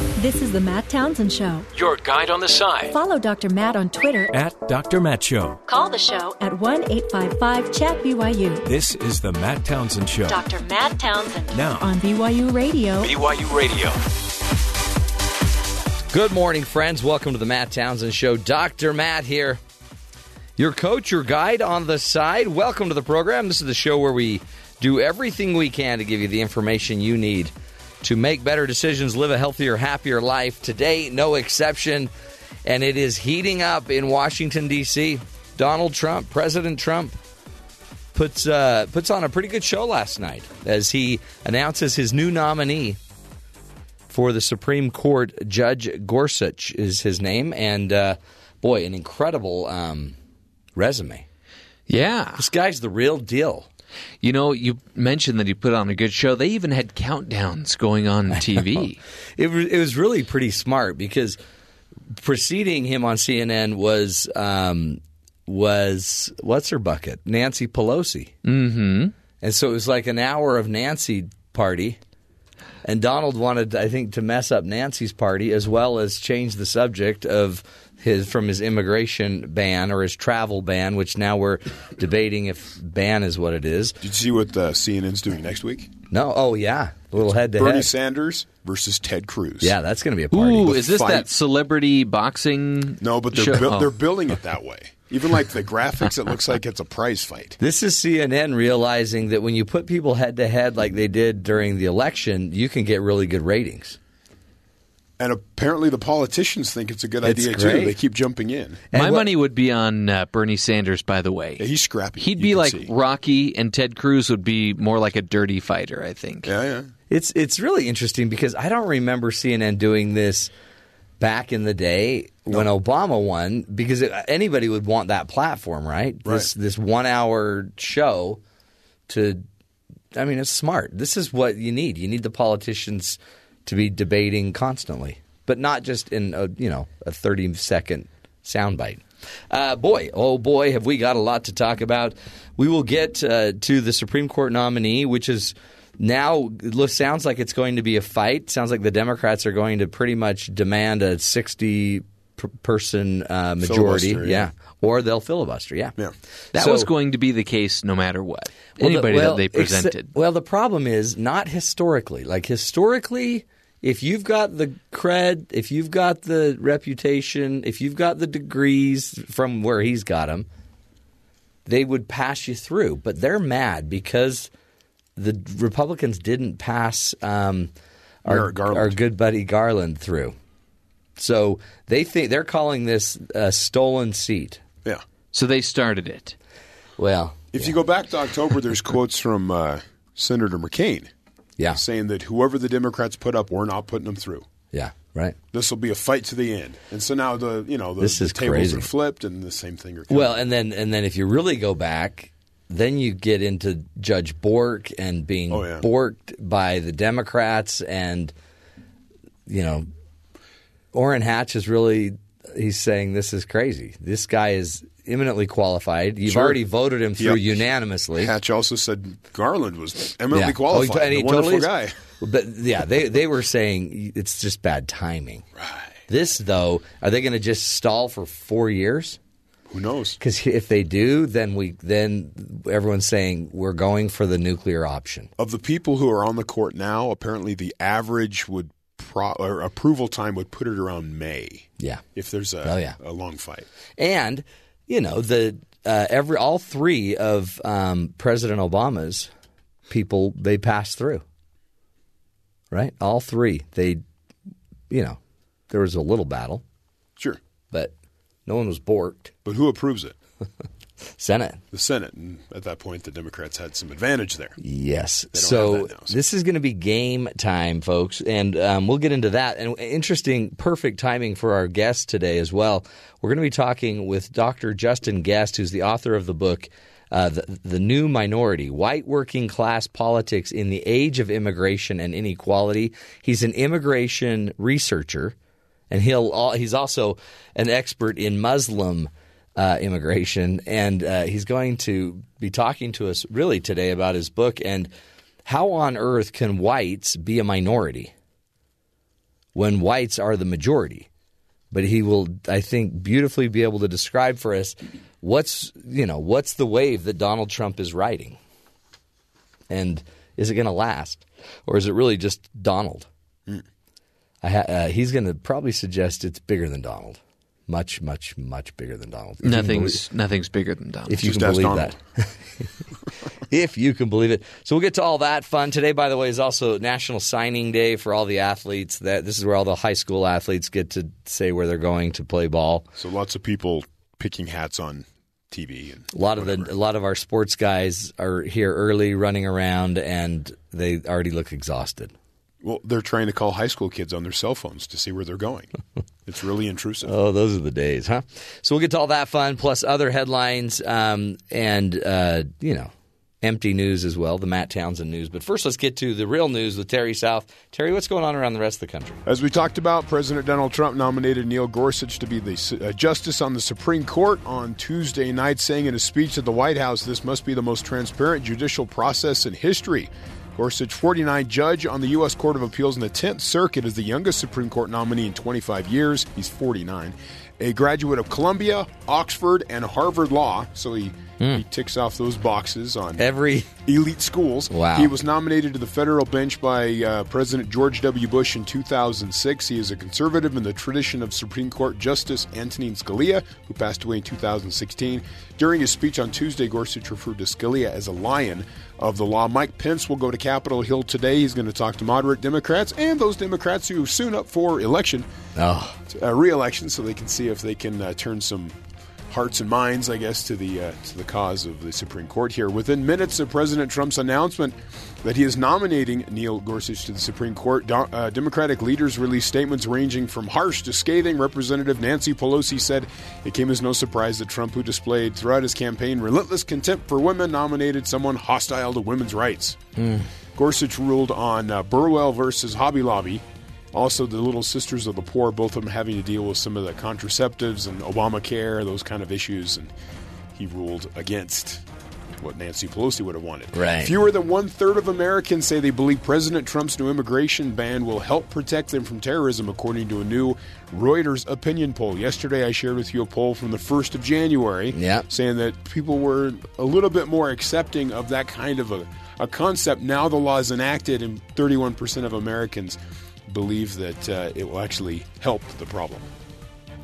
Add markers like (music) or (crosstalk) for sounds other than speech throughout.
This is the Matt Townsend Show. Your guide on the side. Follow Dr. Matt on Twitter. At Dr. Matt Show. Call the show at 1 855 Chat BYU. This is the Matt Townsend Show. Dr. Matt Townsend. Now. On BYU Radio. BYU Radio. Good morning, friends. Welcome to the Matt Townsend Show. Dr. Matt here. Your coach, your guide on the side. Welcome to the program. This is the show where we do everything we can to give you the information you need to make better decisions, live a healthier, happier life. Today, no exception, and it is heating up in Washington D.C. Donald Trump, President Trump, puts uh, puts on a pretty good show last night as he announces his new nominee for the Supreme Court. Judge Gorsuch is his name, and uh, boy, an incredible um, resume. Yeah. This guy's the real deal. You know, you mentioned that he put on a good show. They even had countdowns going on TV. it, was, it was really pretty smart because preceding him on CNN was um, was what's her bucket Nancy Pelosi, mm-hmm. and so it was like an hour of Nancy party. And Donald wanted, I think, to mess up Nancy's party as well as change the subject of his from his immigration ban or his travel ban, which now we're debating if ban is what it is. Did you see what uh, CNN's doing next week? No. Oh yeah, a little head to head. Bernie Sanders versus Ted Cruz. Yeah, that's going to be a party. Ooh, The is this fight- that celebrity boxing? No, but they're show? buil- Oh. they're building it that way. Even like the graphics, it looks like it's a prize fight. This is CNN realizing that when you put people head to head like they did during the election, you can get really good ratings. And apparently, the politicians think it's a good It's idea great. too. They keep jumping in. And My what- money would be on uh, Bernie Sanders. By the way, Yeah, he's scrappy. he'd You be can like see. Rocky, and Ted Cruz would be more like a dirty fighter. I think. Yeah, yeah. It's it's really interesting because I don't remember CNN doing this back in the day when Obama won because it, anybody would want that platform, right? This this one hour show to. I mean, it's smart. This is what you need. You need the politicians to be debating constantly, but not just in a you know a thirty second soundbite. Uh, boy, oh boy, have we got a lot to talk about. We will get uh, to the Supreme Court nominee, which is now it sounds like it's going to be a fight. Sounds like the Democrats are going to pretty much demand a sixty per- person uh, majority, yeah. yeah. or they'll filibuster, yeah. Yeah. That So- was going to be the case no matter what. well, the- Anybody well, that they except- presented. well, the problem is not historically. Like historically, if you've got the cred, if you've got the reputation, if you've got the degrees from where he's got them, they would pass you through. But they're mad because the Republicans didn't pass um, our, our good buddy Garland through. So they think they're calling this a stolen seat. Yeah. so they started it. Well, If you go back to October, there's quotes from uh, Senator McCain yeah, saying that whoever the Democrats put up, we're not putting them through. yeah, right. This will be a fight to the end. And so now the you know the, This the is tables crazy. are flipped, and the same thing are coming. Well, and then and then if you really go back, then you get into Judge Bork and being Oh, yeah. borked by the Democrats, and you know, Orrin Hatch is really he's saying this is crazy. This guy is eminently qualified. You've Sure. already voted him through Yeah. unanimously. Hatch also said Garland was eminently Yeah. Oh, qualified. Oh, and he a wonderful totally is. guy. But yeah, they they were saying it's just bad timing. Right. This though, are they going to just stall for four years? Who knows? Because if they do, then we then everyone's saying we're going for the nuclear option. Of the people who are on the court now, apparently the average would pro- or approval time would put it around May Yeah, if there's a, Oh, yeah. a long fight. and you know the uh, every all three of um, President Obama's people they passed through. Right, all three they, you know, there was a little battle, Sure. but no one was borked. But who approves it? (laughs) Senate. The Senate. And at that point, the Democrats had some advantage there. Yes. So, now, so- this is going to be game time, folks, and um, we'll get into that. And interesting, perfect timing for our guest today as well. We're going to be talking with Dr. Justin Gest, who's the author of the book. Uh, the, the New Minority White Working Class Politics in the Age of Immigration and Inequality. He's an immigration researcher, and he'll he's also an expert in Muslim uh, immigration, and uh, he's going to be talking to us really today about his book and how on earth can whites be a minority? when whites are the majority. But he will, I think, beautifully be able to describe for us what's you know what's the wave that Donald Trump is riding, and is it going to last, or is it really just Donald? I ha- uh, he's going to probably suggest it's bigger than Donald, much, much, much bigger than Donald. If you can Nothing's nothing's bigger than Donald. if you Just can believe Donald. that. (laughs) if you can believe it. So we'll get to all that fun. Today, by the way, is also National Signing Day for all the athletes. That This is where all the high school athletes get to say where they're going to play ball. So lots of people picking hats on TV. And A lot of the a lot of our sports guys are here early, running around, and they already look exhausted. Well, they're trying to call high school kids on their cell phones to see where they're going. (laughs) it's really intrusive. Oh, those are the days, huh? So we'll get to all that fun, plus other headlines um, and, uh, you know, empty news as well, the Matt Townsend news. But first, let's get to the real news with Terry South. Terry, what's going on around the rest of the country? As we talked about, President Donald Trump nominated Neil Gorsuch to be the uh, justice on the Supreme Court on Tuesday night, saying in a speech at the White House, this must be the most transparent judicial process in history. Gorsuch, 49, judge on the U.S. Court of Appeals in the 10th Circuit, is the youngest Supreme Court nominee in 25 years. He's 49. A graduate of Columbia, Oxford, and Harvard Law, so he, he ticks off those boxes on Every elite schools. Wow. He was nominated to the federal bench by uh, President George W. Bush in 2006. He is a conservative in the tradition of Supreme Court Justice Antonin Scalia, who passed away in 2016. During his speech on Tuesday, Gorsuch referred to Scalia as a lion of the law. Mike Pence will go to Capitol Hill today. He's going to talk to moderate Democrats and those Democrats who are soon up for election, oh, uh, re-election, so they can see if they can uh, turn some hearts and minds, I guess, to the uh, to the cause of the Supreme Court here. Within minutes of President Trump's announcement that he is nominating Neil Gorsuch to the Supreme Court, do- uh, Democratic leaders released statements ranging from harsh to scathing. Representative Nancy Pelosi said it came as no surprise that Trump, who displayed throughout his campaign relentless contempt for women, nominated someone hostile to women's rights. Gorsuch ruled on uh, Burwell versus Hobby Lobby. Also, the Little Sisters of the Poor, both of them having to deal with some of the contraceptives and Obamacare, those kind of issues, and he ruled against what Nancy Pelosi would have wanted. Right. Fewer than one third of Americans say they believe President Trump's new immigration ban will help protect them from terrorism, according to a new Reuters opinion poll. Yesterday, I shared with you a poll from the 1st of January Yeah. saying that people were a little bit more accepting of that kind of a, a concept. Now the law is enacted, and 31% of Americans believe that uh, it will actually help the problem.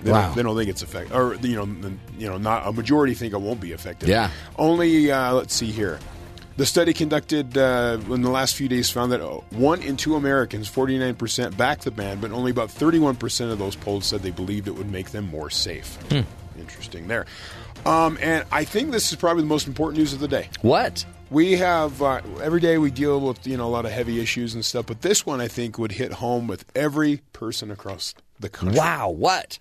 They, Wow. don't, they don't think it's effective, or you know, the- you know, not a majority think it won't be effective. Yeah. Only uh, let's see here. The study conducted uh, in the last few days found that uh, one in two Americans, 49%, backed the ban, but only about 31% of those polled said they believed it would make them more safe. Interesting there. Um, and I think this is probably the most important news of the day. what? We have uh, every day we deal with you know a lot of heavy issues and stuff, but this one I think would hit home with every person across the country Wow, what?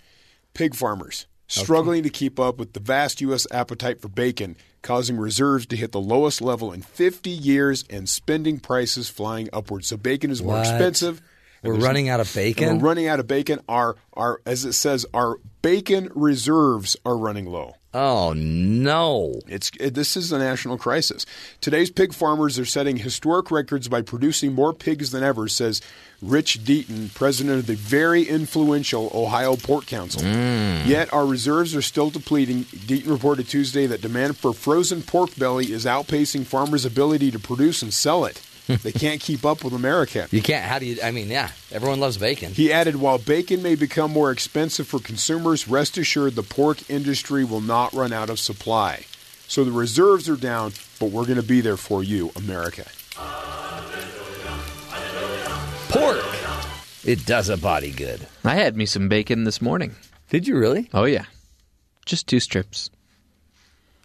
pig farmers struggling to keep up with the vast U.S. appetite for bacon, causing reserves to hit the lowest level in 50 years and spending prices flying upwards. So bacon is more What? expensive. We're running out of bacon? We're running out of bacon. Our, our, as it says, our bacon reserves are running low. Oh, no. It's it, this is a national crisis. Today's pig farmers are setting historic records by producing more pigs than ever, says Rich Deaton, president of the very influential Ohio Pork Council. Mm. Yet our reserves are still depleting. Deaton reported Tuesday that demand for frozen pork belly is outpacing farmers' ability to produce and sell it. They can't keep up with America. You can't. How do you? I mean, yeah, everyone loves bacon. He added, while bacon may become more expensive for consumers, rest assured the pork industry will not run out of supply. So the reserves are down, but we're going to be there for you, America. Pork. It does a body good. I had me some bacon this morning. Did you really? Oh yeah, just two strips.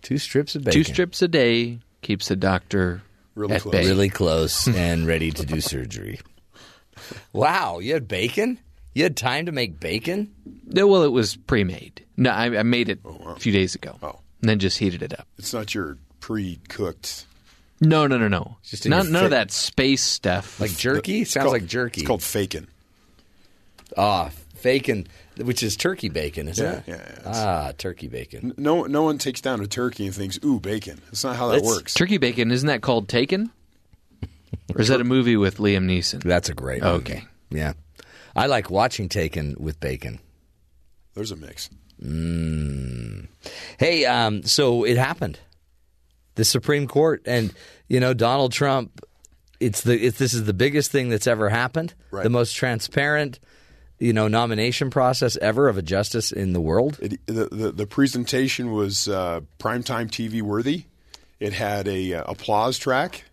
Two strips of bacon. Two strips a day keeps the doctor Really at close. bay. Really close (laughs) and ready to do surgery. Wow, you had bacon? You had time to make bacon? No, well, it was pre-made. No, I, I made it a few days ago. Oh. and then just heated it up. It's not your pre-cooked. No, no, no, no. Just in Not, none of that space stuff. Like jerky? It's Sounds called- like jerky. It's called fakin. ah, bacon, which is turkey bacon, isn't Yeah, it? yeah, yeah. Ah, turkey bacon. No, no one takes down a turkey and thinks, "Ooh, bacon." That's not how that It's- works. turkey bacon. Isn't that called Taken? Or is that a movie with Liam Neeson? That's a great. Okay. Yeah. I like watching Taken with bacon. There's a mix. Hey, um, so it happened. The Supreme Court, and you know Donald Trump. It's the it's, this is the biggest thing that's ever happened. Right. The most transparent, you know, nomination process ever of a justice in the world. It, the, the the presentation was uh, primetime TV worthy. It had a uh, applause track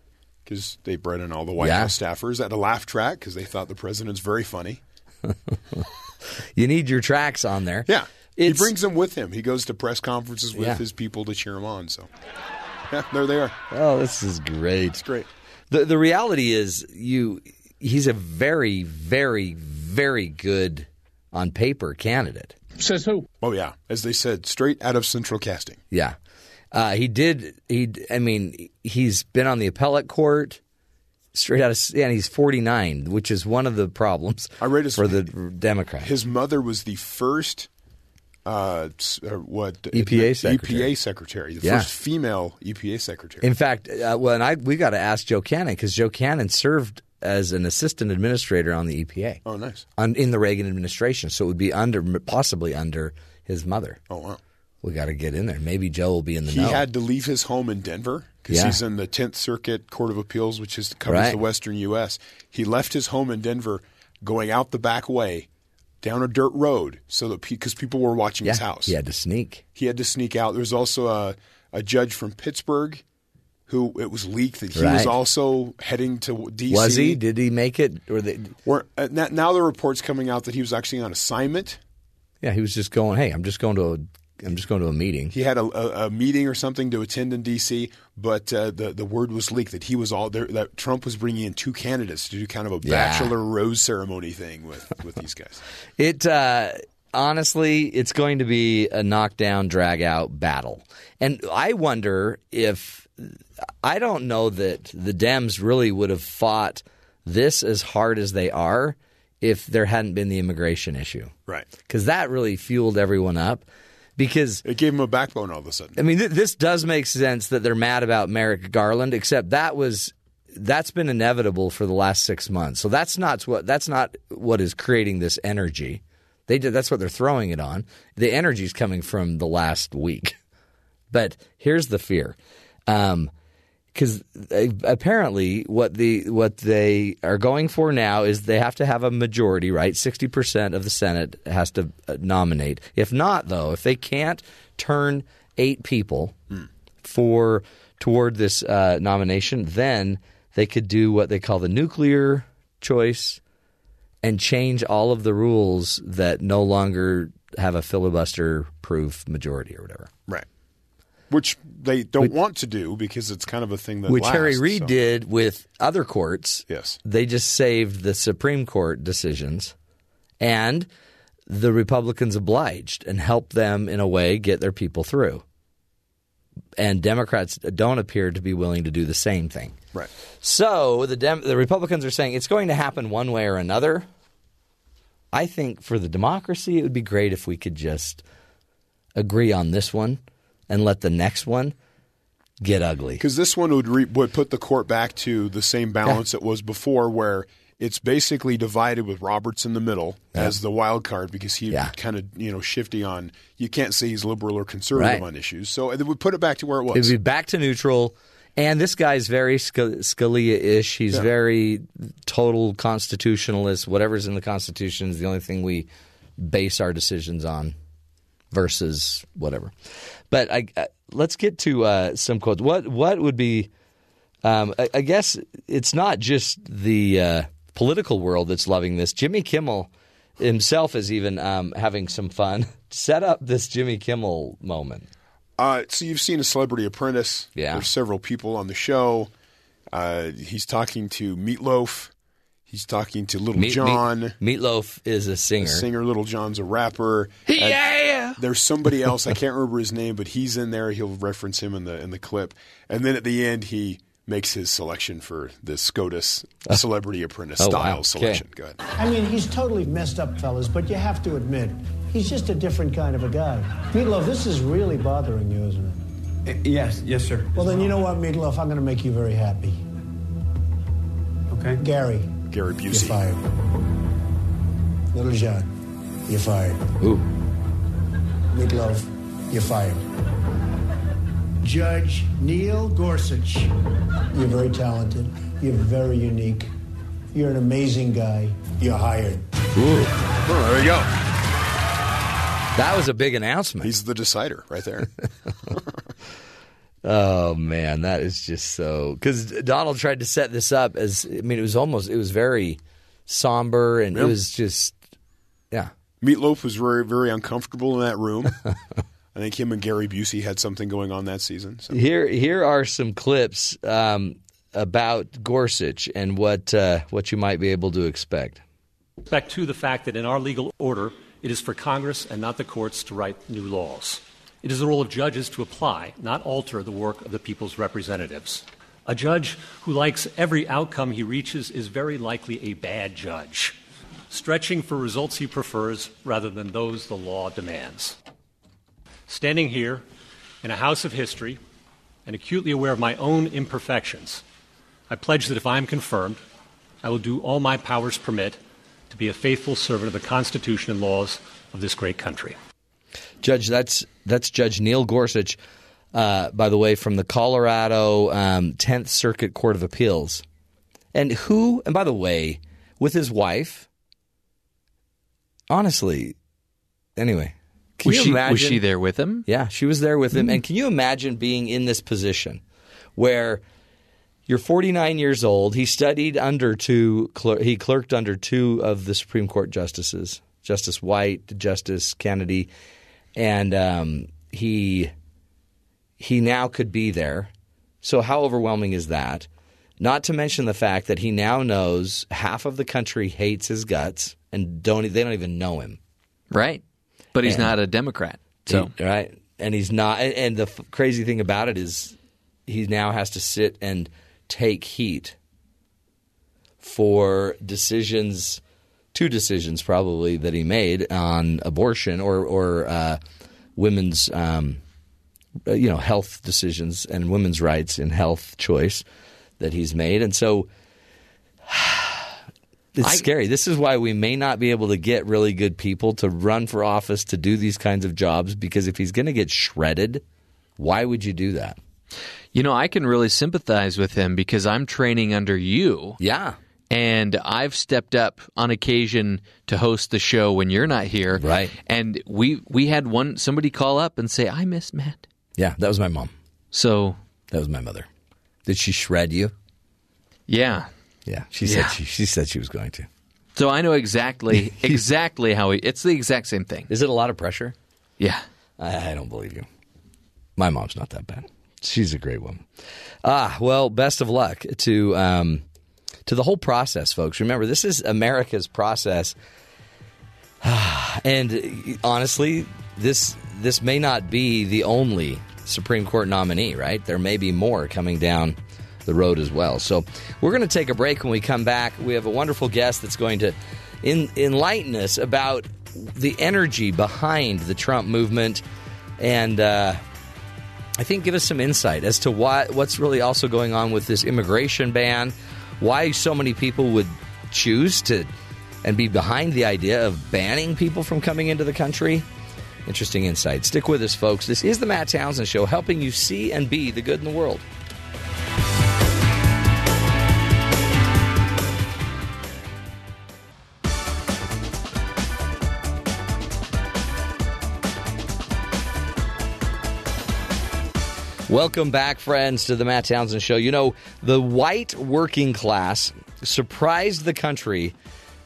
because they brought in all the White Yeah. House staffers. It had a laugh track because they thought the president's very funny. (laughs) You need your tracks on there. Yeah, It's- he brings them with him. He goes to press conferences with Yeah. his people to cheer him on. So, (laughs) yeah, there they are. Oh, this is great. It's great. The the reality is you he's a very very very good on paper candidate. Says who? Oh yeah, as they said, straight out of Central Casting. Yeah. Uh, he did he I mean he's been on the appellate court straight out of and he's 49, which is one of the problems I read his- for the Democrats. His mother was the first, uh, uh, what EPA secretary. EPA secretary, the Yeah. first female EPA secretary. In fact, uh, well, and I we got to ask Joe Cannon because Joe Cannon served as an assistant administrator on the EPA. oh, nice. on, in the Reagan administration, so it would be under possibly under his mother. Oh wow. We got to get in there. Maybe Joe will be in the He know. had to leave his home in Denver because Yeah. he's in the Tenth Circuit Court of Appeals, which is covers Right. the Western U.S. He left his home in Denver, going out the back way, down a dirt road, so that because people were watching yeah, his house, he had to sneak. he had to sneak out. There was also a, a judge from Pittsburgh who it was leaked that he was also heading to D.C. Was he? Did he make it? Or they, uh, now, the reports coming out that he was actually on assignment. yeah, he was just going. Hey, I'm just going to. A, I'm just going to a meeting. He had a, a, a meeting or something to attend in D.C., but uh, the the word was leaked that he was all there. That Trump was bringing in two candidates to do kind of a Yeah. bachelor rose ceremony thing with with these guys. (laughs) It uh, honestly, it's going to be a knockdown, drag out battle, and I wonder if I don't know that the Dems really would have fought this as hard as they are if there hadn't been the immigration issue. Right. because that really fueled everyone up. Because It gave them a backbone all of a sudden. I mean, th- this does make sense that they're mad about Merrick Garland, except that was that's been inevitable for the last six months. So that's not what that's not what is creating this energy. They did that's what they're throwing it on. The energy is coming from the last week. (laughs) But here's the fear. Um, because apparently what the what they are going for now is they have to have a majority, right? Sixty percent of the Senate has to uh, nominate. If not, though, if they can't turn eight people for toward this uh, nomination, then they could do what they call the nuclear choice and change all of the rules that no longer have a filibuster proof majority or whatever. Right. Which they don't want to do because it's kind of a thing that which Harry lasts, Reid so- did with other courts. Yes. They just saved the Supreme Court decisions and the Republicans obliged and helped them in a way get their people through. And Democrats don't appear to be willing to do the same thing. Right. So the Dem- the Republicans are saying it's going to happen one way or another. I think for the democracy, it would be great if we could just agree on this one and let the next one get ugly. Because this one would re- would put the court back to the same balance it was before, where it's basically divided with Roberts in the middle as the wild card because he Yeah. kind of you know shifty on. You can't say he's liberal or conservative Right. on issues, so it would put it back to where it was. It'd be back to neutral. And this guy's very Sc- Scalia-ish. He's Yeah. very total constitutionalist. Whatever's in the Constitution is the only thing we base our decisions on, versus whatever. But I, uh, let's get to uh, some quotes. What what would be? Um, I, I guess it's not just the uh, political world that's loving this. Jimmy Kimmel himself is even um, having some fun. (laughs) Set up this Jimmy Kimmel moment. Uh, so you've seen a Celebrity Apprentice. Yeah. There's several people on the show. Uh, he's talking to Meatloaf. He's talking to Little Meat- John. Meat- Meatloaf is a singer. singer Little John's a rapper. Yeah. There's somebody else I can't remember his name, but he's in there. He'll reference him in the in the clip, and then at the end he makes his selection for the SCOTUS uh, Celebrity Apprentice Oh, style wow. selection. Okay. Go ahead. I mean, he's totally messed up, fellas, but you have to admit, he's just a different kind of a guy. Meatloaf, this is really bothering you, isn't it? Uh, yes, yes, sir. Well, then you know what, Meatloaf? I'm going to make you very happy. Okay. Gary, Gary Busey. you're Busey. fired. Little John, you're fired. Ooh. Meatloaf, you're fired. Judge Neil Gorsuch, you're very talented. You're very unique. You're an amazing guy. You're hired. Oh, there you go. That was a big announcement. He's the decider right there. (laughs) Oh man, that is just so because Donald tried to set this up as I mean it was almost it was very somber and it was just yeah Meatloaf was very, very uncomfortable in that room. (laughs) I think him and Gary Busey had something going on that season. So. here here are some clips um, about Gorsuch and what uh, what you might be able to expect. Back to the fact that in our legal order, it is for Congress and not the courts to write new laws. It is the role of judges to apply, not alter, the work of the people's representatives. A judge who likes every outcome he reaches is very likely a bad judge, stretching for results he prefers rather than those the law demands. Standing here in a house of history and acutely aware of my own imperfections, I pledge that if I am confirmed, I will do all my powers permit to be a faithful servant of the Constitution and laws of this great country. Judge, that's that's Judge Neil Gorsuch, uh, by the way, from the Colorado um, Tenth Circuit Court of Appeals, and who, and by the way, with his wife. Honestly, anyway, can Was you she, imagine? was she there with him? Yeah, she was there with him. And can you imagine being in this position where you're 49 years old? He studied under two, cler- he clerked under two of the Supreme Court justices, Justice White, Justice Kennedy, and um, he he now could be there. So how overwhelming is that? Not to mention the fact that he now knows half of the country hates his guts and don't they don't even know him. Right. But he's And- not a Democrat. So He- right, and he's not. And, and the f- crazy thing about it is, he now has to sit and take heat for decisions, two decisions probably that he made on abortion or or uh, women's, um, uh, you know, health decisions and women's rights in health choice that he's made, and so. (sighs) It's I- scary. This is why we may not be able to get really good people to run for office to do these kinds of jobs because if he's going to get shredded, why would you do that? You know, I can really sympathize with him because I'm training under you. Yeah. And I've stepped up on occasion to host the show when you're not here. Right. And we we had one somebody call up and say, I miss Matt. Yeah, that was my mom. So That was my mother. Did she shred you? yeah. Yeah, she Yeah. said she, she said she was going to. So I know exactly (laughs) exactly how he it's the exact same thing. Is it a lot of pressure? Yeah. I, I don't believe you. My mom's not that bad. She's a great woman. Ah, well, best of luck to um, to the whole process, folks. Remember, this is America's process, (sighs) and honestly, this this may not be the only Supreme Court nominee. Right? There may be more coming down the road as well. So we're going to take a break. When we come back, we have a wonderful guest that's going to in, enlighten us about the energy behind the Trump movement and. Uh, I think give us some insight as to why what's really also going on with this immigration ban, why so many people would choose to and be behind the idea of banning people from coming into the country. Interesting insight. Stick with us, folks. This is the Matt Townsend Show, helping you see and be the good in the world. Welcome back, friends, to the Matt Townsend Show. You know, the white working class surprised the country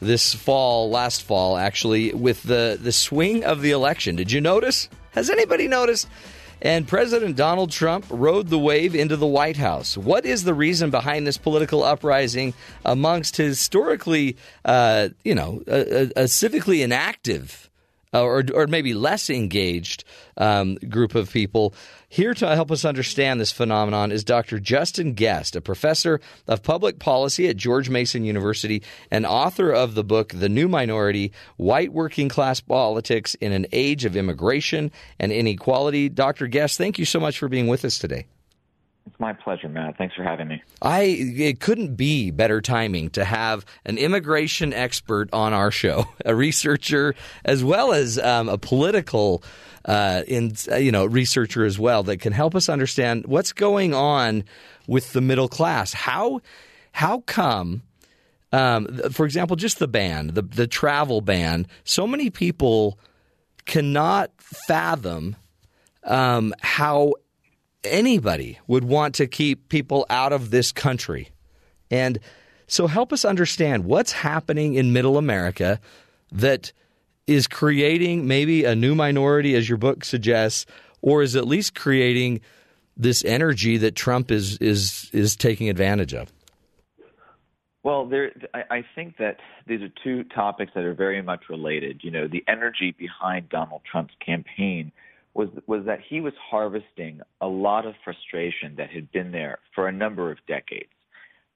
this fall, last fall, actually, with the, the swing of the election. Did you notice? Has anybody noticed? And President Donald Trump rode the wave into the White House. What is the reason behind this political uprising amongst historically, uh, you know, a, a, civically inactive uh, or, or maybe less engaged um, group of people. Here to help us understand this phenomenon is Dr. Justin Gest, a professor of public policy at George Mason University and author of the book The New Minority White Working Class Politics in an Age of Immigration and Inequality. Dr. Gest, thank you so much for being with us today. It's my pleasure, Matt. Thanks for having me. I it couldn't be better timing to have an immigration expert on our show, (laughs) a researcher as well as um, a political, uh, in uh, you know, researcher as well that can help us understand what's going on with the middle class. How how come? Um, for example, just the ban, the the travel ban. So many people cannot fathom um, how anybody would want to keep people out of this country. And so help us understand what's happening in middle America that is creating maybe a new minority, as your book suggests, or is at least creating this energy that Trump is is is taking advantage of. Well, there, I, think that these are two topics that are very much related. You know, the energy behind Donald Trump's campaign was was that he was harvesting a lot of frustration that had been there for a number of decades.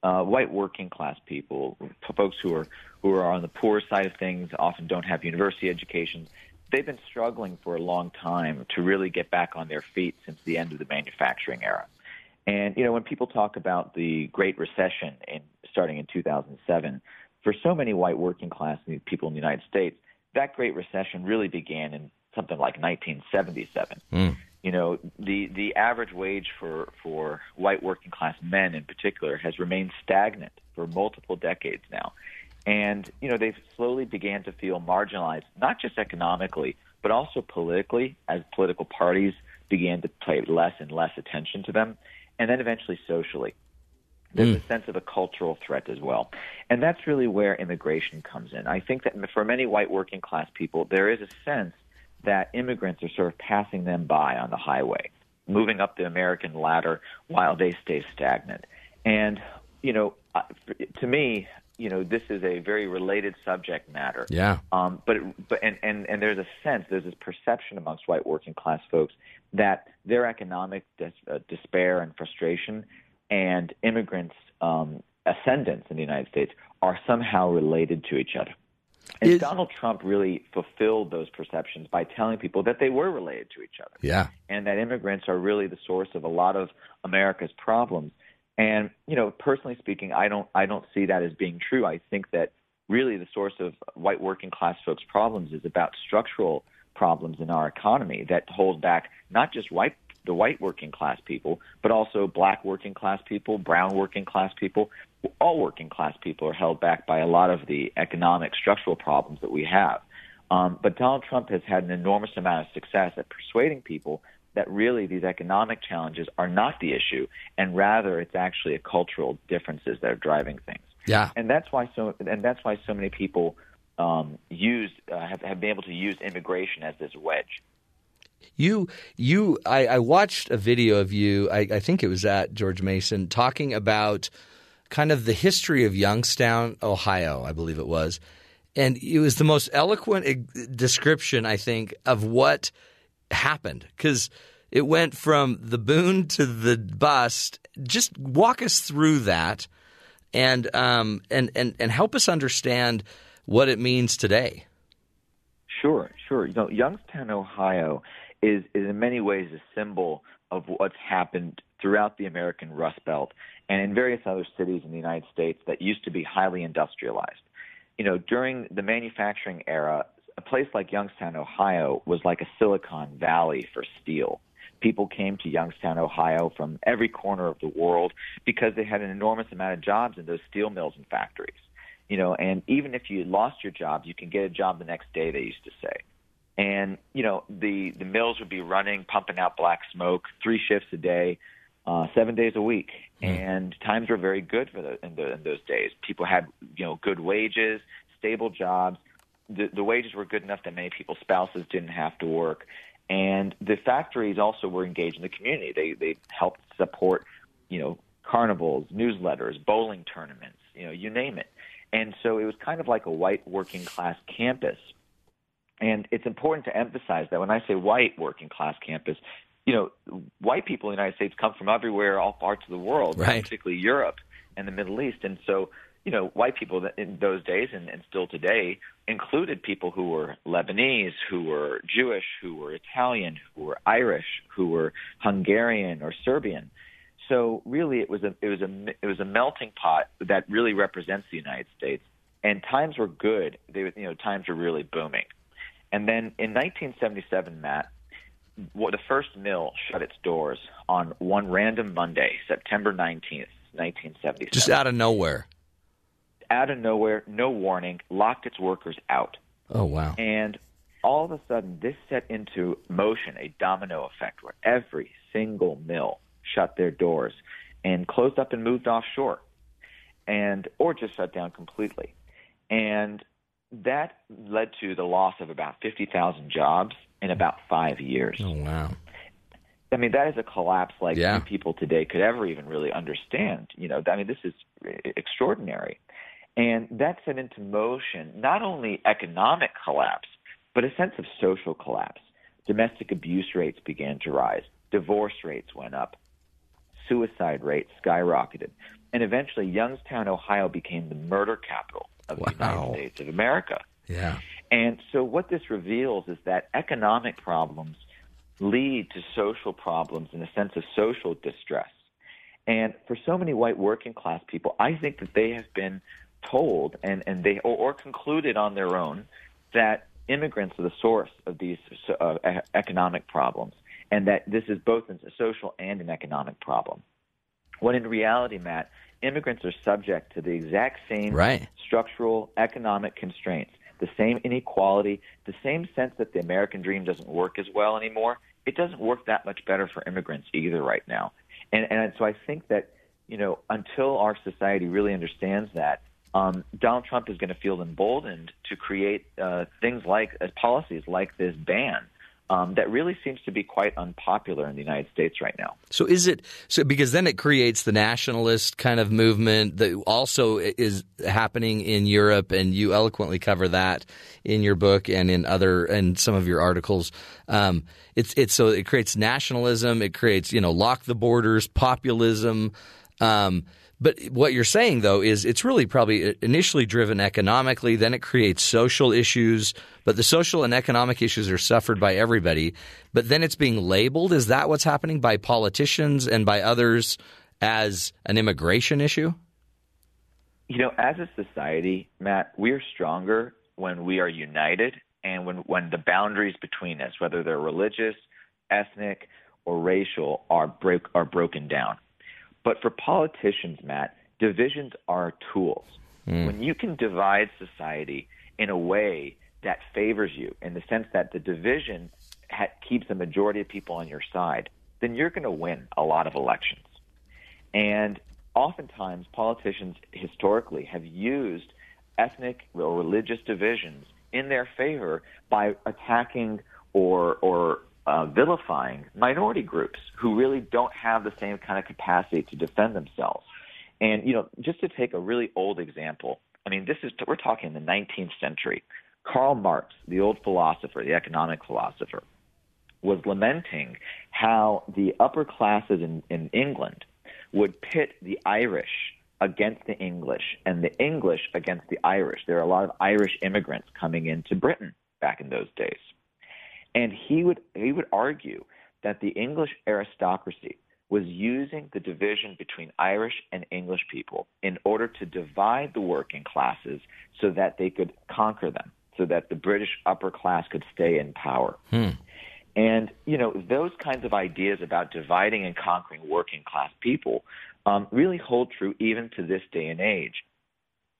Uh, white working class people, folks who are who are on the poor side of things, often don't have university educations. They've been struggling for a long time to really get back on their feet since the end of the manufacturing era. And you know, when people talk about the Great Recession in starting in 2007, for so many white working class people in the United States, that Great Recession really began in something like 1977. Mm. You know, the the average wage for for white working class men in particular has remained stagnant for multiple decades now. And you know, they've slowly began to feel marginalized, not just economically, but also politically as political parties began to pay less and less attention to them, and then eventually socially. There's mm. a sense of a cultural threat as well. And that's really where immigration comes in. I think that for many white working class people, there is a sense that immigrants are sort of passing them by on the highway, moving up the American ladder while they stay stagnant. And, you know, to me, you know, this is a very related subject matter. Yeah. Um, but it, but and, and and there's a sense, there's this perception amongst white working class folks that their economic dis- uh, despair and frustration and immigrants' um, ascendance in the United States are somehow related to each other. And is, Donald Trump really fulfilled those perceptions by telling people that they were related to each other. Yeah. And that immigrants are really the source of a lot of America's problems. And, you know, personally speaking, I don't I don't see that as being true. I think that really the source of white working class folks' problems is about structural problems in our economy that hold back not just white the white working class people, but also black working class people, brown working class people. All working class people are held back by a lot of the economic structural problems that we have. Um, but Donald Trump has had an enormous amount of success at persuading people that really these economic challenges are not the issue, and rather it's actually a cultural differences that are driving things. Yeah, and that's why so and that's why so many people um, use uh, have, have been able to use immigration as this wedge. You, you, I, I watched a video of you. I, I, think it was at George Mason talking about kind of the history of Youngstown, Ohio. I believe it was, and it was the most eloquent description I think of what happened because it went from the boon to the bust. Just walk us through that, and um, and and and help us understand what it means today. Sure, sure. You know, Youngstown, Ohio is, is in many ways a symbol of what's happened throughout the American Rust Belt and in various other cities in the United States that used to be highly industrialized. You know, during the manufacturing era, a place like Youngstown, Ohio was like a Silicon Valley for steel. People came to Youngstown, Ohio from every corner of the world because they had an enormous amount of jobs in those steel mills and factories. You know, and even if you lost your job, you can get a job the next day, they used to say and you know the the mills would be running, pumping out black smoke, three shifts a day, uh, seven days a week, mm. and times were very good for the in, the in those days. People had you know good wages, stable jobs. The, the wages were good enough that many people's spouses didn't have to work, and the factories also were engaged in the community. They they helped support you know carnivals, newsletters, bowling tournaments, you know you name it. And so it was kind of like a white working class campus and it's important to emphasize that when I say white working class campus, you know, white people in the United States come from everywhere, all parts of the world, right. particularly Europe and the Middle East. And so, you know, white people in those days and, and still today included people who were Lebanese, who were Jewish, who were Italian, who were Irish, who were Hungarian or Serbian. so really, it was a it was a it was a melting pot that really represents the United States. And times were good. They you know times were really booming. And then in 1977, Matt, well, the first mill shut its doors on one random Monday, September 19th, 1977. Just out of nowhere. Out of nowhere, no warning, locked its workers out. Oh wow! And all of a sudden, this set into motion a domino effect where every single mill shut their doors and closed up and moved offshore, and or just shut down completely. And that led to the loss of about 50,000 jobs in about five years. Oh, wow. I mean, that is a collapse like Yeah. people today could ever even really understand. You know, I mean, this is extraordinary. And that set into motion not only economic collapse, but a sense of social collapse. Domestic abuse rates began to rise, divorce rates went up, suicide rates skyrocketed, and eventually Youngstown, Ohio became the murder capital of the United States of America. Yeah. And so, what this reveals is that economic problems lead to social problems and a sense of social distress. And for so many white working class people, I think that they have been told and, and they or, or concluded on their own that immigrants are the source of these uh, economic problems, and that this is both a social and an economic problem. When in reality, Matt, immigrants are subject to the exact same Right. structural economic constraints, the same inequality, the same sense that the American dream doesn't work as well anymore. It doesn't work that much better for immigrants either right now. And, and so I think that, you know, until our society really understands that, um, Donald Trump is going to feel emboldened to create uh, things like uh, policies like this ban um, that really seems to be quite unpopular in the United States right now. So is it so because then it creates the nationalist kind of movement that also is happening in Europe, and you eloquently cover that in your book and in other and some of your articles. Um, it's it's so it creates nationalism, it creates you know lock the borders, populism. Um, but what you're saying though is it's really probably initially driven economically, then it creates social issues, but the social and economic issues are suffered by everybody. But then it's being labeled. Is that what's happening by politicians and by others as an immigration issue? You know, as a society, Matt, we're stronger when we are united and when, when the boundaries between us, whether they're religious, ethnic, or racial, are break are broken down. But for politicians, Matt, divisions are tools. Hmm. When you can divide society in a way that favors you, in the sense that the division ha- keeps the majority of people on your side, then you're going to win a lot of elections. And oftentimes, politicians historically have used ethnic or religious divisions in their favor by attacking or or uh, vilifying minority groups who really don't have the same kind of capacity to defend themselves. And you know, just to take a really old example, I mean, this is we're talking the 19th century. Karl Marx, the old philosopher, the economic philosopher, was lamenting how the upper classes in, in England would pit the Irish against the English and the English against the Irish. There are a lot of Irish immigrants coming into Britain back in those days. And he would he would argue that the English aristocracy was using the division between Irish and English people in order to divide the working classes so that they could conquer them, so that the British upper class could stay in power. And you know those kinds of ideas about dividing and conquering working class people um, really hold true even to this day and age.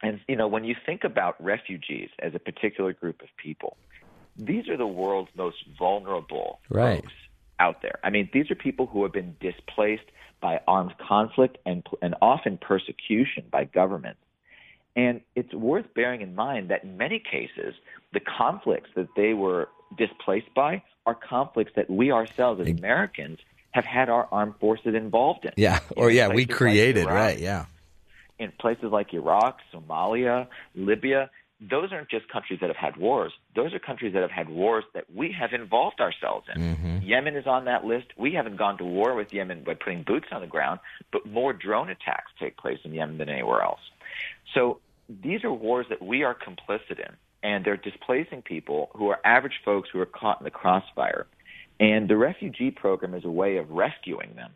And you know when you think about refugees as a particular group of people, these are the world's most vulnerable Right. folks out there. I mean, these are people who have been displaced by armed conflict and and often persecution by governments. And it's worth bearing in mind that in many cases, the conflicts that they were displaced by are conflicts that we ourselves as Americans have had our armed forces involved in. Yeah. Or yeah, we places like created Iraq, right. Yeah. in places like Iraq, Somalia, Libya, those aren't just countries that have had wars. Those are countries that have had wars that we have involved ourselves in. Mm-hmm. Yemen is on that list. We haven't gone to war with Yemen by putting boots on the ground, but more drone attacks take place in Yemen than anywhere else. So these are wars that we are complicit in, and they're displacing people who are average folks who are caught in the crossfire. And the refugee program is a way of rescuing them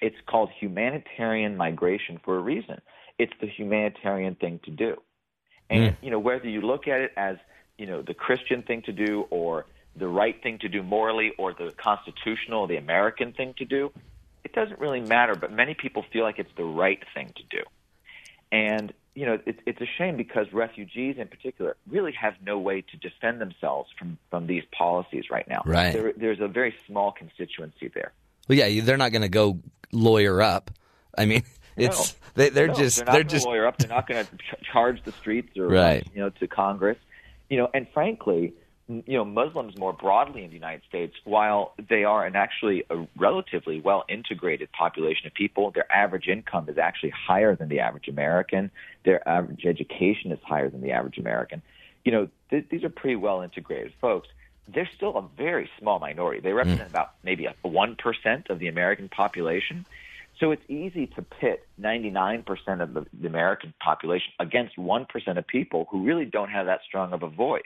It's called humanitarian migration for a reason. It's the humanitarian thing to do. And Mm. you know, whether you look at it as, you know, the Christian thing to do or the right thing to do morally or the constitutional, the American thing to do, it doesn't really matter, but many people feel like it's the right thing to do. And you know, it's it's a shame because refugees in particular really have no way to defend themselves from from these policies right now. Right. There, there's a very small constituency there. Well, yeah, they're not going to go lawyer up. I mean, it's they, they're No, just they're not they're just lawyer up. They're not going (laughs) to ch- charge the streets or Right. you know to Congress. You know, and frankly, you know, Muslims more broadly in the United States, while they are an actually a relatively well integrated population of people, their average income is actually higher than the average American. Their average education is higher than the average American. You know, th- these are pretty well integrated folks. They're still a very small minority. They mm. represent about maybe a one percent of the American population. So it's easy to pit 99% of the, the American population against 1% of people who really don't have that strong of a voice.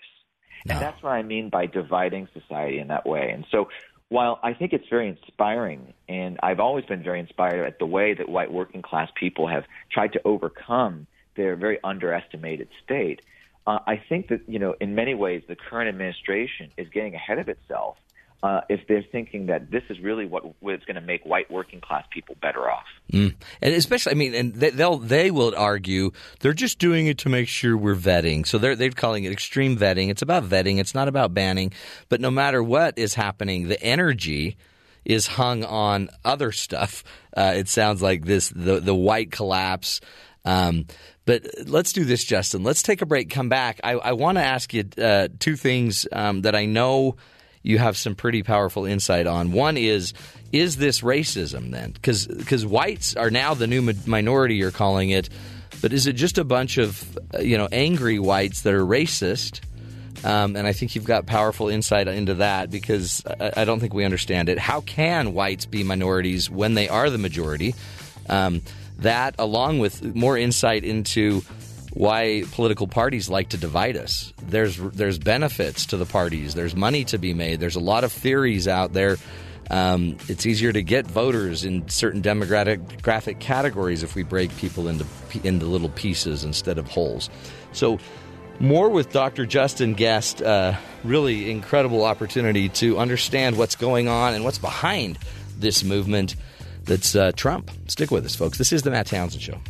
And that's what I mean by dividing society in that way. And so while I think it's very inspiring, and I've always been very inspired at the way that white working class people have tried to overcome their very underestimated state, uh, I think that, you know, in many ways, the current administration is getting ahead of itself uh, if they're thinking that this is really what's going to make white working class people better off. Mm. and especially I mean, and they, they'll they will argue they're just doing it to make sure we're vetting. So they're they're calling it extreme vetting. It's about vetting. It's not about banning. But no matter what is happening, the energy is hung on other stuff. Uh, it sounds like this the the white collapse. Um, but let's do this, Justin. Let's take a break. Come back. I, I want to ask you uh, two things um, that I know you have some pretty powerful insight on. One is is this racism then? Because because whites are now the new minority you're calling it, but is it just a bunch of uh, you know angry whites that are racist? Um, and I think you've got powerful insight into that because I, I don't think we understand it. How can whites be minorities when they are the majority? Um, that, along with more insight into why political parties like to divide us. There's there's benefits to the parties. There's money to be made. There's a lot of theories out there. Um, it's easier to get voters in certain demographic graphic categories if we break people into into little pieces instead of wholes. So. More with Dr. Justin Gest. Uh, really incredible opportunity to understand what's going on and what's behind this movement that's uh, Trump. Stick with us, folks. This is the Matt Townsend Show.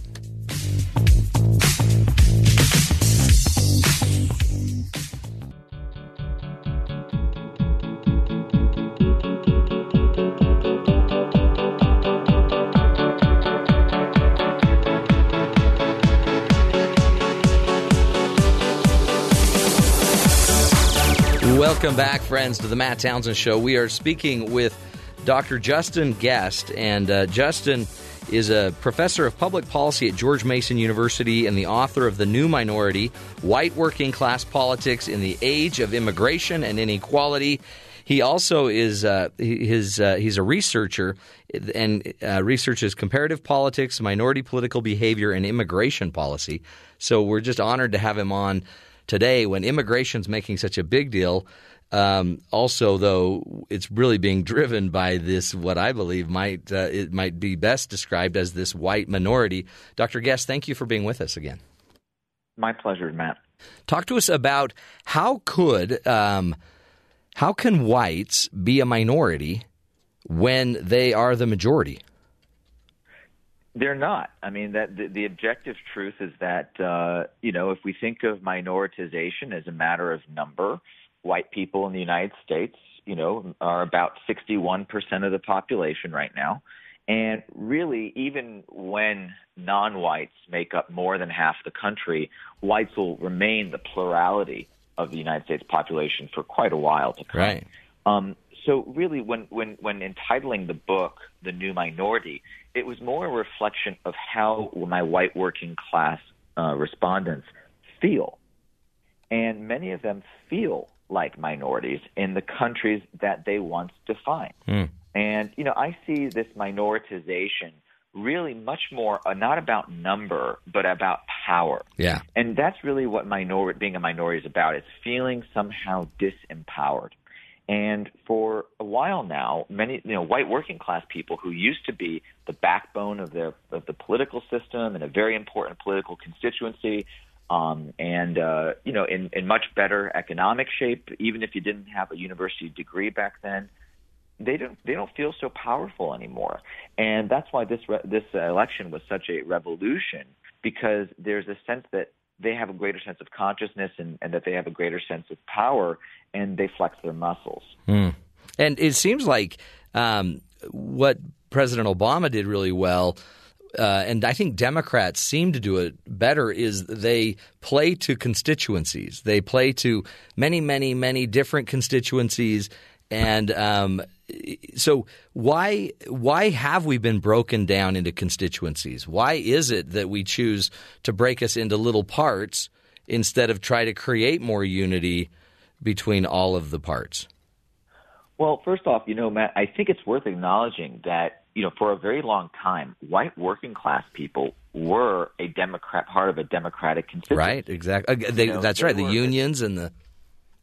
Welcome back, friends, to the Matt Townsend Show. We are speaking with Dr. Justin Gest, and uh, Justin is a professor of public policy at George Mason University and the author of The New Minority White Working Class Politics in the Age of Immigration and Inequality. He also is uh, his uh, he's a researcher and uh, researches comparative politics, minority political behavior, and immigration policy. So we're just honored to have him on today when immigration's making such a big deal. Um, also, though, it's really being driven by this what I believe might uh, it might be best described as this white minority. Dr. Gest, thank you for being with us again. My pleasure, Matt. Talk to us about how could um, how can whites be a minority when they are the majority? They're not. I mean, that the, the objective truth is that uh, you know if we think of minoritization as a matter of number, white people in the United States, you know, are about 61% of the population right now. And really, even when non whites make up more than half the country, whites will remain the plurality of the United States population for quite a while to come. Right. Um, so really, when, when, when entitling the book "The New Minority," it was more a reflection of how my white working class uh, respondents feel, and many of them feel like minorities in the countries that they once defined. And you know, I see this minoritization really much more uh, not about number, but about power. Yeah. And that's really what minority being a minority is about. It's feeling somehow disempowered. And for a while now, many you know white working class people who used to be the backbone of their of the political system and a very important political constituency, um, and uh, you know in, in much better economic shape, even if you didn't have a university degree back then, they don't they don't feel so powerful anymore. And that's why this re- this election was such a revolution because there's a sense that they have a greater sense of consciousness and, and that they have a greater sense of power and they flex their muscles. Mm. And it seems like um, what President Obama did really well. Uh, and I think Democrats seem to do it better. Is they play to constituencies. They play to many, many, many different constituencies, and um, so why why have we been broken down into constituencies? Why is it that we choose to break us into little parts instead of try to create more unity between all of the parts? Well, first off, you know, Matt, I think it's worth acknowledging that you know for a very long time, white working class people were a Democrat part of a Democratic constituency. Right. Exactly. They, you know, that's right. The unions and the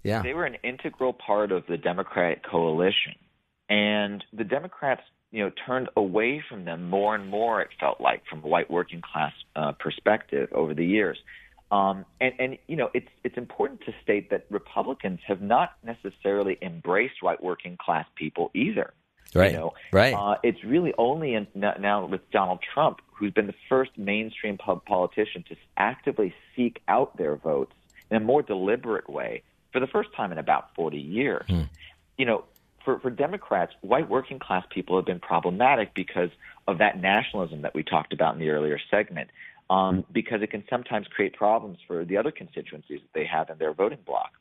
yeah. They were an integral part of the Democratic coalition. And the Democrats, you know, turned away from them more and more. It felt like from a white working class uh, perspective over the years. Um, and, and you know, it's it's important to state that Republicans have not necessarily embraced white working class people either. Right. You know, right. Uh, it's really only in, now with Donald Trump, who's been the first mainstream politician to actively seek out their votes in a more deliberate way for the first time in about 40 years. Hmm. You know, for, for Democrats, white working class people have been problematic because of that nationalism that we talked about in the earlier segment, um, because it can sometimes create problems for the other constituencies that they have in their voting bloc.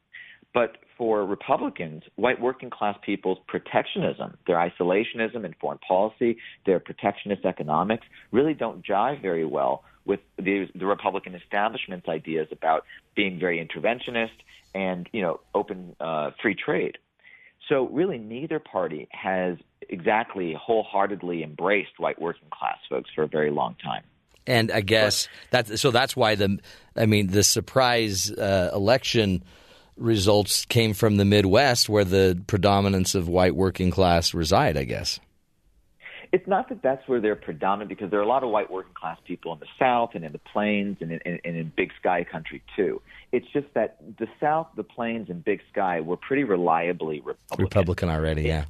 But for Republicans, white working class people's protectionism, their isolationism in foreign policy, their protectionist economics really don't jive very well with the, the Republican establishment's ideas about being very interventionist and you know open uh, free trade. So really, neither party has exactly wholeheartedly embraced white working class folks for a very long time. And I guess that's so. That's why the, I mean, the surprise uh, election results came from the Midwest, where the predominance of white working class reside. I guess. It's not that that's where they're predominant because there are a lot of white working class people in the South and in the Plains and in, and in Big Sky country too. It's just that the South, the Plains, and Big Sky were pretty reliably Republican. Republican already, yeah.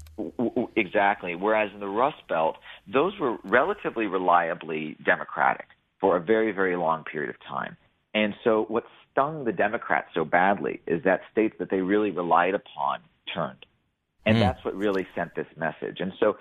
Exactly. Whereas in the Rust Belt, those were relatively reliably Democratic for a very, very long period of time. And so what stung the Democrats so badly is that states that they really relied upon turned. And mm. that's what really sent this message. And so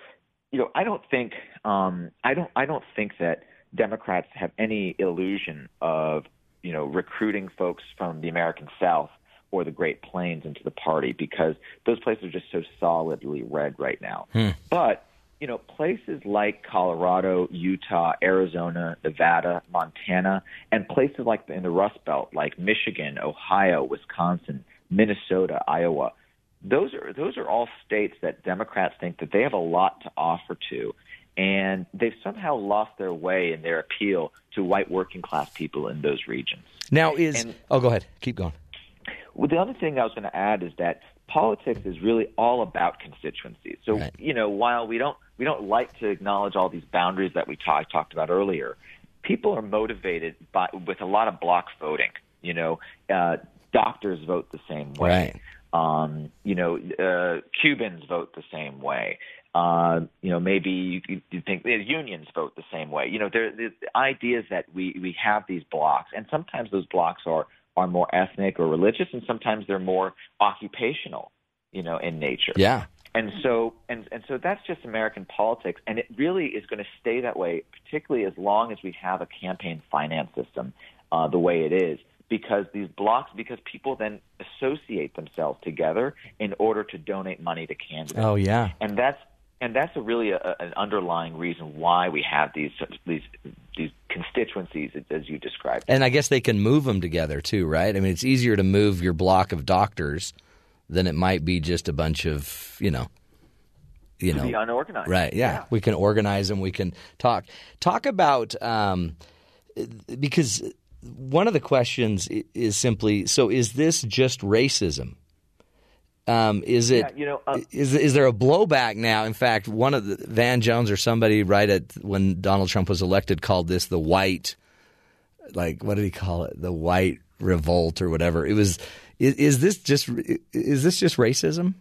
you know, I don't think um, I don't I don't think that Democrats have any illusion of you know recruiting folks from the American South or the Great Plains into the party because those places are just so solidly red right now. Hmm. But you know, places like Colorado, Utah, Arizona, Nevada, Montana, and places like in the Rust Belt, like Michigan, Ohio, Wisconsin, Minnesota, Iowa, those are those are all states that Democrats think that they have a lot to offer to, and they've somehow lost their way in their appeal to white working class people in those regions. Now is and, oh, go ahead, keep going. Well, the other thing I was going to add is that politics is really all about constituencies. So right. you know, while we don't we don't like to acknowledge all these boundaries that we talk, talked about earlier, people are motivated by with a lot of block voting. You know, uh, doctors vote the same way. Right. Um, you know, uh, Cubans vote the same way. Uh, you know, maybe you, you think the unions vote the same way. You know, there the ideas that we we have these blocks, and sometimes those blocks are are more ethnic or religious, and sometimes they're more occupational. You know, in nature. Yeah. And so and and so that's just American politics, and it really is going to stay that way, particularly as long as we have a campaign finance system uh, the way it is because these blocks because people then associate themselves together in order to donate money to candidates. Oh yeah, and that's and that's a really a, an underlying reason why we have these these these constituencies as you described. And I guess they can move them together too, right? I mean, it's easier to move your block of doctors than it might be just a bunch of you know. You know, be unorganized. Right? Yeah. yeah, we can organize them. We can talk talk about um, because one of the questions is simply so is this just racism? Um, is it? Yeah, you know, uh, is is there a blowback now? In fact, one of the Van Jones or somebody right at when Donald Trump was elected called this the white, like what did he call it? The white revolt or whatever. It was. Is, is this just is this just racism?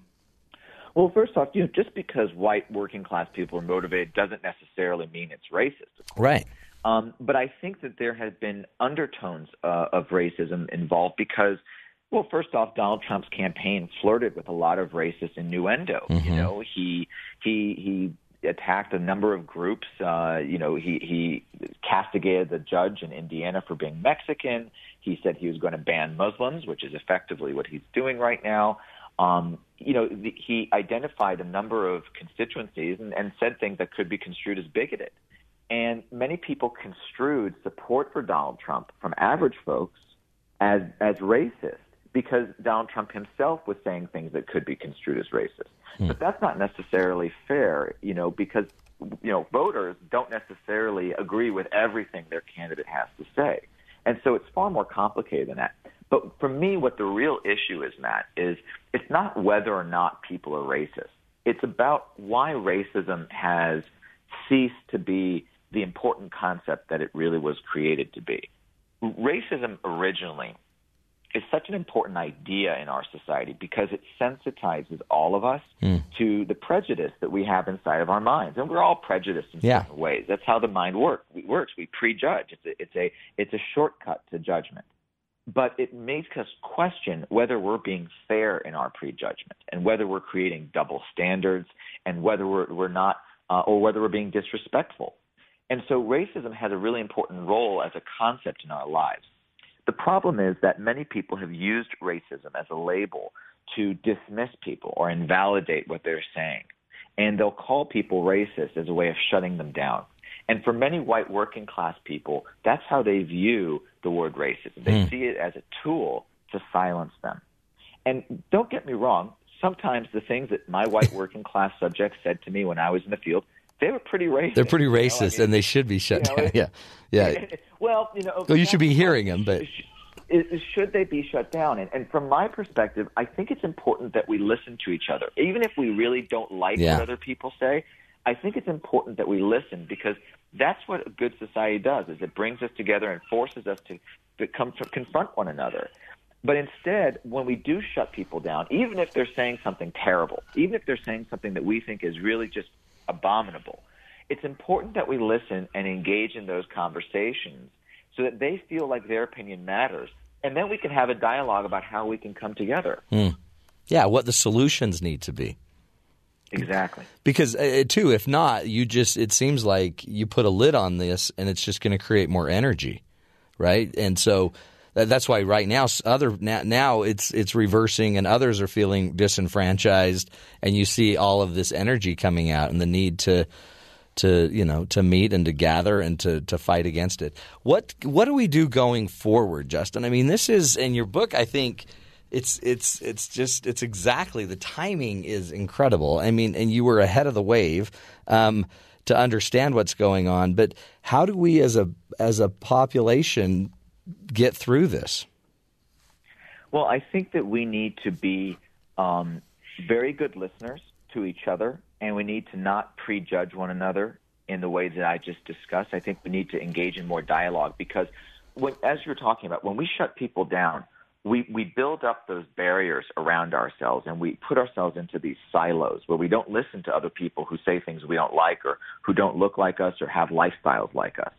Well, first off, you know, just because white working class people are motivated doesn't necessarily mean it's racist. Right. Um, but I think that there has been undertones uh, of racism involved because, well, first off, Donald Trump's campaign flirted with a lot of racist innuendo. Mm-hmm. You know, he he he attacked a number of groups. Uh, you know, he he castigated the judge in Indiana for being Mexican. He said he was going to ban Muslims, which is effectively what he's doing right now. Um, you know, the, he identified a number of constituencies and, and said things that could be construed as bigoted. And many people construed support for Donald Trump from average folks as as racist because Donald Trump himself was saying things that could be construed as racist. Hmm. But that's not necessarily fair, you know, because you know voters don't necessarily agree with everything their candidate has to say, and so it's far more complicated than that. But for me, what the real issue is, Matt, is it's not whether or not people are racist. It's about why racism has ceased to be the important concept that it really was created to be. Racism originally is such an important idea in our society because it sensitizes all of us Mm. to the prejudice that we have inside of our minds, and we're all prejudiced in Yeah. certain ways. That's how the mind work, works. We prejudge. It's a, it's a it's a shortcut to judgment, but it makes us question whether we're being fair in our prejudgment and whether we're creating double standards and whether we're we're not uh, or whether we're being disrespectful. And so racism has a really important role as a concept in our lives. The problem is that many people have used racism as a label to dismiss people or invalidate what they're saying. And they'll call people racist as a way of shutting them down. And for many white working class people, that's how they view the word racism. They hmm. see it as a tool to silence them. And don't get me wrong, sometimes the things that my white working class subjects said to me when I was in the field, they were pretty racist. They're pretty you know? I racist, mean, and they should be shut you know, down. Yeah, yeah. (laughs) well, you know, Well, you should be hearing them, but should they be shut down? And, and from my perspective, I think it's important that we listen to each other, even if we really don't like Yeah. what other people say. I think it's important that we listen because that's what a good society does: is it brings us together and forces us to, to come to confront one another. But instead, when we do shut people down, even if they're saying something terrible, even if they're saying something that we think is really just abominable, it's important that we listen and engage in those conversations so that they feel like their opinion matters. And then we can have a dialogue about how we can come together. yeah, what the solutions need to be. Exactly. Because uh, too, if not, you just it seems like you put a lid on this, and it's just going to create more energy, right? And so that's why right now, other now, it's it's reversing, and others are feeling disenfranchised, and you see all of this energy coming out, and the need to to you know to meet and to gather and to to fight against it. What what do we do going forward, Justin? I mean, this is in your book. I think it's it's it's just it's exactly the timing is incredible. I mean, and you were ahead of the wave um, to understand what's going on. But how do we, as a as a population, get through this? Well, I think that we need to be um, very good listeners to each other, and we need to not prejudge one another in the ways that I just discussed. I think we need to engage in more dialogue because, when, as you're talking about, when we shut people down, we, we build up those barriers around ourselves and we put ourselves into these silos where we don't listen to other people who say things we don't like or who don't look like us or have lifestyles like us.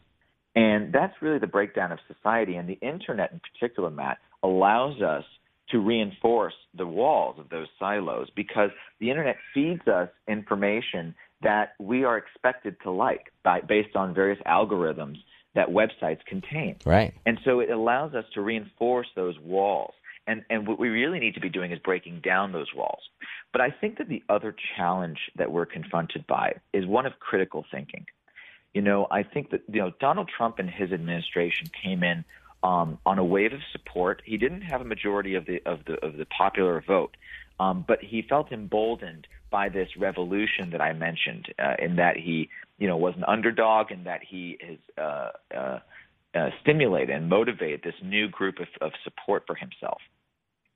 And that's really the breakdown of society. And the internet in particular, Matt, allows us to reinforce the walls of those silos because the internet feeds us information that we are expected to like by, based on various algorithms that websites contain. Right. And so it allows us to reinforce those walls. And, and what we really need to be doing is breaking down those walls. But I think that the other challenge that we're confronted by is one of critical thinking. You know, I think that you know Donald Trump and his administration came in um, on a wave of support. He didn't have a majority of the of the of the popular vote, um, but he felt emboldened by this revolution that I mentioned, uh, in that he you know was an underdog and that he has uh, uh, uh, stimulated and motivated this new group of, of support for himself.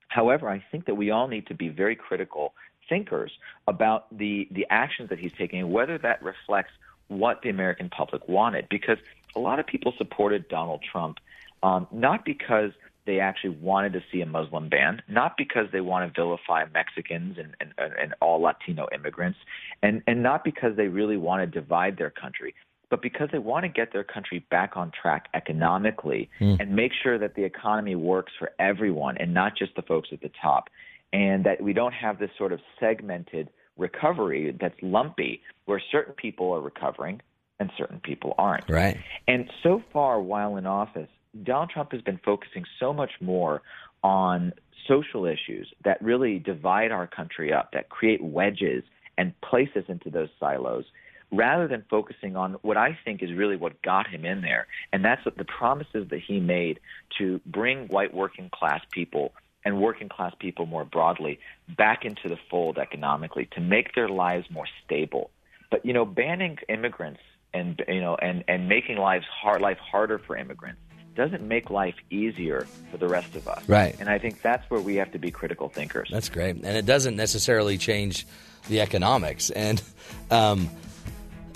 However, I think that we all need to be very critical thinkers about the, the actions that he's taking whether that reflects what the American public wanted. Because a lot of people supported Donald Trump um, not because they actually wanted to see a Muslim ban, not because they want to vilify Mexicans and, and, and all Latino immigrants, and, and not because they really want to divide their country, but because they want to get their country back on track economically mm. and make sure that the economy works for everyone and not just the folks at the top, and that we don't have this sort of segmented recovery that's lumpy where certain people are recovering and certain people aren't. Right. And so far, while in office, Donald Trump has been focusing so much more on social issues that really divide our country up, that create wedges and place us into those silos, rather than focusing on what I think is really what got him in there. And that's what the promises that he made to bring white working class people and working class people more broadly back into the fold economically to make their lives more stable. But you know, banning immigrants and you know and and making lives hard life harder for immigrants doesn't make life easier for the rest of us. Right. And I think that's where we have to be critical thinkers. That's great. And it doesn't necessarily change the economics. And, um,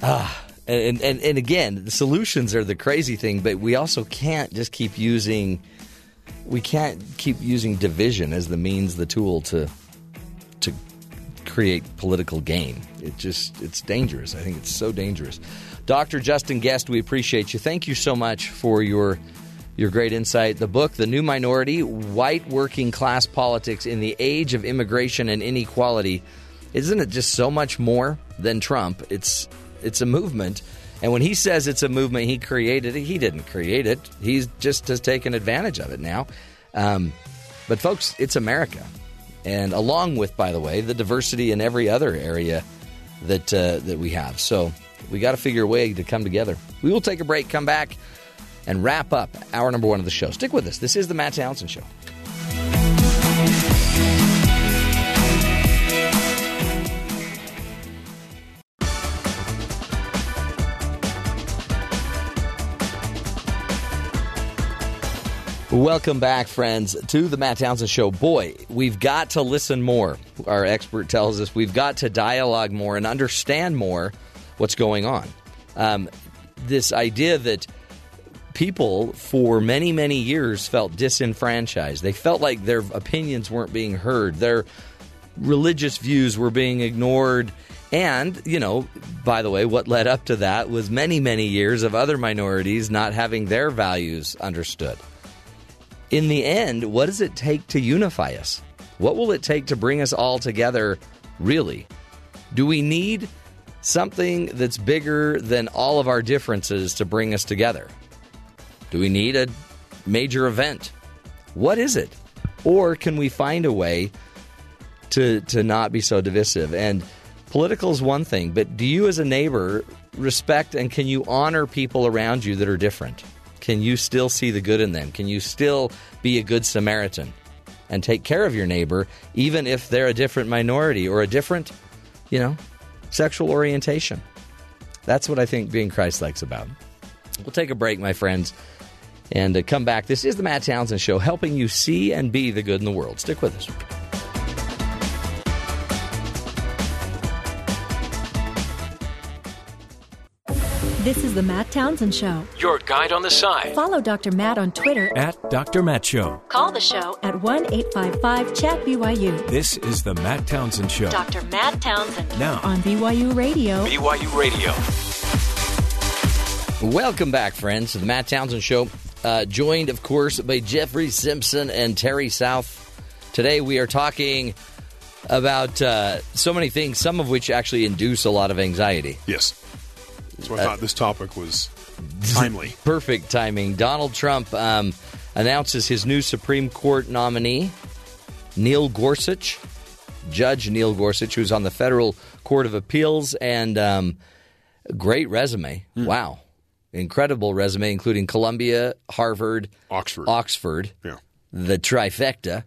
ah, and, and, and again, the solutions are the crazy thing, but we also can't just keep using, we can't keep using division as the means, the tool to, to create political gain. It just, it's dangerous. I think it's so dangerous. Dr. Justin Gest, we appreciate you. Thank you so much for your your great insight. The book, The New Minority White Working Class Politics in the Age of Immigration and Inequality. Isn't it just so much more than Trump? It's, it's a movement. And when he says it's a movement he created he didn't create it. He's just has taken advantage of it now. Um, but, folks, it's America. And along with, by the way, the diversity in every other area that, uh, that we have. So we got to figure a way to come together. We will take a break, come back and wrap up hour number one of the show. Stick with us. This is the Matt Townsend Show. Welcome back, friends, to the Matt Townsend Show. Boy, we've got to listen more. Our expert tells us we've got to dialogue more and understand more what's going on. Um, this idea that people for many, many years felt disenfranchised. They felt like their opinions weren't being heard, their religious views were being ignored. And, you know, by the way, what led up to that was many, many years of other minorities not having their values understood. In the end, what does it take to unify us? What will it take to bring us all together, really? Do we need something that's bigger than all of our differences to bring us together? Do we need a major event? What is it? Or can we find a way to to not be so divisive? And political is one thing, but do you as a neighbor respect and can you honor people around you that are different? Can you still see the good in them? Can you still be a good Samaritan and take care of your neighbor even if they're a different minority or a different, you know, sexual orientation? That's what I think being Christ like's about. We'll take a break, my friends and uh, come back. This is the Matt Townsend Show, helping you see and be the good in the world. Stick with us. This is the Matt Townsend Show. Your guide on the side. Follow Dr. Matt on Twitter at Dr. Matt Show. Call the show at 1 855 Chat BYU. This is the Matt Townsend Show. Dr. Matt Townsend. Now on BYU Radio. BYU Radio. Welcome back, friends, to the Matt Townsend Show. Uh, joined, of course, by Jeffrey Simpson and Terry South. Today we are talking about uh, so many things, some of which actually induce a lot of anxiety. Yes. So I thought this topic was timely. Perfect timing. Donald Trump um, announces his new Supreme Court nominee, Neil Gorsuch, Judge Neil Gorsuch, who's on the Federal Court of Appeals, and um, great resume. Mm. Wow incredible resume, including Columbia, Harvard, Oxford, Oxford, yeah, the trifecta.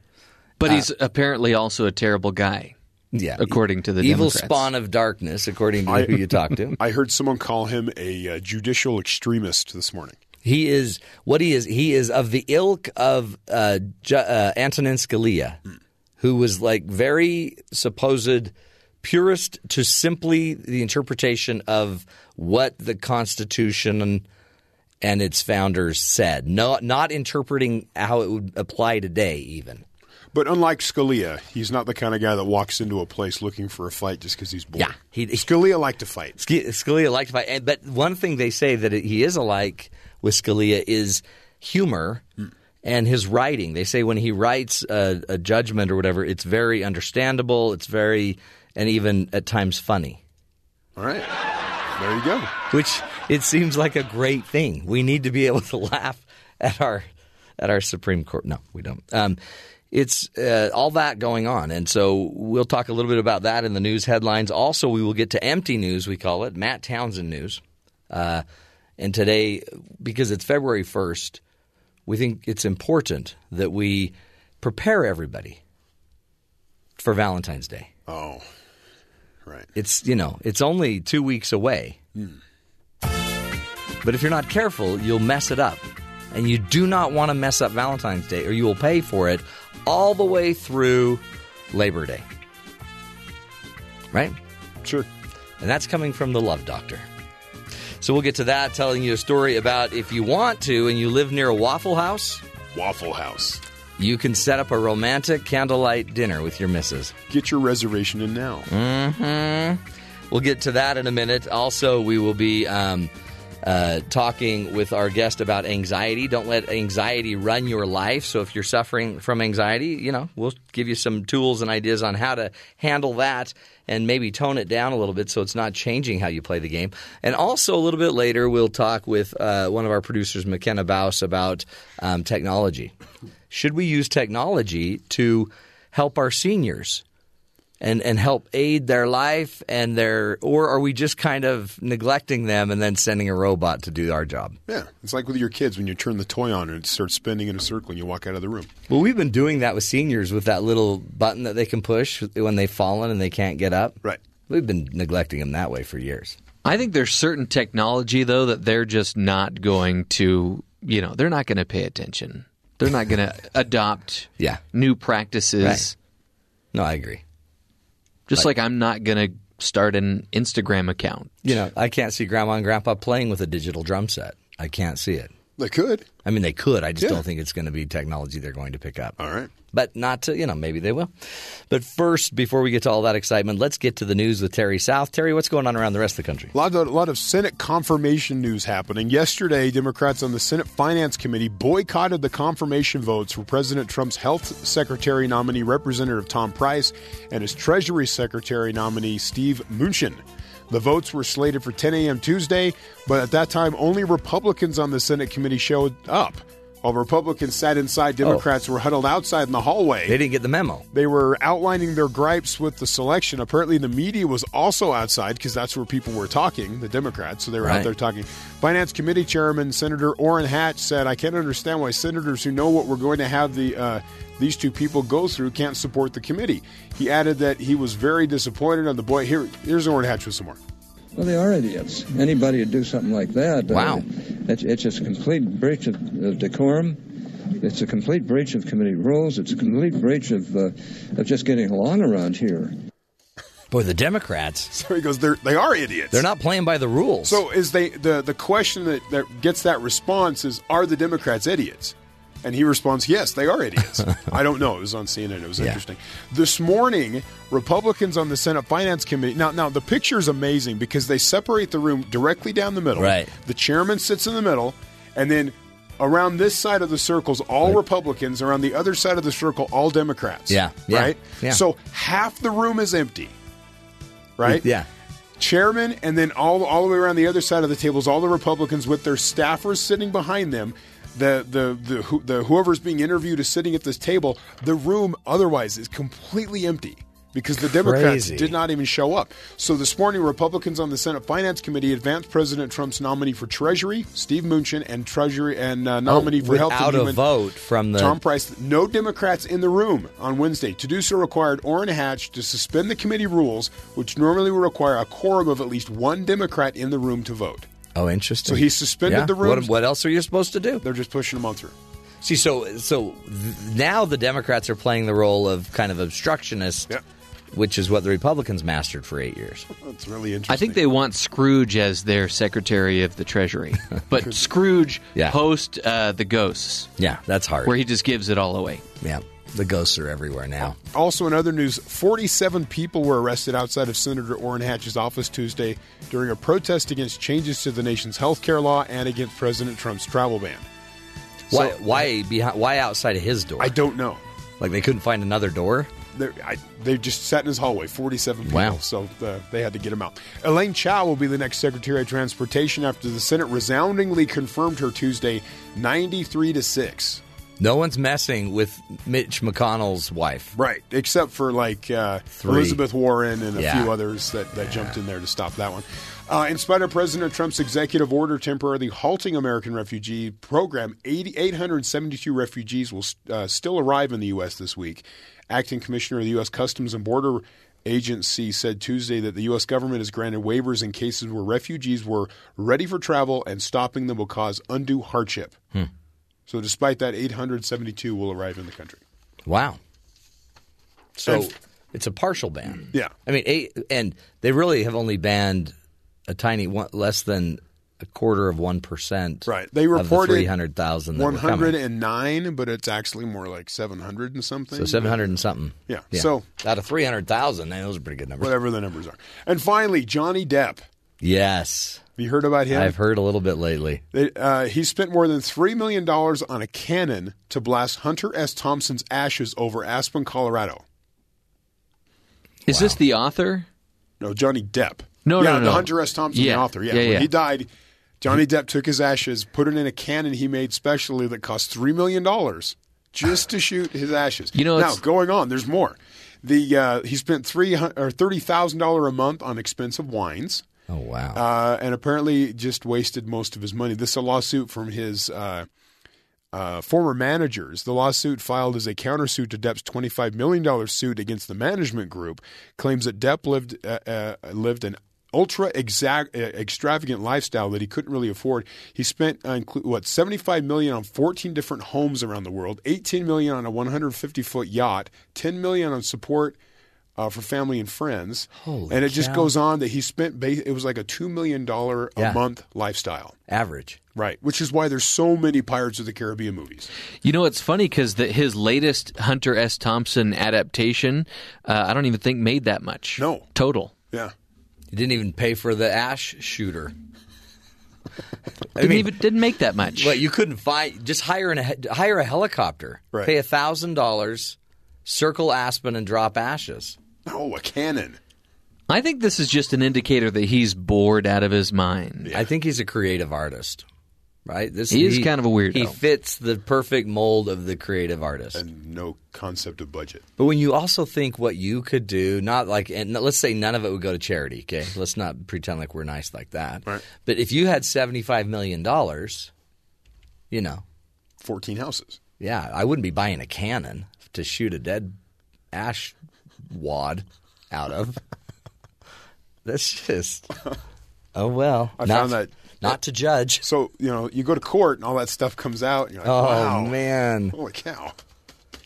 But he's uh, apparently also a terrible guy. Yeah, according to the evil Democrats. spawn of darkness, according to I, who you talk to. (laughs) I heard someone call him a uh, judicial extremist this morning. He is what he is. He is of the ilk of uh, Ju- uh, Antonin Scalia, who was like very supposed purist to simply the interpretation of what the Constitution and, and its founders said, no, not interpreting how it would apply today, even. But unlike Scalia, he's not the kind of guy that walks into a place looking for a fight just because he's bored. Yeah, he- Scalia liked to fight. Scalia liked to fight, and, but one thing they say that he is alike with Scalia is humor and his writing. They say when he writes a, a judgment or whatever, it's very understandable. It's very and even at times funny, All right. There you go. which it seems like a great thing. We need to be able to (laughs) laugh at our at our Supreme Court. No, we don't. Um, it's uh, all that going on, and so we'll talk a little bit about that in the news headlines. Also, we will get to empty news. We call it Matt Townsend news. Uh, and today, because it's February first, we think it's important that we prepare everybody for Valentine's Day. Oh, right. It's you know it's only two weeks away. But if you're not careful, you'll mess it up, and you do not want to mess up Valentine's Day, or you will pay for it all the way through Labor Day. Right? Sure. And that's coming from the Love Doctor. So we'll get to that, telling you a story about if you want to and you live near a Waffle House, Waffle House. you can set up a romantic candlelight dinner with your missus. Get your reservation in now. Mm. Hmm. We'll get to that in a minute. Also, we will be um, uh, talking with our guest about anxiety. Don't let anxiety run your life. So, if you're suffering from anxiety, you know, we'll give you some tools and ideas on how to handle that and maybe tone it down a little bit so it's not changing how you play the game. And also, a little bit later, we'll talk with uh, one of our producers, McKenna Baus, about um, technology. Should we use technology to help our seniors? And and help aid their life and their or are we just kind of neglecting them and then sending a robot to do our job? Yeah. It's like with your kids when you turn the toy on and it starts spinning in a circle and you walk out of the room. Well, we've been doing that with seniors with that little button that they can push when they've fallen and they can't get up. Right. We've been neglecting them that way for years. I think there's certain technology though that they're just not going to, you know, they're not going to pay attention. They're not going (laughs) to adopt Yeah. new practices. Right. No, I agree. Just like I'm not going to start an Instagram account. You know, I can't see grandma and grandpa playing with a digital drum set. I can't see it. They could. I mean, they could. I just Yeah. don't think it's going to be technology they're going to pick up. All right. But not to, you know, maybe they will. But first, before we get to all that excitement, let's get to the news with Terry South. Terry, what's going on around the rest of the country? A lot, of, a lot of Senate confirmation news happening. Yesterday, Democrats on the Senate Finance Committee boycotted the confirmation votes for President Trump's Health Secretary nominee, Representative Tom Price, and his Treasury Secretary nominee, Steve Mnuchin. The votes were slated for 10 a.m. Tuesday, but at that time, only Republicans on the Senate committee showed up. While Republicans sat inside, Democrats were huddled outside in the hallway. They didn't get the memo. They were outlining their gripes with the selection. Apparently, the media was also outside because that's where people were talking, the Democrats. So they were out there talking. Finance Committee Chairman Senator Orrin Hatch said, "I can't understand why senators who know what we're going to have the uh, these two people go through can't support the committee." He added that he was very disappointed on the boy. Here, here's Orrin Hatch with some more. Well, they are idiots. Anybody would do something like that. uh, Wow. It's, it's just a complete breach of, of decorum. It's a complete breach of committee rules. It's a complete breach of uh, of just getting along around here. Boy, the Democrats, (laughs) So he goes, "They're they are idiots." they're not playing by the rules. So is they the the question that, that gets that response is are the Democrats idiots? And he responds, yes, they are idiots. (laughs) I don't know. It was on CNN. It was Yeah. interesting. This morning, Republicans on the Senate Finance Committee. Now, now the picture is amazing because they separate the room directly down the middle. Right. The chairman sits in the middle, and then around this side of the circles, all Republicans. Around the other side of the circle, all Democrats. Yeah, yeah, Right. yeah. So half the room is empty. Right yeah. chairman, and then all all the way around the other side of the table is all the Republicans with their staffers sitting behind them. The the the, who, the whoever's being interviewed is sitting at this table. The room otherwise is completely empty because the Democrats Crazy. did not even show up. So this morning, Republicans on the Senate Finance Committee advanced President Trump's nominee for Treasury, Steve Mnuchin, and Treasury and uh, nominee for Health and Oh, Human vote from the Tom Price. No Democrats in the room on Wednesday. To do so required Orrin Hatch to suspend the committee rules, which normally would require a quorum of at least one Democrat in the room to vote. Oh, interesting. So he suspended Yeah. the What, rooms. what else are you supposed to do? They're just pushing them on through. See, so so th- now the Democrats are playing the role of kind of obstructionist, Yeah. which is what the Republicans mastered for eight years. That's really interesting. I think they want Scrooge as their Secretary of the Treasury, (laughs) but Scrooge Yeah. post uh, the ghosts, Yeah, that's hard. where he just gives it all away. yeah, the ghosts are everywhere now. Also, in other news, 47 people were arrested outside of Senator Orrin Hatch's office Tuesday during a protest against changes to the nation's health care law and against President Trump's travel ban. Why? So- why behind? Why outside of his door? I don't know. like they couldn't find another door. I, they just sat in his hallway, 47 people, Wow. so uh, they had to get him out. Elaine Chao will be the next Secretary of Transportation after the Senate resoundingly confirmed her Tuesday 93 to 6. No one's messing with Mitch McConnell's wife. Right, except for like uh, Elizabeth Warren and a Yeah. few others that, that jumped in there to stop that one. Uh, in spite of President Trump's executive order temporarily halting American refugee program, 80, 872 refugees will uh, still arrive in the U.S. this week. Acting Commissioner of the U.S. Customs and Border Agency said Tuesday that the U.S. government has granted waivers in cases where refugees were ready for travel and stopping them will cause undue hardship. So, despite that, 872 will arrive in the country. Wow. So And- it's a partial ban. Yeah. I mean, eight, and they really have only banned a tiny one, less than a quarter of one percent. Right. They the reported three hundred thousand. One hundred and nine, but it's actually more like seven hundred and something. So seven hundred and something. Yeah. So- out of three hundred thousand, those are pretty good numbers. whatever the numbers are. And finally, Johnny Depp. Yes, Have you heard about him? I've heard a little bit lately. They- uh, he spent more than three million dollars on a cannon to blast Hunter S. Thompson's ashes over Aspen, Colorado. Is this the author? No, Johnny Depp. No, yeah, no, the. Hunter S. Thompson, Yeah. the author. Yeah, Yeah, when yeah. he died, Johnny Depp took his ashes, put it in a cannon he made specially that cost three million dollars just to shoot his ashes. You know, now it's- going on, there's more. The uh, he spent three or thirty thousand dollar a month on expensive wines. Oh wow. uh, and apparently just wasted most of his money. This is a lawsuit from his uh, uh, former managers. The lawsuit filed as a countersuit to Depp's $25 million suit against the management group claims that Depp lived uh, uh, lived an ultra exact, uh, extravagant lifestyle that he couldn't really afford. He spent uh, what 75 million on 14 different homes around the world, 18 million on a 150 foot yacht, 10 million on support uh, for family and friends, Holy and it just goes on that he spent. Ba- it was like a two million dollar a Yeah. month lifestyle, Average. right? Which is why there's so many Pirates of the Caribbean movies. You know, it's funny because his latest Hunter S. Thompson adaptation, uh, I don't even think made that much. No. total. Yeah, He didn't even pay for the ash shooter. (laughs) Didn't even didn't make that much. What you couldn't find? Just hire an, hire a helicopter. Right. Pay a thousand dollars, circle Aspen, and drop ashes. Oh, a cannon. I think this is just an indicator that he's bored out of his mind. I think he's a creative artist, right? This He is kind of a weirdo. He fits the perfect mold of the creative artist. and no concept of budget. but when you also think what you could do, not like, and let's say none of it would go to charity. Okay, let's not pretend like we're nice like that. Right. But if you had seventy-five million dollars, you know, 14 houses. yeah, I wouldn't be buying a cannon to shoot a dead ash wad out of. That's just. (laughs) Oh well. I not, found that- not to judge. So you know, you go to court and all that stuff comes out. And you're like, Oh wow, man, holy cow!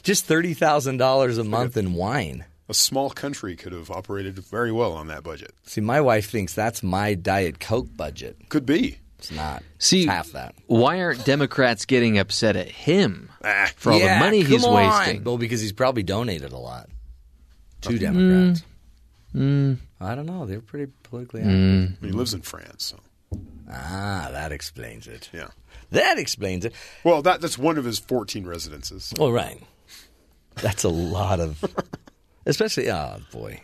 just thirty thousand dollars a month in wine. A small country could have operated very well on that budget. See, my wife thinks that's my diet coke budget. Could be. It's not. See, it's half that. Why aren't Democrats getting upset at him Ah, for all Yeah, the money he's come on. wasting? Well, because he's probably donated a lot to Democrats. Mm. I don't know. They're pretty politically Mm. active. he lives in France, so Ah, that explains it. yeah. That explains it. Well, that that's one of his 14 residences. Well, right. That's a lot of, (laughs) especially. Oh boy.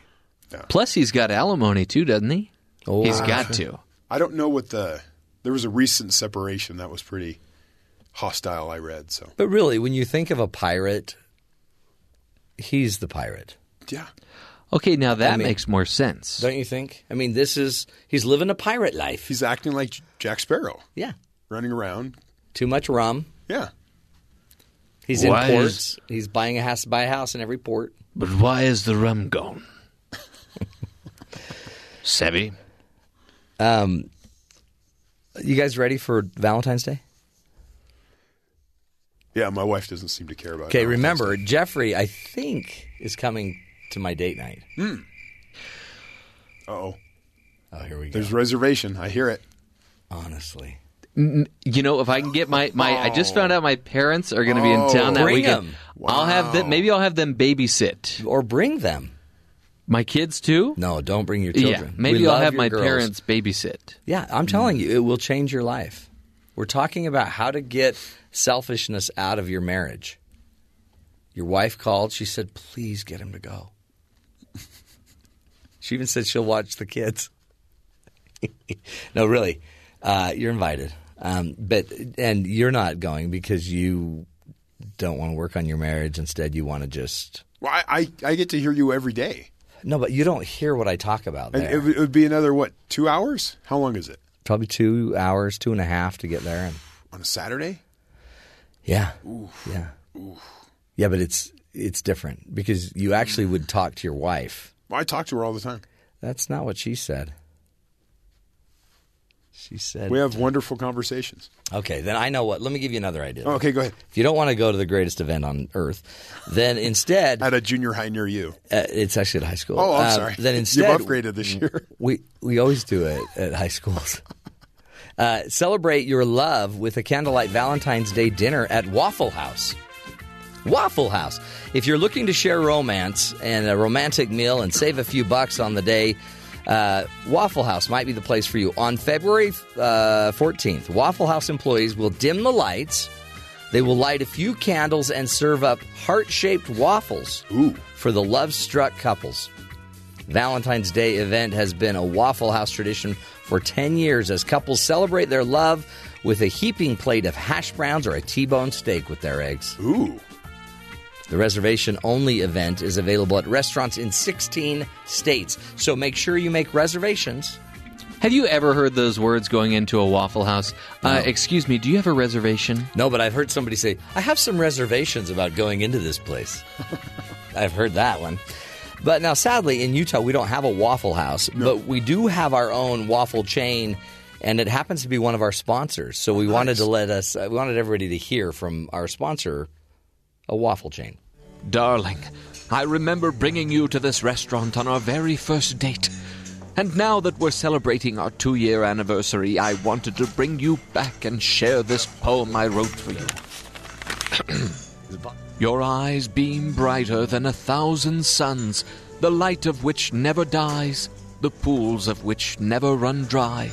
Plus, he's got alimony too, doesn't he? Oh, he's got to. I don't know what the. There was a recent separation that was pretty hostile. I read so. But really, when you think of a pirate, he's the pirate, Yeah. Okay, now that I mean- makes more sense. don't you think? I mean, this is he's living a pirate life. He's acting like Jack Sparrow, Yeah. running around. Too much rum. Yeah. He's Why in is- ports. He's buying a house to buy a house in every port. But why is the rum gone? (laughs) Sebby? Um, you guys ready for Valentine's Day? Yeah, my wife doesn't seem to care about. It. Okay, remember Jeffrey. I think is coming to my date night. Hmm. Uh-oh. Oh, here we go. There's reservation. I hear it. Honestly, You know, if I can get my, my I just found out my parents are going to be in town that oh, Bring weekend. them. I'll have them. Maybe I'll have them babysit or bring them. my kids too. No, don't bring your Yeah, children. maybe I'll love have your my girls. parents babysit. Yeah, I'm telling you, it will change your life. We're talking about how to get selfishness out of your marriage. Your wife called. She said, "Please get him to go." She even said she'll watch the kids. (laughs) no, really, uh, you're invited. Um, but and you're not going because you don't want to work on your marriage. Instead, you want to just Well, I, I, I get to hear you every day. no. But you don't hear what I talk about there. it, would- it would be another what? Two hours? How long is it Probably two hours, two and a half to get there. And on a Saturday? Yeah. Yeah. Yeah, but it's it's different because you actually would talk to your wife. Well, I talk to her all the time. That's not what she said. She said We have wonderful conversations. Okay, then I know what. Let me give you another idea. Okay, go ahead. If you don't want to go to the greatest event on earth, then instead At a junior high near you. uh, it's actually at high school. Oh, I'm Uh, sorry. Then instead You've upgraded this year. (laughs) We we always do it at high schools. (laughs) Uh, celebrate your love with a candlelight Valentine's Day dinner at Waffle House. Waffle House. If you're looking to share romance and a romantic meal and save a few bucks on the day, uh, Waffle House might be the place for you. On February uh, 14th, Waffle House employees will dim the lights. They will light a few candles and serve up heart shaped waffles Ooh. for the love struck couples. Valentine's Day event has been a Waffle House tradition for 10 years as couples celebrate their love with a heaping plate of hash browns or a T-bone steak with their eggs. Ooh. The reservation only event is available at restaurants in 16 states. So make sure you make reservations. Have you ever heard those words going into a Waffle House? Uh, excuse me, do you have a reservation? No, but I've heard somebody say, I have some reservations about going into this place. (laughs) I've heard that one. But now, sadly, in Utah, we don't have a Waffle House, but we do have our own waffle chain, and it happens to be one of our sponsors. So we wanted to let us, uh, we wanted everybody to hear from our sponsor, a waffle chain. Darling, I remember bringing you to this restaurant on our very first date. And now that we're celebrating our two year anniversary, I wanted to bring you back and share this poem I wrote for you. (clears throat) Your eyes beam brighter than a thousand suns, the light of which never dies, the pools of which never run dry.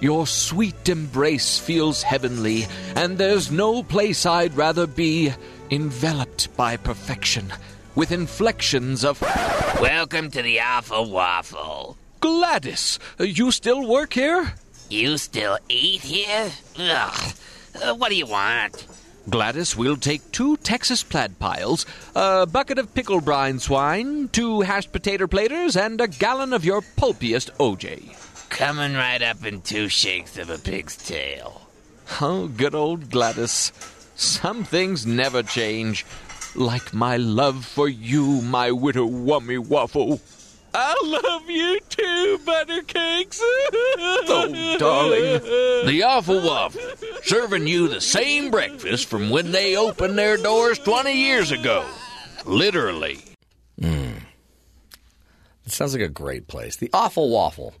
Your sweet embrace feels heavenly, and there's no place I'd rather be, enveloped by perfection, with inflections of Welcome to the Awful Waffle. Gladys. You still work here? You still eat here? Ugh. Uh, what do you want? Gladys, we'll take two Texas plaid piles, a bucket of pickle brine swine, two hashed potato platers, and a gallon of your pulpiest OJ. Coming right up in two shakes of a pig's tail. Oh, good old Gladys. Some things never change. Like my love for you, my widow wummy waffle. I love you too, buttercakes. Oh, darling. The Awful Waffle, serving you the same breakfast from when they opened their doors 20 years ago. Literally. Hmm. It sounds like a great place. The Awful Waffle.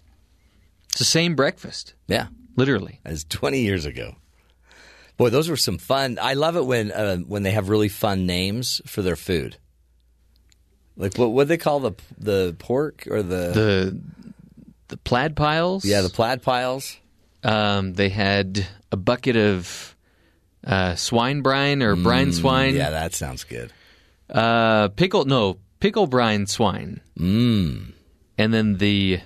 It's the same breakfast, Yeah, literally. as 20 years ago. Boy, those were some fun. I love it when uh, when they have really fun names for their food. Like what what they call the the pork or the, The the plaid piles. yeah the plaid piles. Um, they had a bucket of uh, swine brine or brine swine. Mm, Yeah, that sounds good. Uh, pickle no pickle brine swine. Mmm. and then the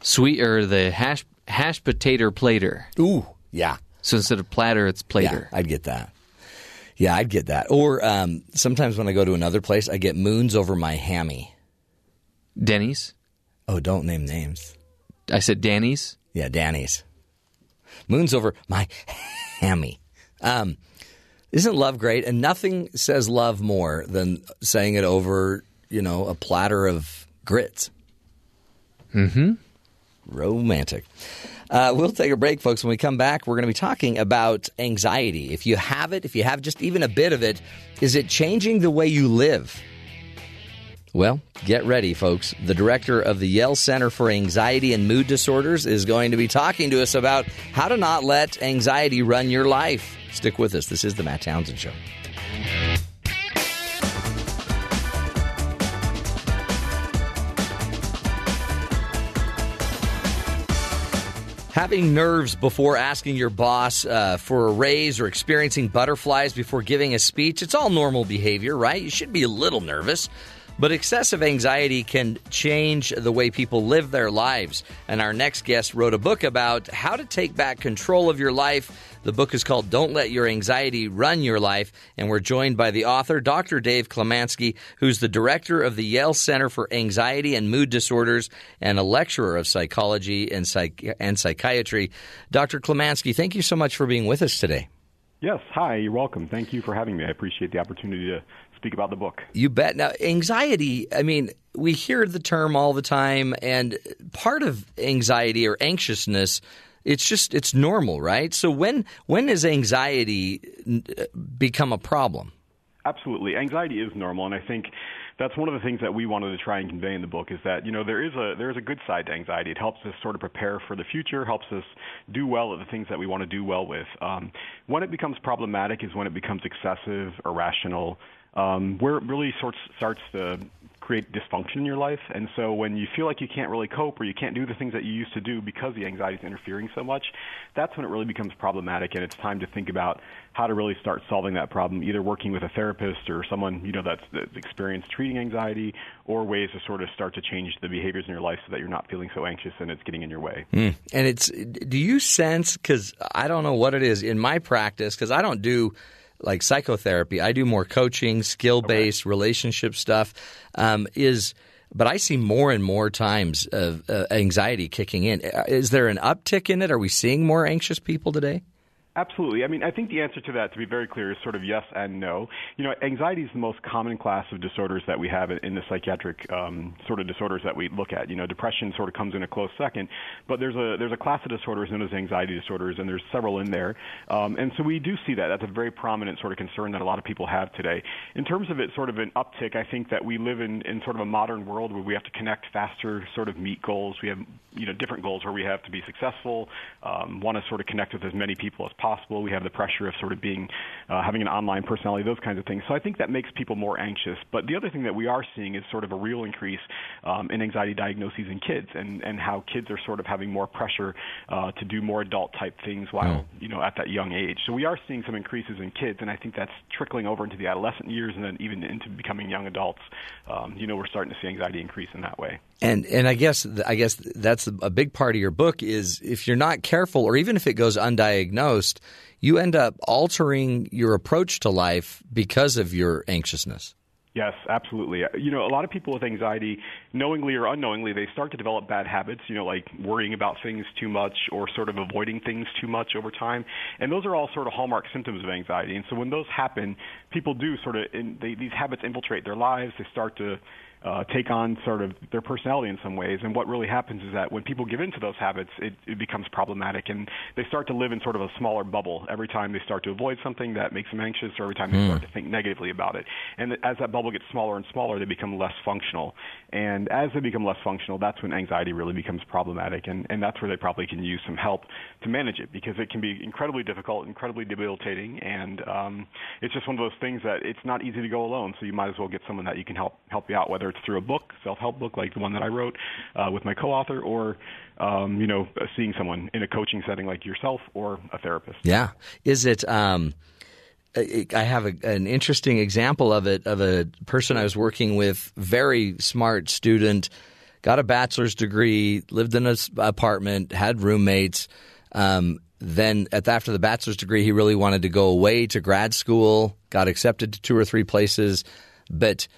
sweet or the hash hash potato plater. Ooh, yeah. So instead of platter, it's plater. Yeah, I'd get that. Yeah, I'd get that. Or um, sometimes when I go to another place, I get moons over my hammy. Denny's. Oh, don't name names. I said Danny's. Yeah, Danny's. Moons over my hammy. Um, isn't love great? And nothing says love more than saying it over, you know, a platter of grits. Mm-hmm. Romantic. Uh, we'll take a break, folks. When we come back, we're going to be talking about anxiety. If you have it, if you have just even a bit of it, is it changing the way you live? Well, get ready, folks. The director of the Yale Center for Anxiety and Mood Disorders is going to be talking to us about how to not let anxiety run your life. Stick with us. This is the Matt Townsend Show. Having nerves before asking your boss uh, for a raise or experiencing butterflies before giving a speech, it's all normal behavior, right? You should be a little nervous. But excessive anxiety can change the way people live their lives. And our next guest wrote a book about how to take back control of your life. The book is called Don't Let Your Anxiety Run Your Life. And we're joined by the author, Dr. Dave Klemanski, who's the director of the Yale Center for Anxiety and Mood Disorders and a lecturer of psychology and, psych- and psychiatry. Dr. Klemanski, thank you so much for being with us today. Yes, hi, you're welcome. Thank you for having me. I appreciate the opportunity to speak about the book. You bet. Now, anxiety, I mean, we hear the term all the time, and part of anxiety or anxiousness. It's just it's normal, right? So when when does anxiety become a problem? Absolutely, anxiety is normal, and I think that's one of the things that we wanted to try and convey in the book is that you know there is a there is a good side to anxiety. It helps us sort of prepare for the future, helps us do well at the things that we want to do well with. Um, when it becomes problematic is when it becomes excessive, irrational, um, where it really sorts, starts to create dysfunction in your life. And so when you feel like you can't really cope or you can't do the things that you used to do because the anxiety is interfering so much, that's when it really becomes problematic and it's time to think about how to really start solving that problem, either working with a therapist or someone, you know, that's, that's experienced treating anxiety or ways to sort of start to change the behaviors in your life so that you're not feeling so anxious and it's getting in your way. Mm. And it's do you sense cuz I don't know what it is in my practice cuz I don't do like psychotherapy. I do more coaching, skill based, okay. relationship stuff. Um, is but I see more and more times of uh, anxiety kicking in. Is there an uptick in it? Are we seeing more anxious people today? Absolutely. I mean, I think the answer to that, to be very clear, is sort of yes and no. You know, anxiety is the most common class of disorders that we have in the psychiatric um, sort of disorders that we look at. You know, depression sort of comes in a close second, but there's a there's a class of disorders known as anxiety disorders, and there's several in there. Um, and so we do see that. That's a very prominent sort of concern that a lot of people have today. In terms of it, sort of an uptick, I think that we live in in sort of a modern world where we have to connect faster, sort of meet goals. We have you know different goals where we have to be successful, um, want to sort of connect with as many people as possible possible. We have the pressure of sort of being uh, having an online personality, those kinds of things. So I think that makes people more anxious. But the other thing that we are seeing is sort of a real increase um, in anxiety diagnoses in kids, and and how kids are sort of having more pressure uh, to do more adult type things while you know at that young age. So we are seeing some increases in kids, and I think that's trickling over into the adolescent years, and then even into becoming young adults. Um, you know, we're starting to see anxiety increase in that way. And and I guess I guess that's a big part of your book is if you're not careful, or even if it goes undiagnosed, you end up altering your approach to life because of your anxiousness. Yes, absolutely. You know, a lot of people with anxiety, knowingly or unknowingly, they start to develop bad habits, you know, like worrying about things too much or sort of avoiding things too much over time. And those are all sort of hallmark symptoms of anxiety. And so when those happen, people do sort of, in, they, these habits infiltrate their lives. They start to uh, take on sort of their personality in some ways. And what really happens is that when people give into those habits, it, it becomes problematic, and they start to live in sort of a smaller bubble. Every time they start to avoid something that makes them anxious, or every time they mm. start to think negatively about it, and as that bubble gets smaller and smaller, they become less functional. And as they become less functional, that's when anxiety really becomes problematic, and and that's where they probably can use some help to manage it because it can be incredibly difficult, incredibly debilitating, and um, it's just one of those things that it's not easy to go alone. So you might as well get someone that you can help help you out, whether it's it's through a book, self-help book like the one that I wrote uh, with my co-author, or um, you know, seeing someone in a coaching setting like yourself or a therapist. Yeah, is it? Um, I have a, an interesting example of it of a person I was working with, very smart student, got a bachelor's degree, lived in an apartment, had roommates. Um, then the, after the bachelor's degree, he really wanted to go away to grad school. Got accepted to two or three places, but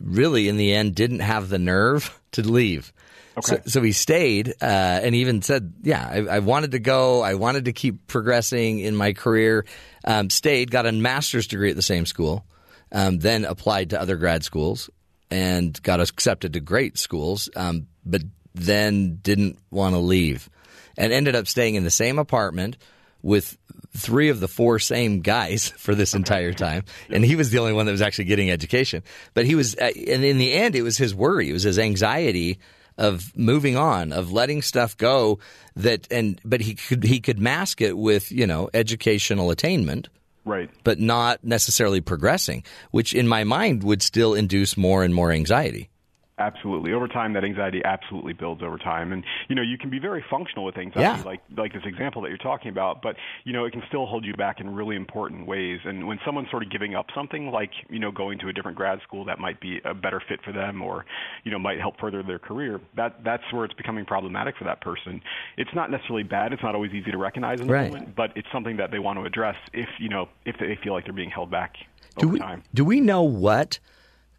really, in the end, didn't have the nerve (laughs) to leave. Okay. So, so he stayed uh, and even said, Yeah, I, I, wanted to go. I wanted to keep progressing in my career. Um, stayed, got a master's degree at the same school, um, then applied to other grad schools and got accepted to great schools, um, but then didn't want to leave and ended up staying in the same apartment with three of the four same guys (laughs) for this entire time. And he was the only one that was actually getting education. But he was, uh, and in the end, it was his worry, it was his anxiety of moving on, of letting stuff go that, and, but he could, he could mask it with, you know, educational attainment. Right. But not necessarily progressing, which in my mind would still induce more and more anxiety. Absolutely. Over time, that anxiety absolutely builds over time, and you know you can be very functional with anxiety, Yeah. like like this example that you're talking about. But you know it can still hold you back in really important ways. And when someone's sort of giving up something, like you know going to a different grad school that might be a better fit for them, or you know might help further their career, that that's where it's becoming problematic for that person. It's not necessarily bad. It's not always easy to recognize in the Right. moment, but it's something that they want to address if you know if they feel like they're being held back Do we, time. do we know what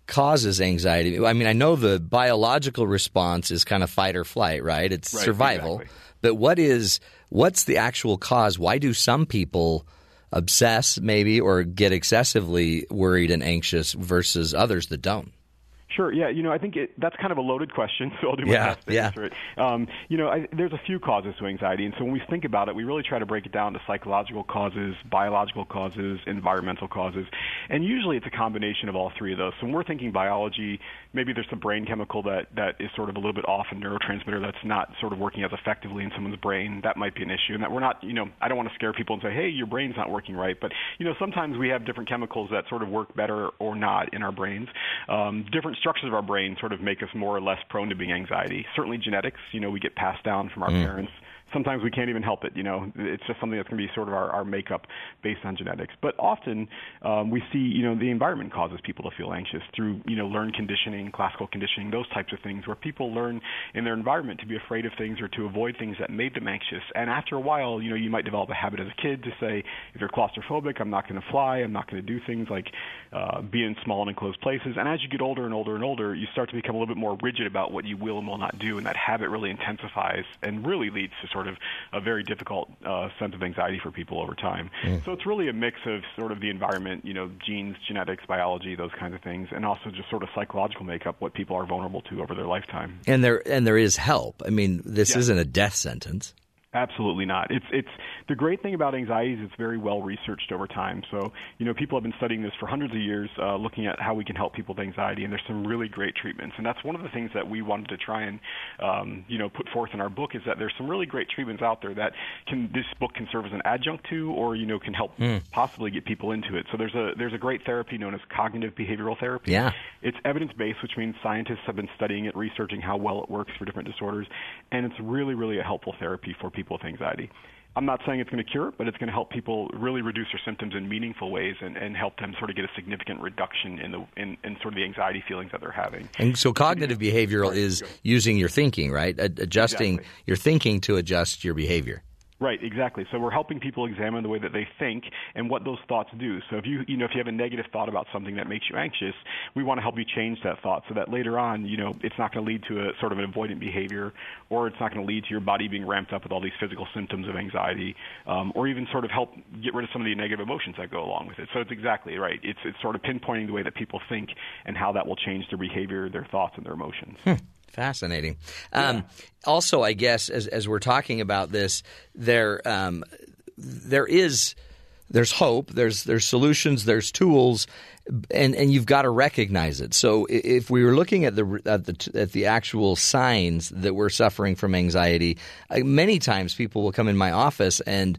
causes anxiety? I mean, I know the biological response is kind of fight or flight, right? It's Right, survival. exactly. But what is what's the actual cause? Why do some people obsess maybe or get excessively worried and anxious versus others that don't? Sure. Yeah. You know, I think it, that's kind of a loaded question, (laughs) so I'll do my Yeah, best to yeah. answer it. Um, you know, I, there's a few causes to anxiety, and so when we think about it, we really try to break it down to psychological causes, biological causes, environmental causes, and usually it's a combination of all three of those. So when we're thinking biology, maybe there's some brain chemical that that is sort of a little bit off, a neurotransmitter that's not sort of working as effectively in someone's brain. That might be an issue, and that we're not. You know, I don't want to scare people and say, hey, your brain's not working right, but you know, sometimes we have different chemicals that sort of work better or not in our brains. Um, different structures of our brain sort of make us more or less prone to being anxiety. Certainly genetics, you know, we get passed down from our Mm. parents. Sometimes we can't even help it, you know. It's just something that's going to be sort of our, our makeup based on genetics. But often um, we see, you know, the environment causes people to feel anxious through, you know, learned conditioning, classical conditioning, those types of things where people learn in their environment to be afraid of things or to avoid things that made them anxious. And after a while, you know, you might develop a habit as a kid to say, if you're claustrophobic, I'm not going to fly, I'm not going to do things like uh, be in small and enclosed places. And as you get older and older and older, you start to become a little bit more rigid about what you will and will not do, and that habit really intensifies and really leads to sort of a very difficult uh, sense of anxiety for people over time. Mm. So it's really a mix of sort of the environment, you know, genes, genetics, biology, those kinds of things, and also just sort of psychological makeup, what people are vulnerable to over their lifetime. And there and there is help. I mean, this Yeah. isn't a death sentence. Absolutely not. It's it's the great thing about anxiety is it's very well researched over time. So you know people have been studying this for hundreds of years, uh, looking at how we can help people with anxiety, and there's some really great treatments. And that's one of the things that we wanted to try and um, you know put forth in our book is that there's some really great treatments out there that can this book can serve as an adjunct to, or you know can help Hmm. possibly get people into it. So there's a there's a great therapy known as cognitive behavioral therapy. Yeah. It's evidence based, which means scientists have been studying it, researching how well it works for different disorders, and it's really, really a helpful therapy for people with anxiety. I'm not saying it's going to cure but it's going to help people really reduce their symptoms in meaningful ways and, and help them sort of get a significant reduction in the in, in sort of the anxiety feelings that they're having. And so cognitive behavioral is using your thinking, right? Ad- Adjusting your thinking to adjust your behavior. Right, exactly. So we're helping people examine the way that they think and what those thoughts do. So if you you know if you have a negative thought about something that makes you anxious, we want to help you change that thought so that later on, you know, it's not going to lead to a sort of an avoidant behavior, or it's not going to lead to your body being ramped up with all these physical symptoms of anxiety, um, or even sort of help get rid of some of the negative emotions that go along with it. So it's exactly right. It's it's sort of pinpointing the way that people think and how that will change their behavior, their thoughts, and their emotions. Fascinating. Um, Also, I guess as as we're talking about this, there um, there is there's hope. There's there's solutions. There's tools, and and you've got to recognize it. So if we were looking at the at the at the actual signs that we're suffering from anxiety, uh, many times people will come in my office and.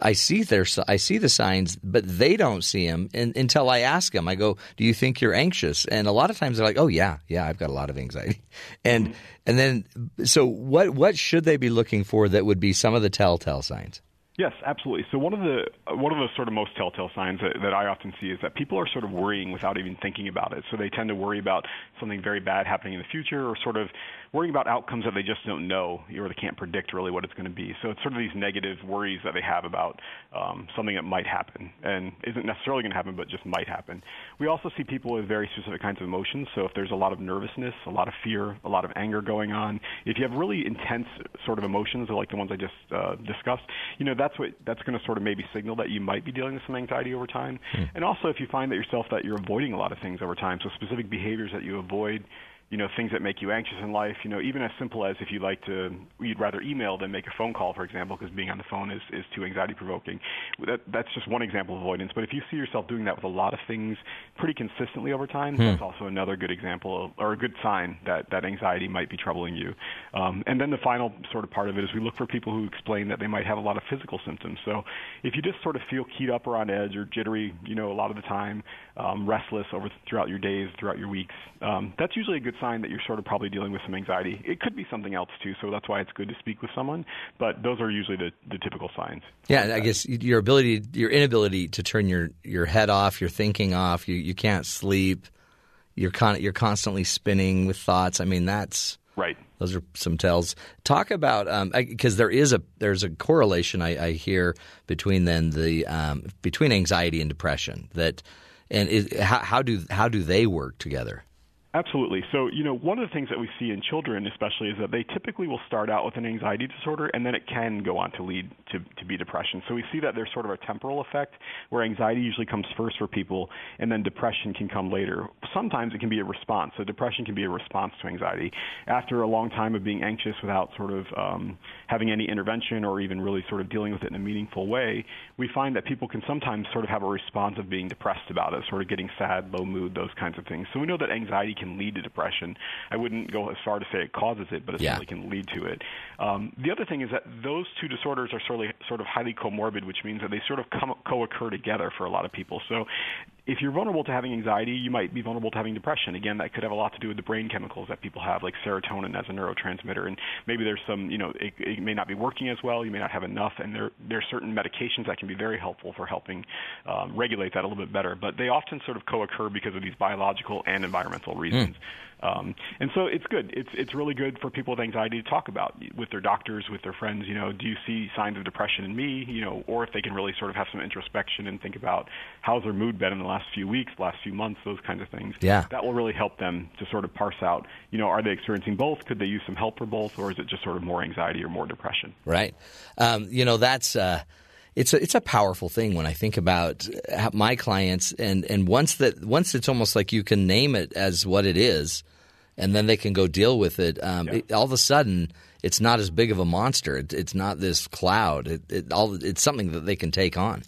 I see their I see the signs, but they don't see them and, until I ask them. I go, "Do you think you're anxious?" And a lot of times they're like, "Oh yeah, yeah, I've got a lot of anxiety." (laughs) And mm-hmm. and then so what what should they be looking for that would be some of the telltale signs? Yes, absolutely. So one of the one of the sort of most telltale signs that, that I often see is that people are sort of worrying without even thinking about it. So they tend to worry about something very bad happening in the future, or sort of worrying about outcomes that they just don't know, or they can't predict really what it's going to be. So it's sort of these negative worries that they have about um, something that might happen and isn't necessarily going to happen, but just might happen. We also see people with very specific kinds of emotions. So if there's a lot of nervousness, a lot of fear, a lot of anger going on, if you have really intense sort of emotions, like the ones I just uh, discussed, you know that's what that's going to sort of maybe signal that you might be dealing with some anxiety over time. And also, if you find that yourself that you're avoiding a lot of things over time, so specific behaviors that you avoid you know things that make you anxious in life. You know, even as simple as if you like to, you'd rather email than make a phone call, for example, because being on the phone is is too anxiety provoking. That that's just one example of avoidance. But if you see yourself doing that with a lot of things pretty consistently over time, Hmm. that's also another good example of, or a good sign that that anxiety might be troubling you. Um, and then the final sort of part of it is we look for people who explain that they might have a lot of physical symptoms. So if you just sort of feel keyed up or on edge or jittery, you know, a lot of the time, um, restless over throughout your days, throughout your weeks, um, that's usually a good sign that you're sort of probably dealing with some anxiety. It could be something else too, so that's why it's good to speak with someone. But those are usually the, the typical signs. Yeah, and I guess your ability, your inability to turn your, your head off, your thinking off, you, you can't sleep, you're con- you're constantly spinning with thoughts. I mean, that's right. Those are some tells. Talk about because there is a there's a correlation I, I hear between then the um, between anxiety and depression that and is, how, how do how do they work together? Absolutely. So, you know, one of the things that we see in children, especially, is that they typically will start out with an anxiety disorder and then it can go on to lead to, to be depression. So we see that there's sort of a temporal effect where anxiety usually comes first for people and then depression can come later. Sometimes it can be a response. So depression can be a response to anxiety. After a long time of being anxious without sort of um, having any intervention or even really sort of dealing with it in a meaningful way, we find that people can sometimes sort of have a response of being depressed about it, sort of getting sad, low mood, those kinds of things. So we know that anxiety can lead to depression. I wouldn't go as far to say it causes it, but it Yeah. certainly can lead to it. Um, the other thing is that those two disorders are sort of, sort of highly comorbid, which means that they sort of come, co-occur together for a lot of people. So if you're vulnerable to having anxiety, you might be vulnerable to having depression. Again, that could have a lot to do with the brain chemicals that people have, like serotonin as a neurotransmitter, and maybe there's some, you know, it, it may not be working as well. You may not have enough, and there there are certain medications that can be very helpful for helping um, regulate that a little bit better. But they often sort of co-occur because of these biological and environmental reasons. Um, and so it's good. It's it's really good for people with anxiety to talk about with their doctors, with their friends. You know, do you see signs of depression in me? You know, or if they can really sort of have some introspection and think about how's their mood been in the last few weeks, last few months, those kinds of things. Yeah. that will really help them to sort of parse out. You know, are they experiencing both? Could they use some help for both, or is it just sort of more anxiety or more depression? Right. Um, you know, that's uh, it's a, it's a powerful thing when I think about my clients, and, and once that once it's almost like you can name it as what it is, and then they can go deal with it. Um, it all of a sudden, it's not as big of a monster. It, it's not this cloud. It, it all it's something that they can take on.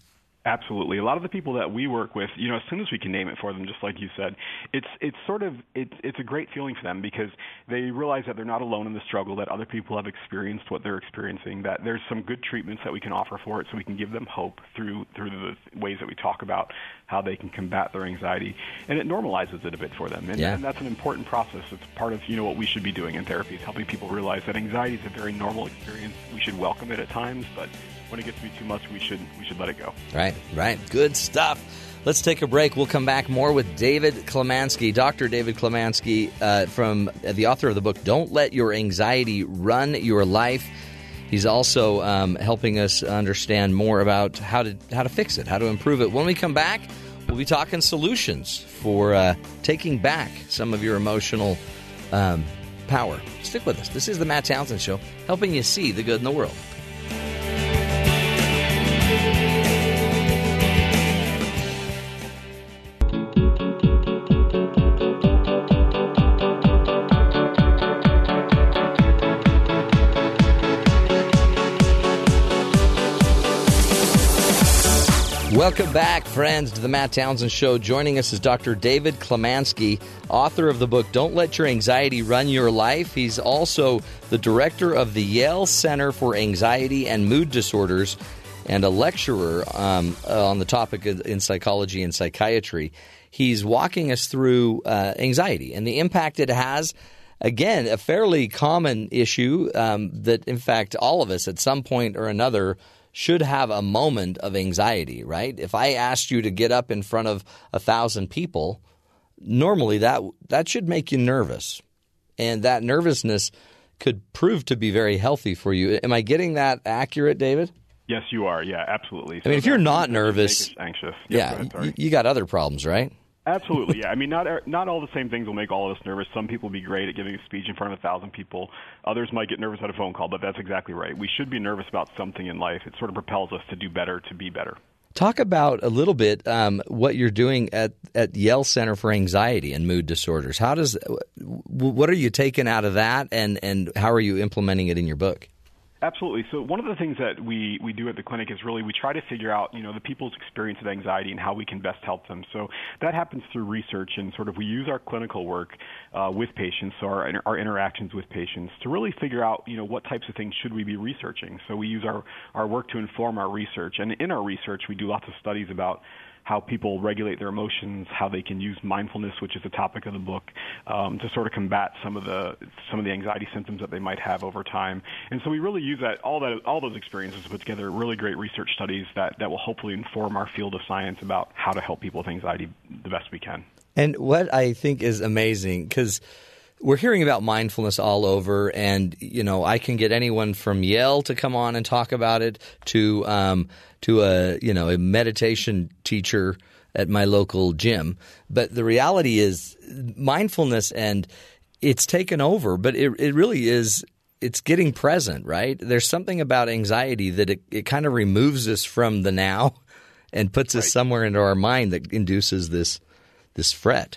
Absolutely. A lot of the people that we work with, you know, as soon as we can name it for them, just like you said, it's it's sort of it's it's a great feeling for them because they realize that they're not alone in the struggle, that other people have experienced what they're experiencing, that there's some good treatments that we can offer for it, so we can give them hope through through the ways that we talk about how they can combat their anxiety, and it normalizes it a bit for them, and, Yeah. and that's an important process. It's part of you know what we should be doing in therapy is helping people realize that anxiety is a very normal experience. We should welcome it at times, but when it gets to be too much, we should we should let it go. Right, right. Good stuff. Let's take a break. We'll come back more with David Klemanski, Dr. David Klemanski, uh, from uh, the author of the book "Don't Let Your Anxiety Run Your Life." He's also um, helping us understand more about how to how to fix it, how to improve it. When we come back, we'll be talking solutions for uh, taking back some of your emotional um, power. Stick with us. This is the Matt Townsend Show, helping you see the good in the world. Welcome back, friends, to the Matt Townsend Show. Joining us is Dr. David Klemanski, author of the book Don't Let Your Anxiety Run Your Life. He's also the director of the Yale Center for Anxiety and Mood Disorders and a lecturer um, on the topic in psychology and psychiatry. He's walking us through uh, anxiety and the impact it has. Again, a fairly common issue um, that, in fact, all of us at some point or another should have a moment of anxiety, right? If I asked you to get up in front of a thousand people, normally that that should make you nervous, and that nervousness could prove to be very healthy for you. Am I getting that accurate, David? Yes, you are. Yeah, absolutely. I mean, if you're not nervous, anxious. Yep, yeah, ahead, you got other problems, right? Absolutely, yeah. I mean, not (laughs) not all the same things will make all of us nervous. Some people will be great at giving a speech in front of a thousand people. Others might get nervous at a phone call, but that's exactly right. We should be nervous about something in life. It sort of propels us to do better, to be better. Talk about a little bit um, what you're doing at, at Yale Center for Anxiety and Mood Disorders. How does what are you taking out of that, and and how are you implementing it in your book? Absolutely. So one of the things that we, we do at the clinic is really we try to figure out, you know, the people's experience of anxiety and how we can best help them. So that happens through research and sort of we use our clinical work uh, with patients, so our, our interactions with patients to really figure out, you know, what types of things should we be researching. So we use our, our work to inform our research. And in our research, we do lots of studies about how people regulate their emotions, how they can use mindfulness, which is the topic of the book, um, to sort of combat some of the some of the anxiety symptoms that they might have over time. And so we really use that all that all those experiences to put together really great research studies that that will hopefully inform our field of science about how to help people with anxiety the best we can. And what I think is amazing because we're hearing about mindfulness all over, and you know, I can get anyone from Yale to come on and talk about it to um, to a you know a meditation teacher at my local gym. But the reality is, mindfulness and it's taken over, but it it really is. It's getting present, right? There's something about anxiety that it, it kind of removes us from the now (laughs) and puts us somewhere into our mind that induces this this fret.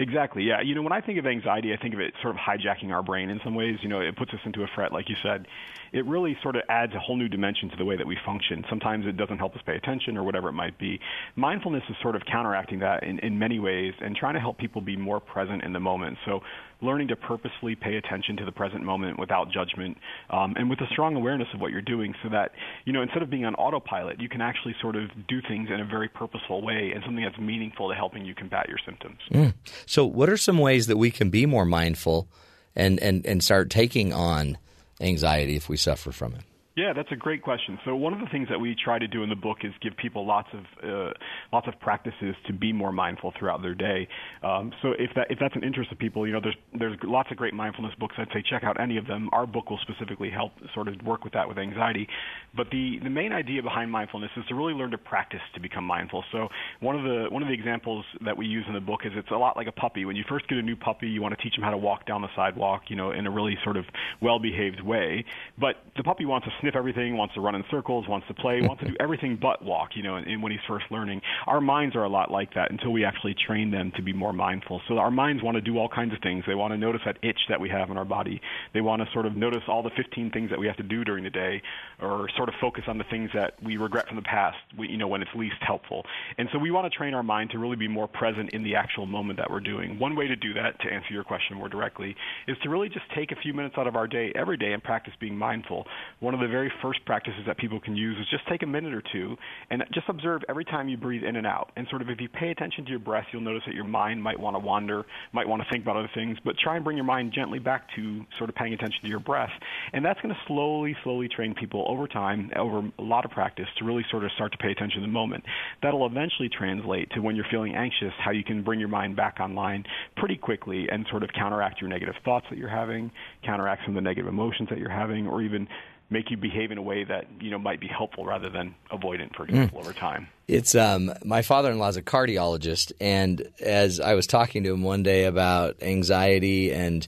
Exactly. Yeah. You know, when I think of anxiety, I think of it sort of hijacking our brain in some ways. You know, it puts us into a fret, like you said. It really sort of adds a whole new dimension to the way that we function. Sometimes it doesn't help us pay attention or whatever it might be. Mindfulness is sort of counteracting that in, in many ways and trying to help people be more present in the moment. So, learning to purposely pay attention to the present moment without judgment um, and with a strong awareness of what you're doing so that, you know, instead of being on autopilot, you can actually sort of do things in a very purposeful way and something that's meaningful to helping you combat your symptoms. Mm. So, what are some ways that we can be more mindful and, and, and start taking on anxiety if we suffer from it? Yeah, that's a great question. So one of the things that we try to do in the book is give people lots of uh, lots of practices to be more mindful throughout their day. Um, so if that if that's an interest of people, you know, there's there's lots of great mindfulness books. I'd say check out any of them. Our book will specifically help sort of work with that with anxiety. But the the main idea behind mindfulness is to really learn to practice to become mindful. So one of the one of the examples that we use in the book is it's a lot like a puppy. When you first get a new puppy, you want to teach them how to walk down the sidewalk, you know, in a really sort of well-behaved way. But the puppy wants to sniff everything, wants to run in circles, wants to play, wants to do everything but walk, you know, and, and when he's first learning. Our minds are a lot like that until we actually train them to be more mindful. So our minds want to do all kinds of things. They want to notice that itch that we have in our body. They want to sort of notice all the 15 things that we have to do during the day or sort of focus on the things that we regret from the past, we, you know, when it's least helpful. And so we want to train our mind to really be more present in the actual moment that we're doing. One way to do that, to answer your question more directly, is to really just take a few minutes out of our day every day and practice being mindful. One of the very first practices that people can use is just take a minute or two and just observe every time you breathe in and out. And sort of if you pay attention to your breath, you'll notice that your mind might want to wander, might want to think about other things, but try and bring your mind gently back to sort of paying attention to your breath. And that's going to slowly, slowly train people over time, over a lot of practice, to really sort of start to pay attention to the moment. That'll eventually translate to when you're feeling anxious, how you can bring your mind back online pretty quickly and sort of counteract your negative thoughts that you're having, counteract some of the negative emotions that you're having, or even make you behave in a way that you know might be helpful rather than avoidant, for example, mm. over time. It's um, my father-in-law is a cardiologist, and as I was talking to him one day about anxiety and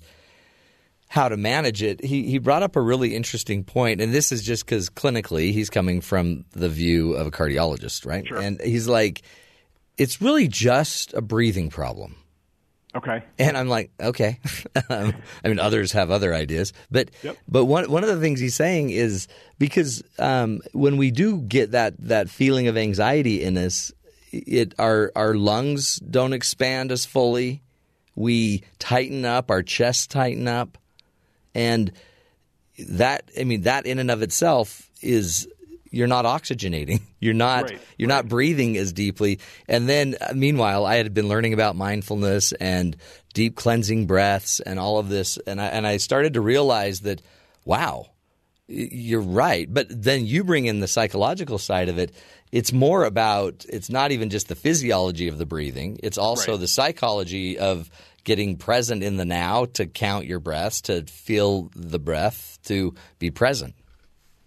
how to manage it, he he brought up a really interesting point, and this is just because clinically he's coming from the view of a cardiologist, right? Sure. And he's like, it's really just a breathing problem. Okay. And I'm like, okay. (laughs) um, I mean, others have other ideas, but yep. but one one of the things he's saying is because um, when we do get that that feeling of anxiety in us, it our our lungs don't expand as fully. We tighten up, our chests tighten up, and that I mean that in and of itself is you're not oxygenating. (laughs) You're not right, you're right. not breathing as deeply. And then uh, meanwhile, I had been learning about mindfulness and deep cleansing breaths and all of this and I and I started to realize that wow, you're right. But then you bring in the psychological side of it. It's more about it's not even just the physiology of the breathing. It's also right. the psychology of getting present in the now to count your breaths, to feel the breath, to be present.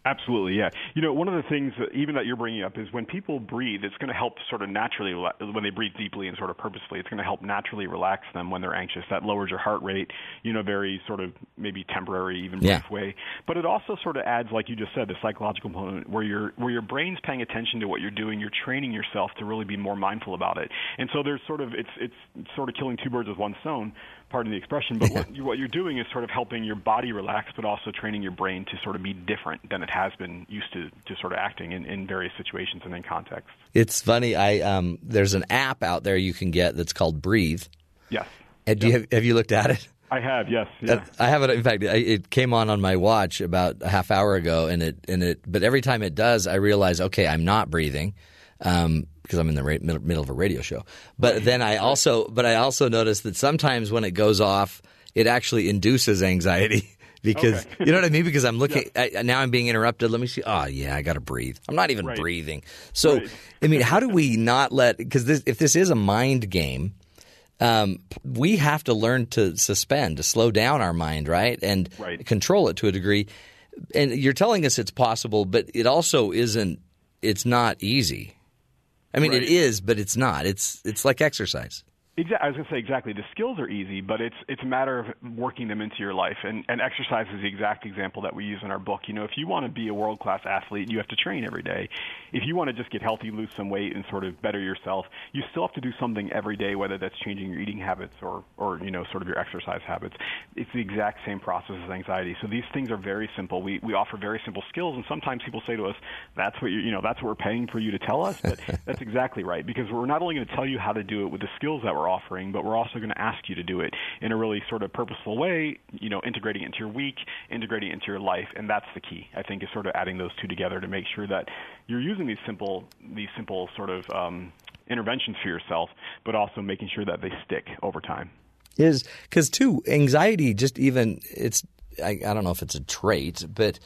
Absolutely, yeah. You know, one of the things that even that you're bringing up is when people breathe, it's going to help sort of naturally when they breathe deeply and sort of purposefully. It's going to help naturally relax them when they're anxious. That lowers your heart rate, you know, very sort of maybe temporary, even brief Yeah. way. But it also sort of adds, like you just said, the psychological component where your where your brain's paying attention to what you're doing. You're training yourself to really be more mindful about it. And so there's sort of it's it's sort of killing two birds with one stone. Pardon the expression, but what, you, what you're doing is sort of helping your body relax, but also training your brain to sort of be different than it has been used to, to sort of acting in, in various situations and in contexts. It's funny. I um, there's an app out there you can get that's called Breathe. Yes. And do you have, have you looked at it? I have, yes. Yeah. Uh, I have it. In fact, I, it came on on my watch about a half hour ago, and it and it. But every time it does, I realize, okay, I'm not breathing, um, because I'm in the ra- middle, middle of a radio show. But then I also, but I also notice that sometimes when it goes off, it actually induces anxiety. (laughs) Because Okay. you know what I mean? Because I'm looking I, now, I'm being interrupted. Let me see. Oh yeah, I got to breathe. I'm not even Right. breathing. So I mean, how do we not let? Because this, if this is a mind game, um, we have to learn to suspend, to slow down our mind, right, and control it to a degree. And you're telling us it's possible, but it also isn't. It's not easy. I mean, Right. it is, but it's not. It's it's like exercise. Exactly. I was to say exactly. The skills are easy, but it's it's a matter of working them into your life. And and exercise is the exact example that we use in our book. You know, if you want to be a world class athlete, you have to train every day. If you want to just get healthy, lose some weight, and sort of better yourself, you still have to do something every day, whether that's changing your eating habits or or you know sort of your exercise habits. It's the exact same process as anxiety. So these things are very simple. We we offer very simple skills, and sometimes people say to us, "That's what you you know that's what we're paying for you to tell us." But (laughs) that's exactly right because we're not only going to tell you how to do it with the skills that we're offering, but we're also going to ask you to do it in a really sort of purposeful way, you know, integrating it into your week, integrating it into your life, and that's the key. I think is sort of adding those two together to make sure that you're using these simple these simple sort of um, interventions for yourself, but also making sure that they stick over time. is because too anxiety just even it's I, I don't know if it's a trait but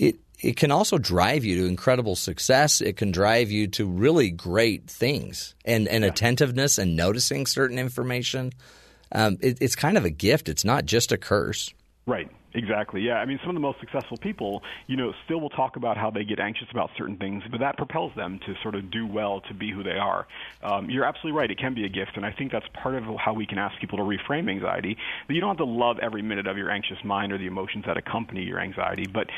it it can also drive you to incredible success it can drive you to really great things and and attentiveness and noticing certain information um, it, it's kind of a gift it's not just a curse Right. Exactly. Yeah. I mean, some of the most successful people, you know, still will talk about how they get anxious about certain things, but that propels them to sort of do well to be who they are. Um, you're absolutely right. It can be a gift, and I think that's part of how we can ask people to reframe anxiety. That you don't have to love every minute of your anxious mind or the emotions that accompany your anxiety, but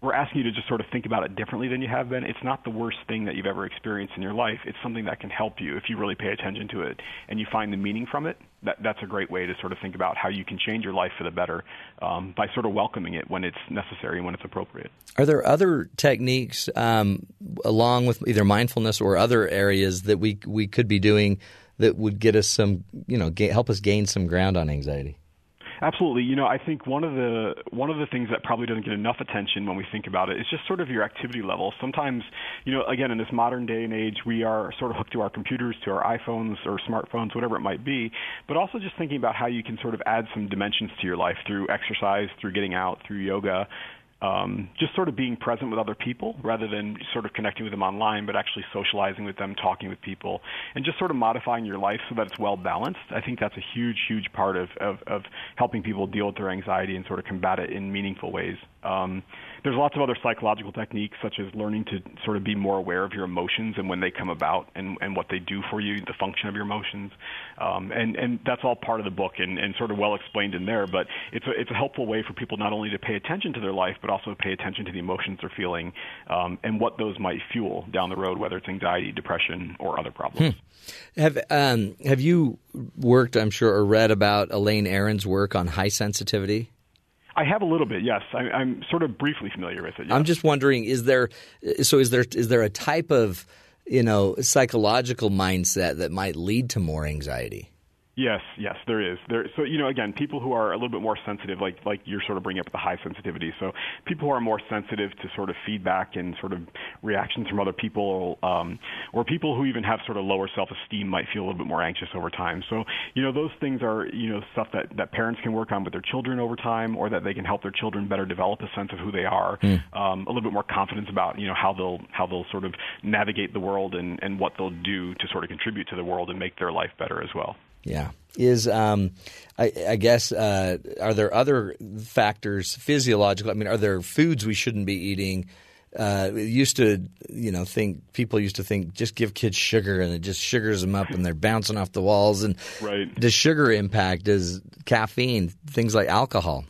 we're asking you to just sort of think about it differently than you have been. It's not the worst thing that you've ever experienced in your life. It's something that can help you if you really pay attention to it and you find the meaning from it. That, that's a great way to sort of think about how you can change your life for the better um, by sort of welcoming it when it's necessary and when it's appropriate. are there other techniques um, along with either mindfulness or other areas that we we could be doing that would get us some you know help us gain some ground on anxiety Absolutely. You know, I think one of the one of the things that probably doesn't get enough attention when we think about it is just sort of your activity level. Sometimes, you know, again in this modern day and age, we are sort of hooked to our computers, to our iPhones or smartphones, whatever it might be. But also just thinking about how you can sort of add some dimensions to your life through exercise, through getting out, through yoga. Um, just sort of being present with other people rather than sort of connecting with them online, but actually socializing with them, talking with people, and just sort of modifying your life so that it's well balanced. I think that's a huge, huge part of, of, of helping people deal with their anxiety and sort of combat it in meaningful ways. Um, there's lots of other psychological techniques, such as learning to sort of be more aware of your emotions and when they come about and, and what they do for you, the function of your emotions. Um, and, and that's all part of the book and, and sort of well explained in there. But it's a, it's a helpful way for people not only to pay attention to their life, but also pay attention to the emotions they're feeling um, and what those might fuel down the road, whether it's anxiety, depression, or other problems. Have um, have you worked? I'm sure or read about Elaine Aron's work on high sensitivity. I have a little bit, yes. I, I'm sort of briefly familiar with it. I'm just wondering: is there so is there is there a type of you know psychological mindset that might lead to more anxiety? Yes, yes, there is. There, so you know, again, people who are a little bit more sensitive, like like you're sort of bringing up the high sensitivity. So people who are more sensitive to sort of feedback and sort of reactions from other people, um, or people who even have sort of lower self-esteem, might feel a little bit more anxious over time. So you know, those things are you know stuff that that parents can work on with their children over time, or that they can help their children better develop a sense of who they are, um, a little bit more confidence about you know how they'll how they'll sort of navigate the world and and what they'll do to sort of contribute to the world and make their life better as well. Yeah. Is um, I, I guess uh, are there other factors physiological? I mean, are there foods we shouldn't be eating? Uh, used to, you know, think people used to think just give kids sugar and it just sugars them up and they're bouncing off the walls. And Right. does sugar impact? Does caffeine? Things like alcohol?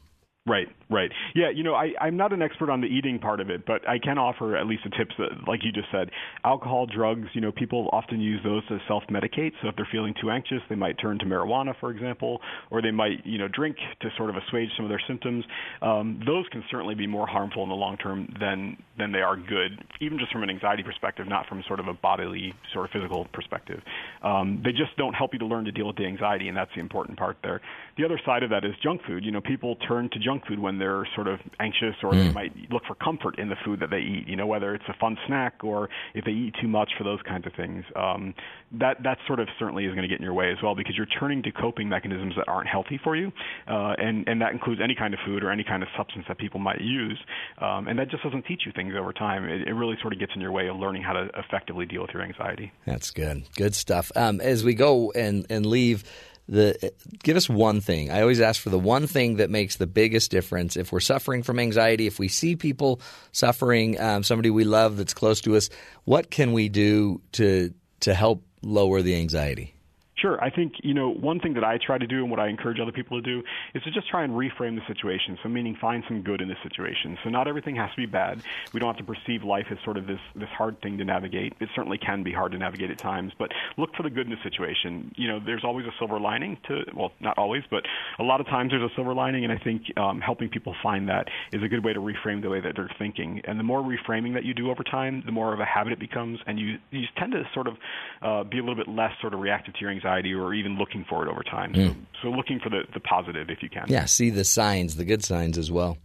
Right, right. Yeah, you know, I, I'm not an expert on the eating part of it, but I can offer at least the tips that, like you just said, alcohol, drugs, you know, people often use those to self medicate. So if they're feeling too anxious, they might turn to marijuana, for example, or they might, you know, drink to sort of assuage some of their symptoms. Um, those can certainly be more harmful in the long term than, than they are good, even just from an anxiety perspective, not from sort of a bodily, sort of physical perspective. Um, they just don't help you to learn to deal with the anxiety, and that's the important part there. The other side of that is junk food. You know, people turn to junk food when they're sort of anxious or they Mm. might look for comfort in the food that they eat, you know, whether it's a fun snack or if they eat too much for those kinds of things. Um, that, that sort of certainly is going to get in your way as well because you're turning to coping mechanisms that aren't healthy for you. Uh, and, and that includes any kind of food or any kind of substance that people might use. Um, and that just doesn't teach you things over time. It, it really sort of gets in your way of learning how to effectively deal with your anxiety. That's good. Good stuff. Um, as we go and, and leave, the give us one thing. I always ask for the one thing that makes the biggest difference. If we're suffering from anxiety, if we see people suffering, um, somebody we love that's close to us, what can we do to to help lower the anxiety? Sure. I think, you know, one thing that I try to do and what I encourage other people to do is to just try and reframe the situation. So meaning find some good in the situation. So not everything has to be bad. We don't have to perceive life as sort of this, this hard thing to navigate. It certainly can be hard to navigate at times, but look for the good in the situation. You know, there's always a silver lining to, well, not always, but a lot of times there's a silver lining, and I think um, helping people find that is a good way to reframe the way that they're thinking. And the more reframing that you do over time, the more of a habit it becomes, and you, you tend to sort of uh, be a little bit less sort of reactive to your anxiety or even looking for it over time. Mm. So, so looking for the, the positive if you can. Yeah, see the signs, the good signs as well.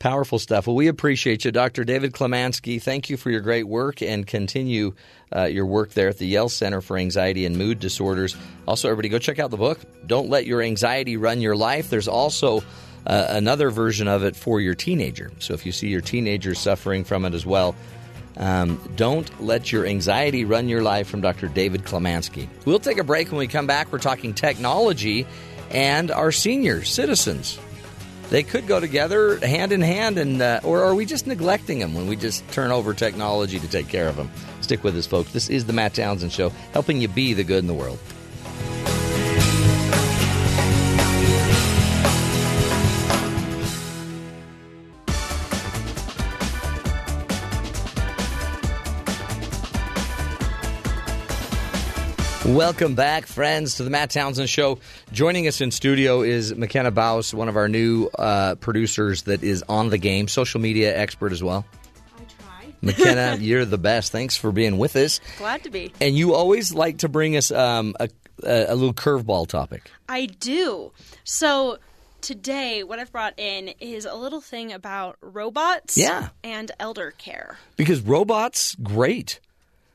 Powerful stuff. Well, we appreciate you, Dr. David Klemanski. Thank you for your great work and continue uh, your work there at the Yale Center for Anxiety and Mood Disorders. Also, everybody, go check out the book. Don't let your anxiety run your life. There's also uh, another version of it for your teenager. So if you see your teenager suffering from it as well, um, don't let your anxiety run your life from Dr. David Klemanski. We'll take a break when we come back. We're talking technology and our senior citizens. They could go together hand in hand, and uh, or are we just neglecting them when we just turn over technology to take care of them? Stick with us, folks. This is the Matt Townsend Show, helping you be the good in the world. Welcome back, friends, to the Matt Townsend Show. Joining us in studio is McKenna Baus, one of our new uh, producers that is on the game, social media expert as well. I try. (laughs) McKenna, you're the best. Thanks for being with us. Glad to be. And you always like to bring us um, a, a, a little curveball topic. I do. So today, what I've brought in is a little thing about robots Yeah. and elder care. Because robots, great.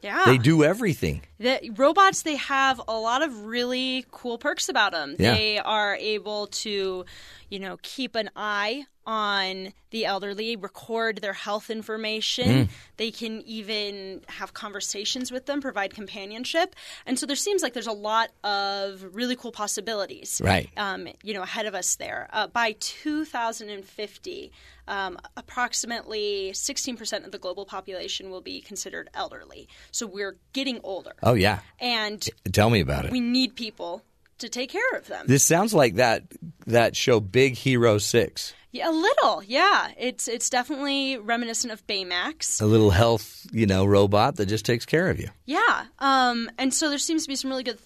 Yeah. They do everything. The robots, they have a lot of really cool perks about them. Yeah. They are able to, you know, keep an eye on the elderly, record their health information. Mm. They can even have conversations with them, provide companionship. And so there seems like there's a lot of really cool possibilities. Right. Um, you know, ahead of us there. Uh, by 2050, um, approximately 16% of the global population will be considered elderly. So we're getting older. Oh, yeah. And Tell me about it. we need people to take care of them. This sounds like that that show Big Hero 6. Yeah, a little. Yeah, it's it's definitely reminiscent of Baymax. A little health, you know, robot that just takes care of you. Yeah. Um, and so there seems to be some really good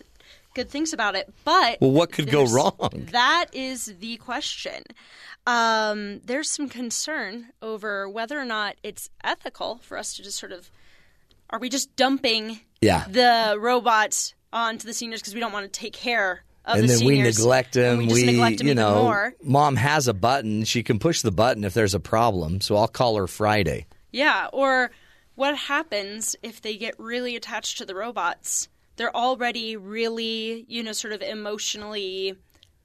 good things about it, but Well, what could go wrong? That is the question. Um, there's some concern over whether or not it's ethical for us to just sort of are we just dumping Yeah. the robots onto the seniors because we don't want to take care of and the then we neglect them. we just neglect them you know, more. mom has a button. She can push the button if there's a problem. So I'll call her Friday. Yeah, or what happens if they get really attached to the robots? They're already really, you know, sort of emotionally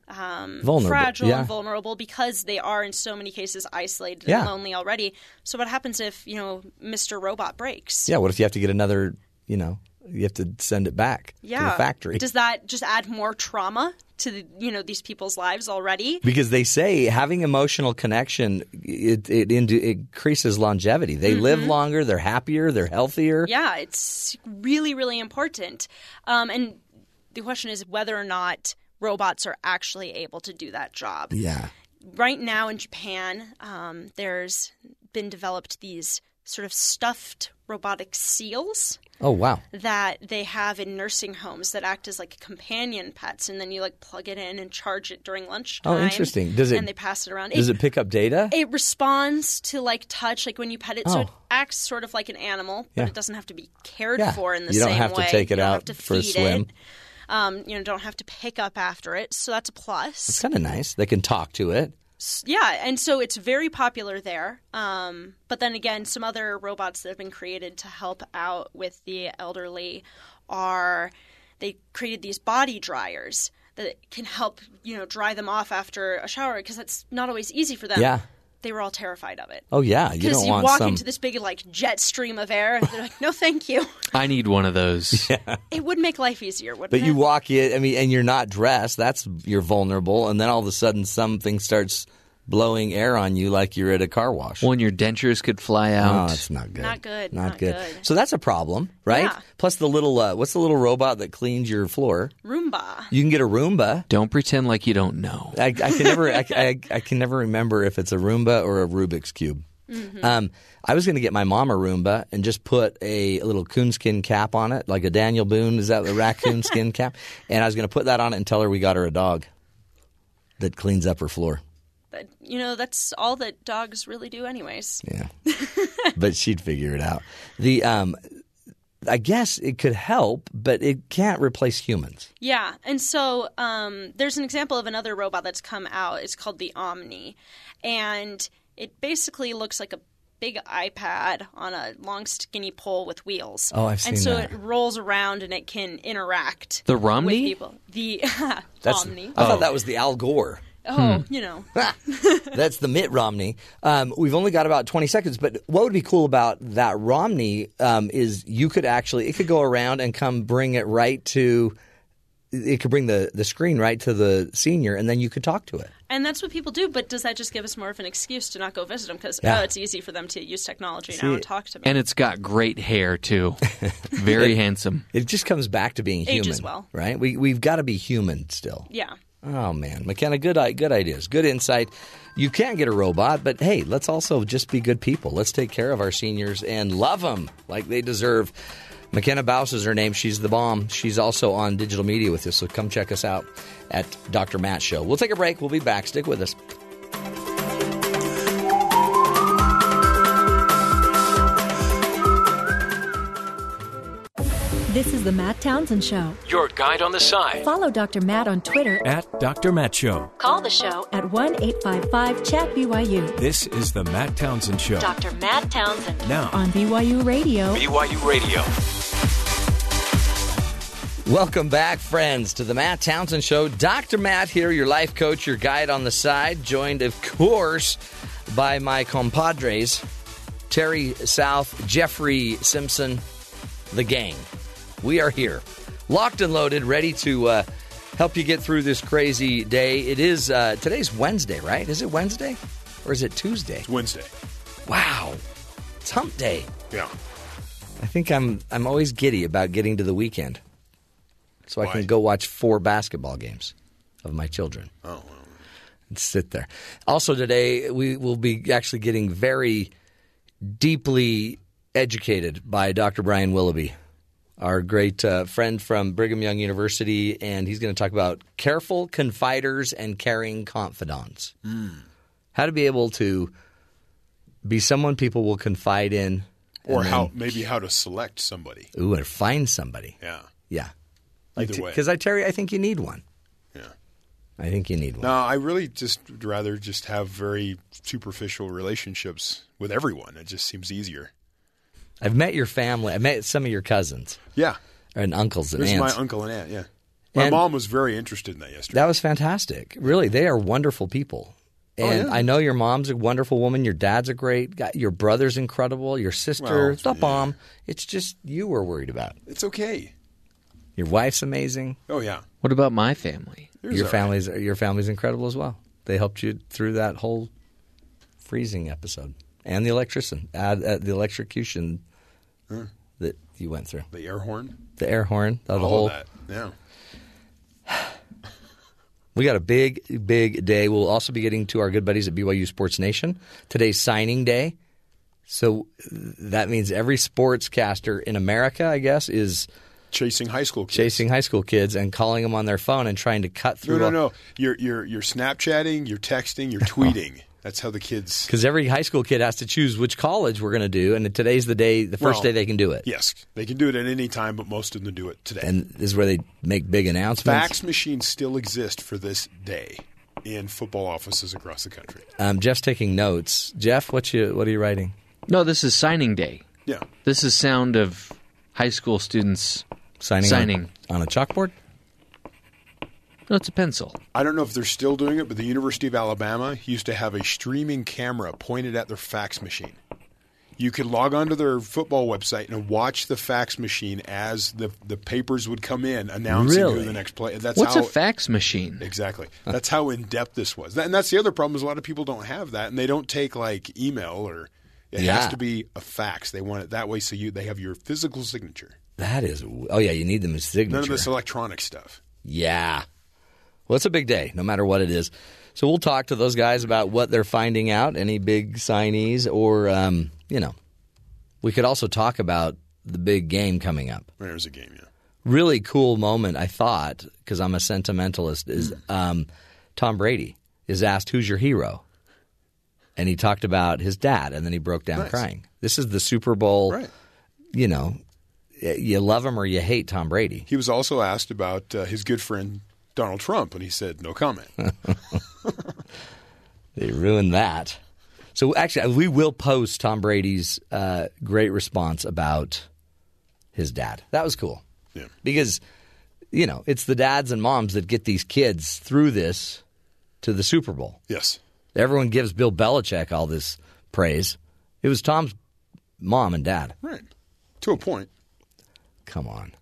um, Vulnerable, fragile yeah. and vulnerable because they are in so many cases isolated Yeah. and lonely already. So what happens if you know Mr. Robot breaks? Yeah. What if you have to get another, you know, You have to send it back Yeah. to the factory. Does that just add more trauma to the, you know these people's lives already? because they say having emotional connection it it, it increases longevity. They live Mhm. longer, they're happier, they're healthier. Yeah, it's really, really important. Um, and the question is whether or not robots are actually able to do that job. Yeah. Right now in Japan, um, there's been developed these sort of stuffed robotic seals Oh wow. that they have in nursing homes that act as like companion pets, and then you like plug it in and charge it during lunchtime. Oh, interesting. Does it And they pass it around. Does it pick up data? It responds to like touch, like when you pet it, so it Oh. acts sort of like an animal, but Yeah. it doesn't have to be cared Yeah. for in the You don't same have to way. take it you don't out have to for a swim. It. Um, you know, don't have to pick up after it, so that's a plus. It's kind of nice. They can talk to it. Yeah, and so it's very popular there. Um, but then again, some other robots that have been created to help out with the elderly are they created these body dryers that can help you know dry them off after a shower because that's not always easy for them. Yeah. They were all terrified of it. Oh yeah, you Because don't you, want walk some. into this big like jet stream of air, and they're like, "No, thank you." (laughs) I need one of those. (laughs) Yeah. It would make life easier, wouldn't But it? you walk in, I mean, and you're not dressed. That's you're vulnerable, and then all of a sudden something starts blowing air on you like you're at a car wash. When your dentures could fly out. that's not good. Not good. Not, not good. good. So that's a problem, right? Yeah. Plus the little uh, what's the little robot that cleans your floor? Roomba. You can get a Roomba. Don't pretend like you don't know. I, I can never I, I, I can never remember if it's a Roomba or a Rubik's cube. Mhm. Um, I was going to get my mom a Roomba and just put a little coonskin cap on it, like a Daniel Boone. Is that the raccoon (laughs) skin cap? And I was going to put that on it and tell her we got her a dog that cleans up her floor. But, you know, that's all that dogs really do, anyways. Yeah. (laughs) but she'd figure it out. The um, I guess it could help, but it can't replace humans. Yeah, and so um, there's an example of another robot that's come out. It's called the Omni, and it basically looks like a big iPad on a long, skinny pole with wheels. Oh, I've seen And so that. it rolls around and it can interact. The with Romney? people. The (laughs) That's Omni. I thought that was the Al Gore. Oh, you know. (laughs) That's the Mitt Romney. Um, we've only got about 20 seconds, but what would be cool about that Romney um, is you could actually, it could go around and come bring it right to, it could bring the, the screen right to the senior, and then you could talk to it. And that's what people do, but does that just give us more of an excuse to not go visit them? Because, Yeah. oh, it's easy for them to use technology See, now and talk to me. And it's got great hair too. (laughs) Very It- handsome. It just comes back to being human. Ages well. Right? We, we've got to be human still. yeah. Oh man, McKenna, good good ideas, good insight. You can't get a robot, but hey, let's also just be good people. Let's take care of our seniors and love them like they deserve. McKenna Baus is her name. She's the bomb. She's also on digital media with us, so come check us out at Dr. Matt Show. We'll take a break. We'll be back. Stick with us. This is the Matt Townsend Show. Your guide on the side Follow Dr. Matt on Twitter. at Dr. Matt Show. Call the show at 1 855 Chat BYU. This is the Matt Townsend Show. Dr. Matt Townsend. Now, On BYU Radio. BYU Radio. Welcome back, friends, to the Matt Townsend Show. Dr. Matt here, your life coach, your guide on the side, joined, of course, by my compadres, Terry South, Jeffrey Simpson, the gang. We are here, locked and loaded, ready to uh, help you get through this crazy day. It is, uh, today's Wednesday, right? Is it Wednesday? Or is it Tuesday? It's Wednesday. Wow. It's hump day. Yeah. I think I'm I'm always giddy about getting to the weekend, so I can go watch four basketball games of my children. Oh, well. And sit there. Also today we will be actually getting very deeply educated by Dr. Brian Willoughby, our great uh, friend from Brigham Young University, and he's going to talk about careful confiders and caring confidants. How to be able to be someone people will confide in, Or and how then- maybe how to select somebody. Ooh, and find somebody. Yeah. Yeah. Either way. Because I Terry, I think you need one. Yeah. I think you need one. No, I really just rather just have very superficial relationships with everyone. It just seems easier. I've met your family. I met some of your cousins. Yeah. And uncles and There's aunts. my uncle and aunt. Yeah. My And- mom was very interested in that yesterday. That was fantastic. Really, they are wonderful people. And yeah. I know your mom's a wonderful woman. Your dad's a great guy. Your brother's incredible. Your sister, Well, the bomb. It's just you were worried about. It's okay. Your wife's amazing. Oh yeah. What about my family? Yours your are- family's your family's incredible as well. They helped you through that whole freezing episode and the electrician, uh, uh, the electrocution Huh. that you went through. The air horn. The air horn, the All of whole. that. Yeah. (sighs) We got a big, big day. We'll also be getting to our good buddies at BYU Sports Nation. Today's signing day. So that means every sportscaster in America, I guess, is chasing high school kids. chasing high school kids and calling them on their phone and trying to cut through. No, no, no. You're you're you're Snapchatting, you're texting, you're (laughs) oh. tweeting. That's how the kids. Because every high school kid has to choose which college we're going to do, and today's the day, the first Well, day they can do it. Yes, they can do it at any time, but most of them do it today. And this is where they make big announcements. Fax machines still exist for this day in football offices across the country. Um, Jeff's taking notes. Jeff, what you what are you writing? No, this is signing day. Yeah. This is sound of high school students Signing signing. on, on a chalkboard. No, it's a pencil. I don't know if they're still doing it, but the University of Alabama used to have a streaming camera pointed at their fax machine. You could log onto their football website and watch the fax machine as the the papers would come in announcing who the next play. That's What's how a fax machine? Exactly. (laughs) That's how in depth this was. And that's the other problem is a lot of people don't have that and they don't take like email or it Yeah. has to be a fax. They want it that way so you they have your physical signature. That is. Oh yeah, you need them as signature. None of this electronic stuff. Yeah. Well, it's a big day, no matter what it is. So we'll talk to those guys about what they're finding out, any big signees, or um, you know, we could also talk about the big game coming up. There's a game, yeah. Really cool moment, I thought, because I'm a sentimentalist. Is Hmm. um, Tom Brady is asked, "Who's your hero?" And he talked about his dad, and then he broke down Nice. crying. This is the Super Bowl. Right. You know, you love him or you hate Tom Brady. He was also asked about uh, his good friend Donald Trump and he said no comment. (laughs) They ruined that. So actually, we will post Tom Brady's uh, great response about his dad. That was cool. Yeah. Because you know it's the dads and moms that get these kids through this to the Super Bowl. yes. Everyone gives Bill Belichick all this praise. It was Tom's mom and dad. Right. To a point. Come on,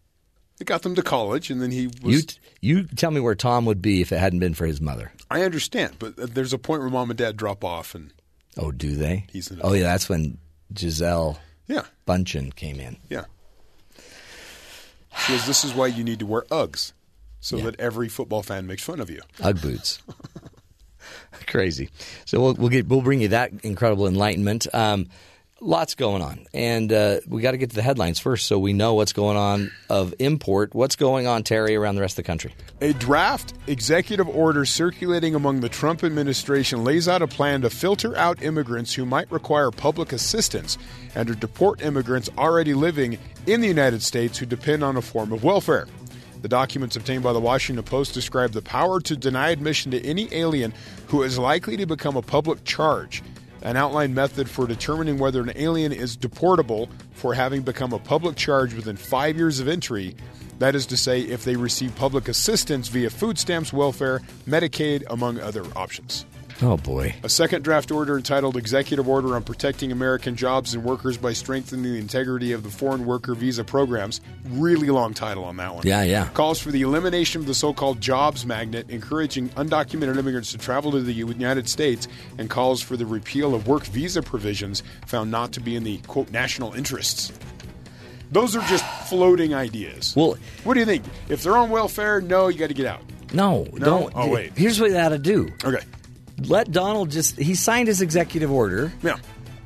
It got them to college and then he was you t- you tell me where Tom would be if it hadn't been for his mother. I understand, but there's a point where mom and dad drop off and Oh, do they? He's oh yeah, that's when Gisele yeah, Bundchen came in. yeah. She goes, this is why you need to wear Uggs. So that every football fan makes fun of you. Ugg boots. (laughs) Crazy. So we'll we'll get we'll bring you that incredible enlightenment. Um, lots going on, and uh, we got to get to the headlines first, so we know what's going on of import. What's going on, Terry, around the rest of the country? A draft executive order circulating among the Trump administration lays out a plan to filter out immigrants who might require public assistance and to deport immigrants already living in the United States who depend on a form of welfare. The documents obtained by the Washington Post describe the power to deny admission to any alien who is likely to become a public charge, an outline method for determining whether an alien is deportable for having become a public charge within five years of entry. That is to say, if they receive public assistance via food stamps, welfare, Medicaid, among other options. Oh boy. A second draft order entitled Executive Order on Protecting American Jobs and Workers by Strengthening the Integrity of the Foreign Worker Visa Programs. Really long title on that one. Yeah, yeah. Calls for the elimination of the so called jobs magnet, encouraging undocumented immigrants to travel to the United States, and calls for the repeal of work visa provisions found not to be in the quote national interests. Those are just floating ideas. Well, what do you think? If they're on welfare, no, you got to get out. No, No? don't. Oh, wait. Here's what you got to do. Okay. Let Donald just. He signed his executive order. Yeah.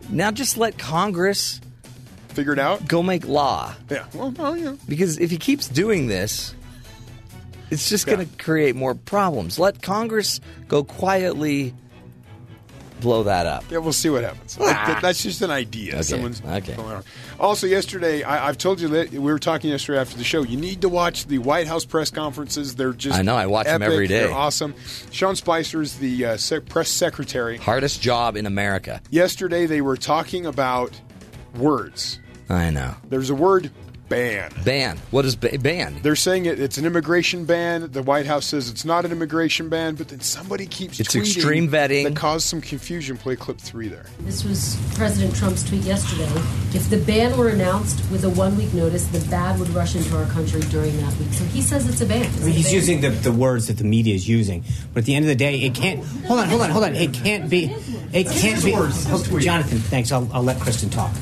Now just let Congress figure it out. Go make law. Yeah. Well, oh, yeah. Because if he keeps doing this, it's just going to create more problems. Let Congress go quietly blow that up. Yeah, we'll see what happens. That- that's just an idea. Okay, Someone's okay. Also, yesterday, I, I've told you that we were talking yesterday after the show. You need to watch the White House press conferences. They're just I know, I watch them every day. They're awesome. Sean Spicer is the uh, sec- press secretary. Hardest job in America. Yesterday, they were talking about words. I know. There's a word ban. Ban. What is ba- ban? They're saying it, it's an immigration ban. The White House says it's not an immigration ban, but then somebody keeps It's tweeting extreme vetting. that caused some confusion. Play clip three there. This was President Trump's tweet yesterday. If the ban were announced with a one week notice, the bad would rush into our country during that week. So he says it's a ban. I mean, he's using the, the words that the media is using, but at the end of the day, it can't. Hold on, hold on, hold on. It can't be. It can't be. Jonathan, thanks. I'll, I'll let Kristen talk.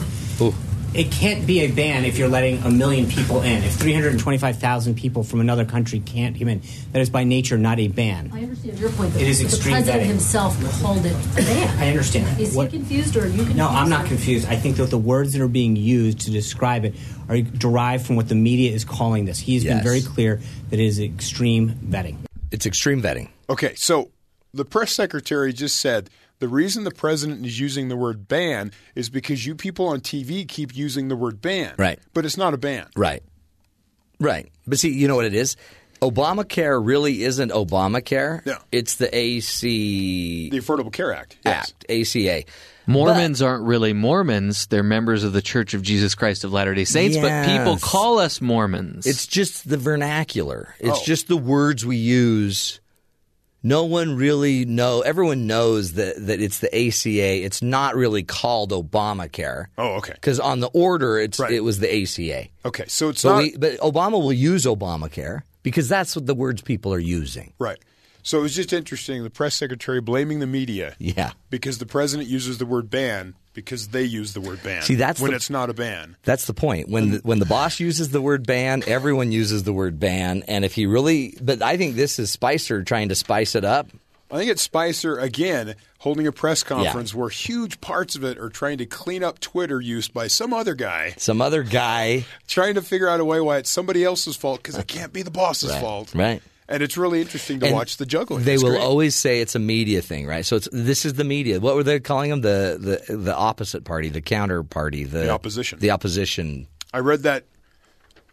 It can't be a ban if you're letting a million people in. If 325,000 people from another country can't come in, that is by nature not a ban. I understand your point, but It is the extreme president vetting. himself called it a ban. I understand. Is What- he confused or are you confused? No, I'm not confused. I think that the words that are being used to describe it are derived from what the media is calling this. He's been very clear that it is extreme vetting. It's extreme vetting. Okay, so the press secretary just said the reason the president is using the word ban is because you people on TV keep using the word ban. Right. But it's not a ban. Right. Right. But see, you know what it is? Obamacare really isn't Obamacare. No. It's the AC The Affordable Care Act. Yes. Act, ACA. Mormons aren't really Mormons. They're members of the Church of Jesus Christ of Latter day Saints, but people call us Mormons. It's just the vernacular. It's Oh. just the words we use. No one really know. Everyone knows that that it's the ACA. It's not really called Obamacare. Oh, okay. Because on the order, it's Right. it was the ACA. Okay, so it's But, not we, but Obama will use Obamacare because that's what the words people are using. right. So it was just interesting. The press secretary blaming the media Yeah. because the president uses the word ban because they use the word ban. See, that's when the- it's not a ban. That's the point. When the, when the boss uses the word ban, everyone uses the word ban. And if he really, but I think this is Spicer trying to spice it up. I think it's Spicer again holding a press conference where huge parts of it are trying to clean up Twitter use by some other guy Some other guy, trying to figure out a way why it's somebody else's fault because it can't be the boss's Right, fault. right. And it's really interesting to And watch the juggling. They It's will great. always say it's a media thing, right? So it's this is the media. What were they calling them? The the the opposite party, the counter party, the, The opposition. the opposition. I read that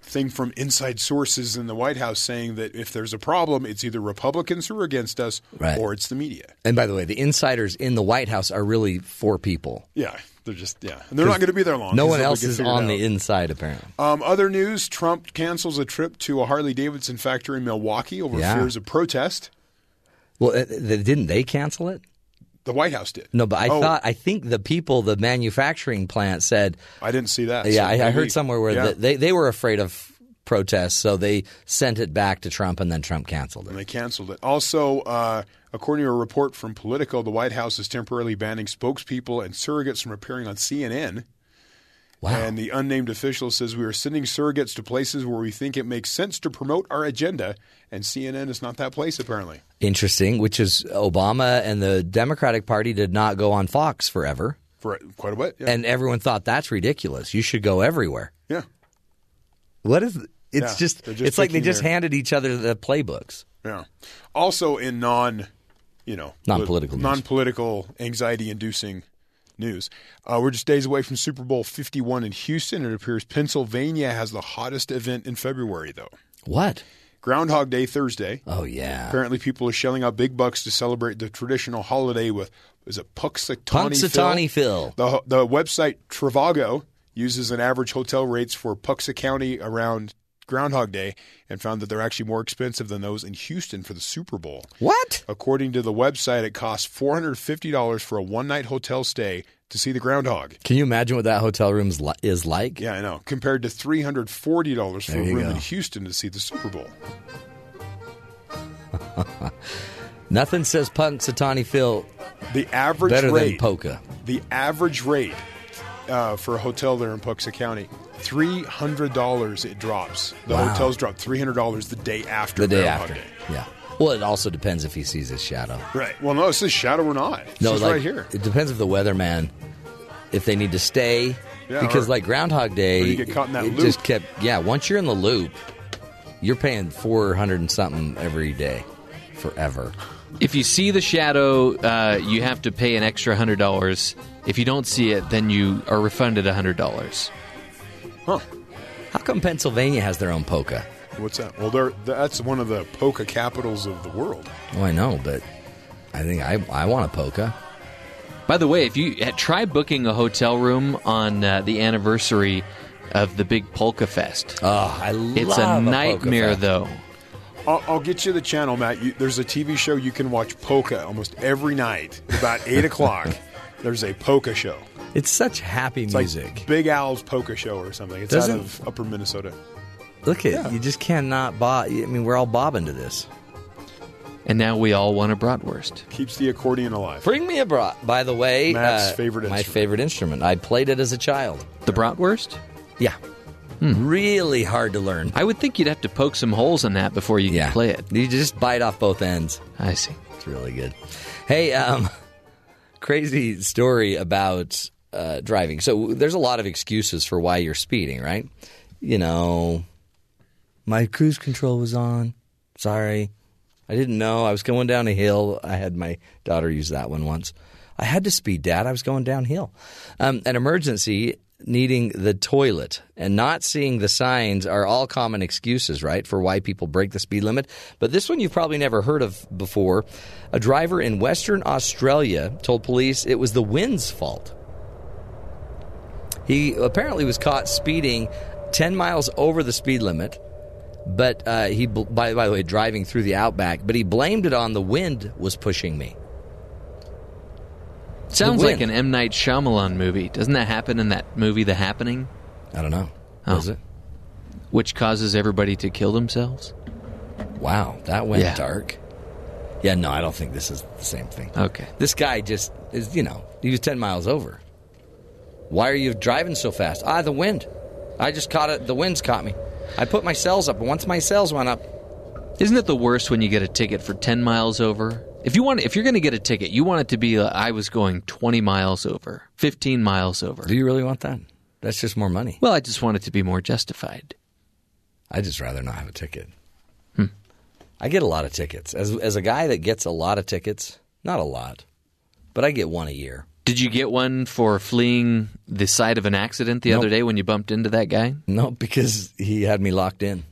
thing from inside sources in the White House saying that if there's a problem, it's either Republicans who are against us Right. or it's the media. And by the way, the insiders in the White House are really four people. Yeah, they're just yeah, and they're not going to be there long. No one else is on out. the inside, apparently. Um, other news: Trump cancels a trip to a Harley Davidson factory in Milwaukee over Yeah. fears of protest. Well, uh, didn't they cancel it? The White House did. No, but I Oh. thought I think the people, the manufacturing plant said. I didn't see that. Yeah, so I, I heard somewhere where yeah. the, they they were afraid of protests, so they sent it back to Trump, and then Trump canceled it. and they canceled it. Also, uh, according to a report from Politico, the White House is temporarily banning spokespeople and surrogates from appearing on CNN. Wow. And the unnamed official says we are sending surrogates to places where we think it makes sense to promote our agenda, and CNN is not that place apparently. Interesting, which is Obama and the Democratic Party did not go on Fox forever, For quite a bit, yeah. and everyone thought that's ridiculous. You should go everywhere. yeah. What is? It's Yeah, just, just, it's like they just their- handed each other the playbooks. Yeah. Also, in non, you know, Non-political news. non-political, anxiety-inducing news, uh, we're just days away from Super Bowl Fifty One in Houston. It appears Pennsylvania has the hottest event in February, though. What? Groundhog Day Thursday. Oh yeah. Apparently, people are shelling out big bucks to celebrate the traditional holiday with is it Puxatawny Punxsutawney Phil. The the website Trivago uses an average hotel rates for Puxa County around Groundhog Day and found that they're actually more expensive than those in Houston for the Super Bowl. What? According to the website, it costs four hundred fifty dollars for a one night hotel stay to see the groundhog. Can you imagine what that hotel room is like? Yeah, I know. Compared to three hundred forty dollars for a room go. in Houston to see the Super Bowl. (laughs) Nothing says Punxsutawney Phil The average better rate, than Polka. The average rate uh, for a hotel there in Puxa County, three hundred dollars. It drops. The Wow. hotels drop three hundred dollars the day after. The day after. Day. Yeah. Well, it also depends if he sees his shadow. Right. Well, no, it says shadow or not. It No, says like right here. it depends if the weatherman, if they need to stay, Yeah, because or- like Groundhog Day, or you get caught in that it loop. just kept. Yeah, once you're in the loop, you're paying four hundred and something every day, forever. If you see the shadow, uh, you have to pay an extra hundred dollars. If you don't see it, then you are refunded hundred dollars. Huh. How come Pennsylvania has their own polka? What's that? Well, they're, that's one of the polka capitals of the world. Oh, I know, but I think I I want a polka. By the way, if you uh, try booking a hotel room on uh, the anniversary of the big Polka Fest. Oh, I It's a a nightmare, fest. though. I'll, I'll get you the channel, Matt. You, there's a TV show you can watch polka almost every night. About eight o'clock, (laughs) there's a polka show. It's such happy It's music. like Big Al's Poker show or something. It's Doesn't- out of Upper Minnesota. Look at you just cannot bob. I mean, we're all bobbing to this. And now we all want a bratwurst. Keeps the accordion alive. Bring me a brat. By the way, Matt's uh, favorite my instrument. favorite instrument. I played it as a child. The bratwurst? Yeah, really hard to learn. I would think you'd have to poke some holes in that before you Yeah. can play it. You just bite off both ends. I see. It's really good. Hey, um, (laughs) crazy story about uh, driving. So there's a lot of excuses for why you're speeding, right? You know, my cruise control was on. Sorry. I didn't know. I was going down a hill. I had my daughter use that one once. I had to speed, Dad. I was going downhill. Um, an emergency, needing the toilet, and not seeing the signs are all common excuses, right, for why people break the speed limit. But this one you've probably never heard of before. A driver in Western Australia told police it was the wind's fault. He apparently was caught speeding 10 miles over the speed limit, but uh, he, by, by the way, driving through the outback, but he blamed it on the wind was pushing me. Sounds like an M. Night Shyamalan movie. Doesn't that happen in that movie, The Happening? I don't know. Oh. It? Which causes everybody to kill themselves? Wow, that went Yeah. dark. Yeah, no, I don't think this is the same thing. Okay. This guy just is, you know, he was 10 miles over. Why are you driving so fast? Ah, the wind. I just caught it. The wind's caught me. I put my cells up, and once my cells went up, Isn't it the worst when you get a ticket for 10 miles over? If you want if you're going to get a ticket, you want it to be uh, I was going 20 miles over, 15 miles over. do you really want that? That's just more money. Well, I just want it to be more justified. I just rather not have a ticket. I get a lot of tickets. As as a guy that gets a lot of tickets, not a lot, but I get one a year. Did you get one for fleeing the site of an accident the Nope. other day when you bumped into that guy? No, because he had me locked in.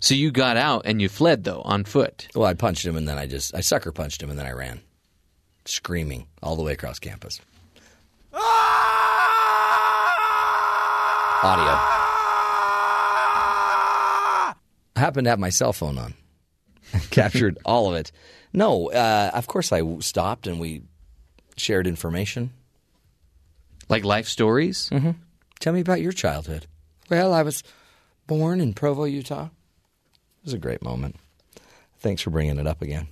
So you got out and you fled though on foot. Well, I punched him and then I just I sucker punched him and then I ran, screaming all the way across campus. Audio. I happened to have my cell phone on. (laughs) Captured all of it. No, uh, of course I stopped and we shared information. Like life stories? Mm-hmm. Tell me about your childhood. Well, I was born in Provo, Utah. It was a great moment. Thanks for bringing it up again.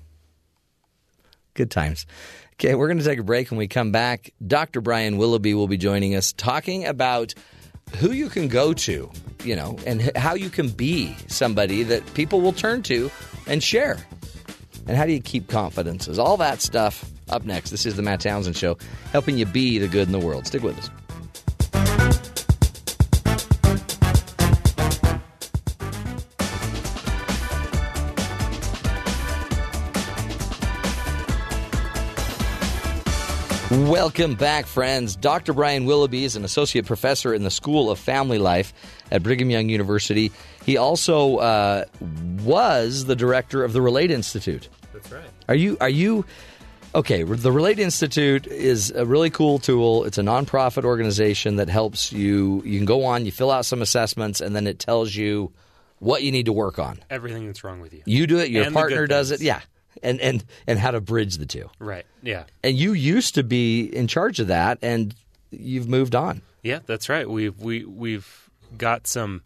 Good times. Okay, we're going to take a break. When we come back, Dr. Brian Willoughby will be joining us talking about who you can go to, you know, and how you can be somebody that people will turn to and share. And how do you keep confidences? All that stuff up next. This is the Matt Townsend Show, helping you be the good in the world. Stick with us. Welcome back, friends. Dr. Brian Willoughby is an associate professor in the School of Family Life at Brigham Young University. He also uh, was the director of the Relate Institute. That's right. Are you? Are you? Okay, the Relate Institute is a really cool tool. It's a nonprofit organization that helps you. You can go on, you fill out some assessments, and then it tells you what you need to work on. Everything that's wrong with you. You do it. Your And partner does it. Yeah, and and and how to bridge the two. Right. Yeah. And you used to be in charge of that, and you've moved on. Yeah, that's right. We've we we've got some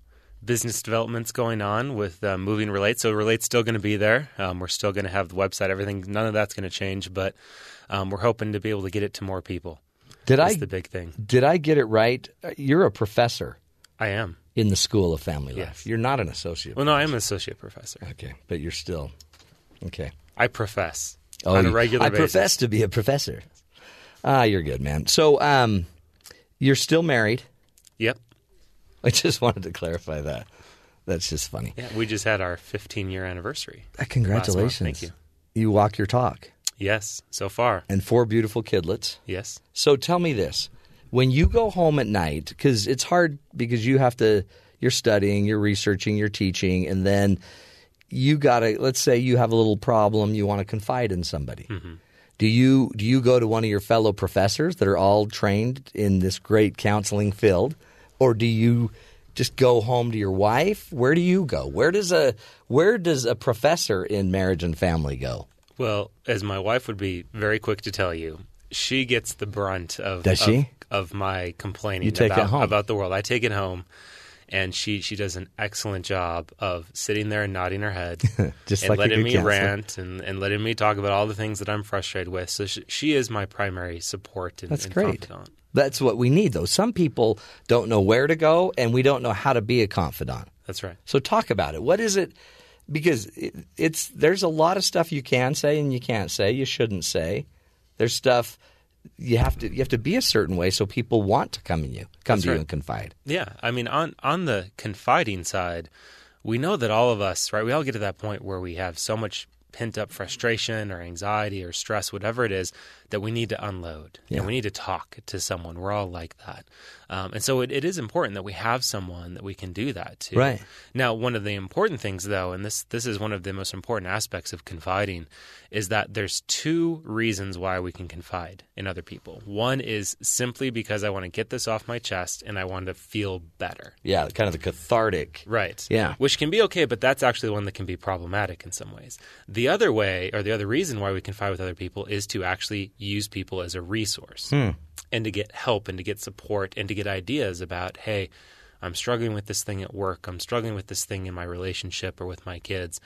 business developments going on with uh, moving relate. So relate's still going to be there. Um, we're still going to have the website. Everything. None of that's going to change. But um, we're hoping to be able to get it to more people. Did That's I the big thing. Did I get it right? Uh, You're a professor I am. in the School of Family Life. Yes. You're not an associate. Well, no, I am an associate professor. Okay, but you're still okay. I profess Oh, on a regular I basis. profess to be a professor. Ah, you're good, man. So, um, you're still married. Yep. I just wanted to clarify that. That's just funny. Yeah, we just had our 15 year anniversary. Uh, Congratulations. Thank you. You walk your talk. Yes, so far. And four beautiful kidlets. Yes. So tell me this. When you go home at night, because it's hard because you have to, you're studying, you're researching, you're teaching, and then you got to, let's say you have a little problem, you want to confide in somebody. Do you do you go to one of your fellow professors that are all trained in this great counseling field, or do you just go home to your wife? Where do you go? Where does a where does a professor in marriage and family go? Well, as my wife would be very quick to tell you, she gets the brunt of Does she? of, my complaining You take it about, about the world. I take it home, and she she does an excellent job of sitting there and nodding her head, (laughs) Just and like letting me counselor. rant and, and letting me talk about all the things that I'm frustrated with. So she, she is my primary support and, That's and great. confidant. That's what we need, though. Some people don't know where to go, and we don't know how to be a confidant. That's right. So talk about it. What is it? Because it, it's there's a lot of stuff you can say and you can't say. You shouldn't say. There's stuff you have to you have to be a certain way so people want to come in you come That's to you and confide. Yeah, I mean, on on the confiding side, we know that all of us, right? We all get to that point where we have so much pent up frustration or anxiety or stress, whatever it is, that we need to unload Yeah. and we need to talk to someone. We're all like that, um, and so it, it is important that we have someone that we can do that to. Right. Now, one of the important things, though, and this this is one of the most important aspects of confiding, is that there's two reasons why we can confide in other people. One is simply because I want to get this off my chest and I want to feel better. Yeah, kind of the cathartic. Right. Yeah. Which can be okay, but that's actually one that can be problematic in some ways. The other way, or the other reason why we confide with other people, is to actually use people as a resource Hmm. and to get help and to get support and to get ideas about, hey, I'm struggling with this thing at work. I'm struggling with this thing in my relationship or with my kids.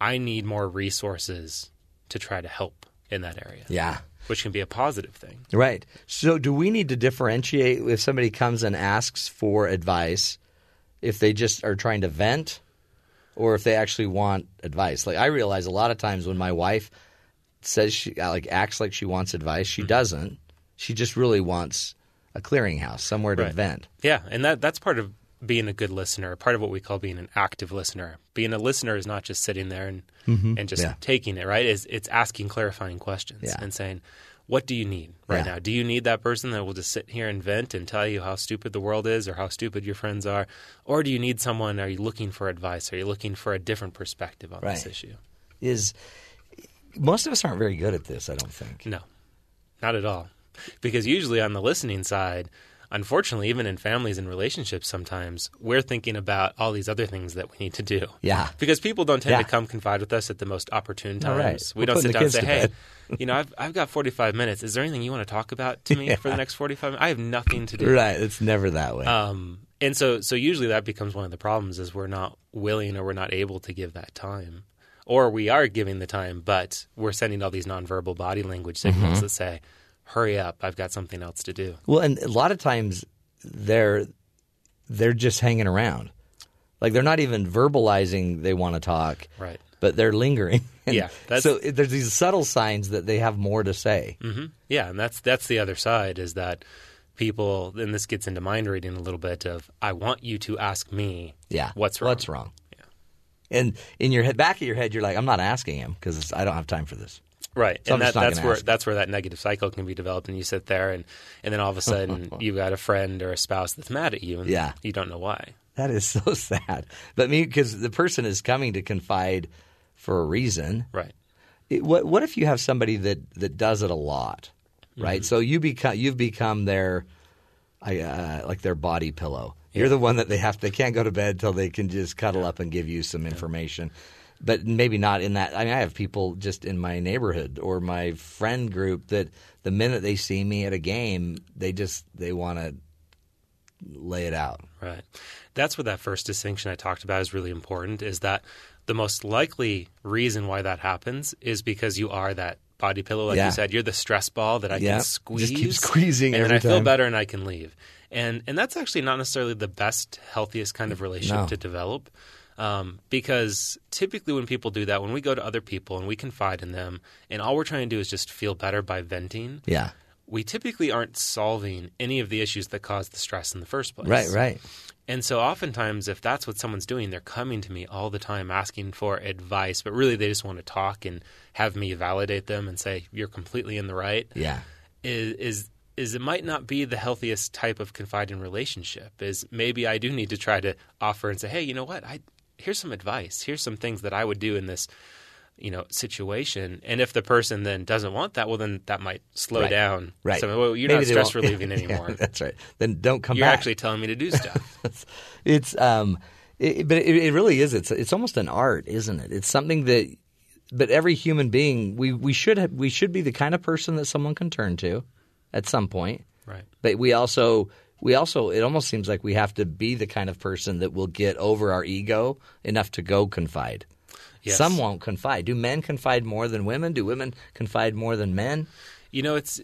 I need more resources to try to help in that area. Yeah. Which can be a positive thing. Right. So, do we need to differentiate if somebody comes and asks for advice, if they just are trying to vent, or if they actually want advice? Like I realize a lot of times when my wife says she like acts like she wants advice, Mm-hmm. she doesn't. She just really wants a clearinghouse, somewhere to Right. vent. Yeah, and that that's part of being a good listener, part of what we call being an active listener. Being a listener is not just sitting there and Mhm. and just Yeah. taking it, right? Is it's asking clarifying questions Yeah. and saying, "What do you need right Yeah. now? Do you need that person that will just sit here and vent and tell you how stupid the world is or how stupid your friends are, or do you need someone? Are you looking for advice? Are you looking for a different perspective on this issue?" Is most of us aren't very good at this. I don't think. No, not at all. Because usually on the listening side, unfortunately, even in families and relationships, sometimes we're thinking about all these other things that we need to do. Yeah. Because people don't tend Yeah. to come confide with us at the most opportune times. right. We We're don't sit down and say, hey, (laughs) you know, I've, I've got 45 minutes. Is there anything you want to talk about to me (laughs) for the next 45 minutes? I have nothing to do. Right. It's never that way. Um, and so, so usually that becomes one of the problems is we're not willing or we're not able to give that time, or we are giving the time, but we're sending all these nonverbal body language signals Mhm. that say, "Hurry up! I've got something else to do." Well, and a lot of times they're they're just hanging around. Like they're not even verbalizing they want to talk. Right. But they're lingering. (laughs) And Yeah, so there's these subtle signs that they have more to say. hmm Yeah, and that's that's the other side is that people, and this gets into mind reading a little bit of, I want you to ask me, Yeah. what's wrong? What's wrong? And in your head, back of your head, you're like, I'm not asking him because I don't have time for this. Right, So and that, that's where ask. that's where that negative cycle can be developed, and you sit there, and and then all of a sudden (laughs) you've got a friend or a spouse that's mad at you, and Yeah. you don't know why. That is (laughs) so sad. But me, because the person is coming to confide for a reason. Right. It, what What if you have somebody that that does it a lot, right? Mhm. So you become you've become their, I uh, like their body pillow. You're the one that they have. They can't go to bed till they can just cuddle up and give you some information. But maybe not in that. I mean, I have people just in my neighborhood or my friend group that the minute they see me at a game, they just they want to lay it out. Right. That's where that first distinction I talked about is really important is that the most likely reason why that happens is because you are that body pillow, like Yeah. you said. You're the stress ball that I Yeah. can squeeze. Just keep squeezing And I feel better and I can leave. And and that's actually not necessarily the best, healthiest kind of relationship No. to develop. Um, because typically when people do that, when we go to other people and we confide in them, and all we're trying to do is just feel better by venting, Yeah. we typically aren't solving any of the issues that cause the stress in the first place. Right. Right. And so oftentimes, if that's what someone's doing, they're coming to me all the time asking for advice, but really they just want to talk and have me validate them and say, you're completely in the right. Yeah. Is, is, is it might not be the healthiest type of confiding relationship. Is maybe I do need to try to offer and say, hey, you know what? I, here's some advice. Here's some things that I would do in this you know situation and if the person then doesn't want that well then that might slow Right. down Right. so well, you're Maybe not stress relieving (laughs) Yeah, anymore that's right. Then don't come back. you're back. actually telling me to do (laughs) stuff it's um, it, but it, it really is. It's it's almost an art, isn't it? It's something that, but every human being, we we should have, we should be the kind of person that someone can turn to, at some point. Right. But we also we also it almost seems like we have to be the kind of person that will get over our ego enough to go confide. Yes. Some won't confide. Do men confide more than women? Do women confide more than men? you know it's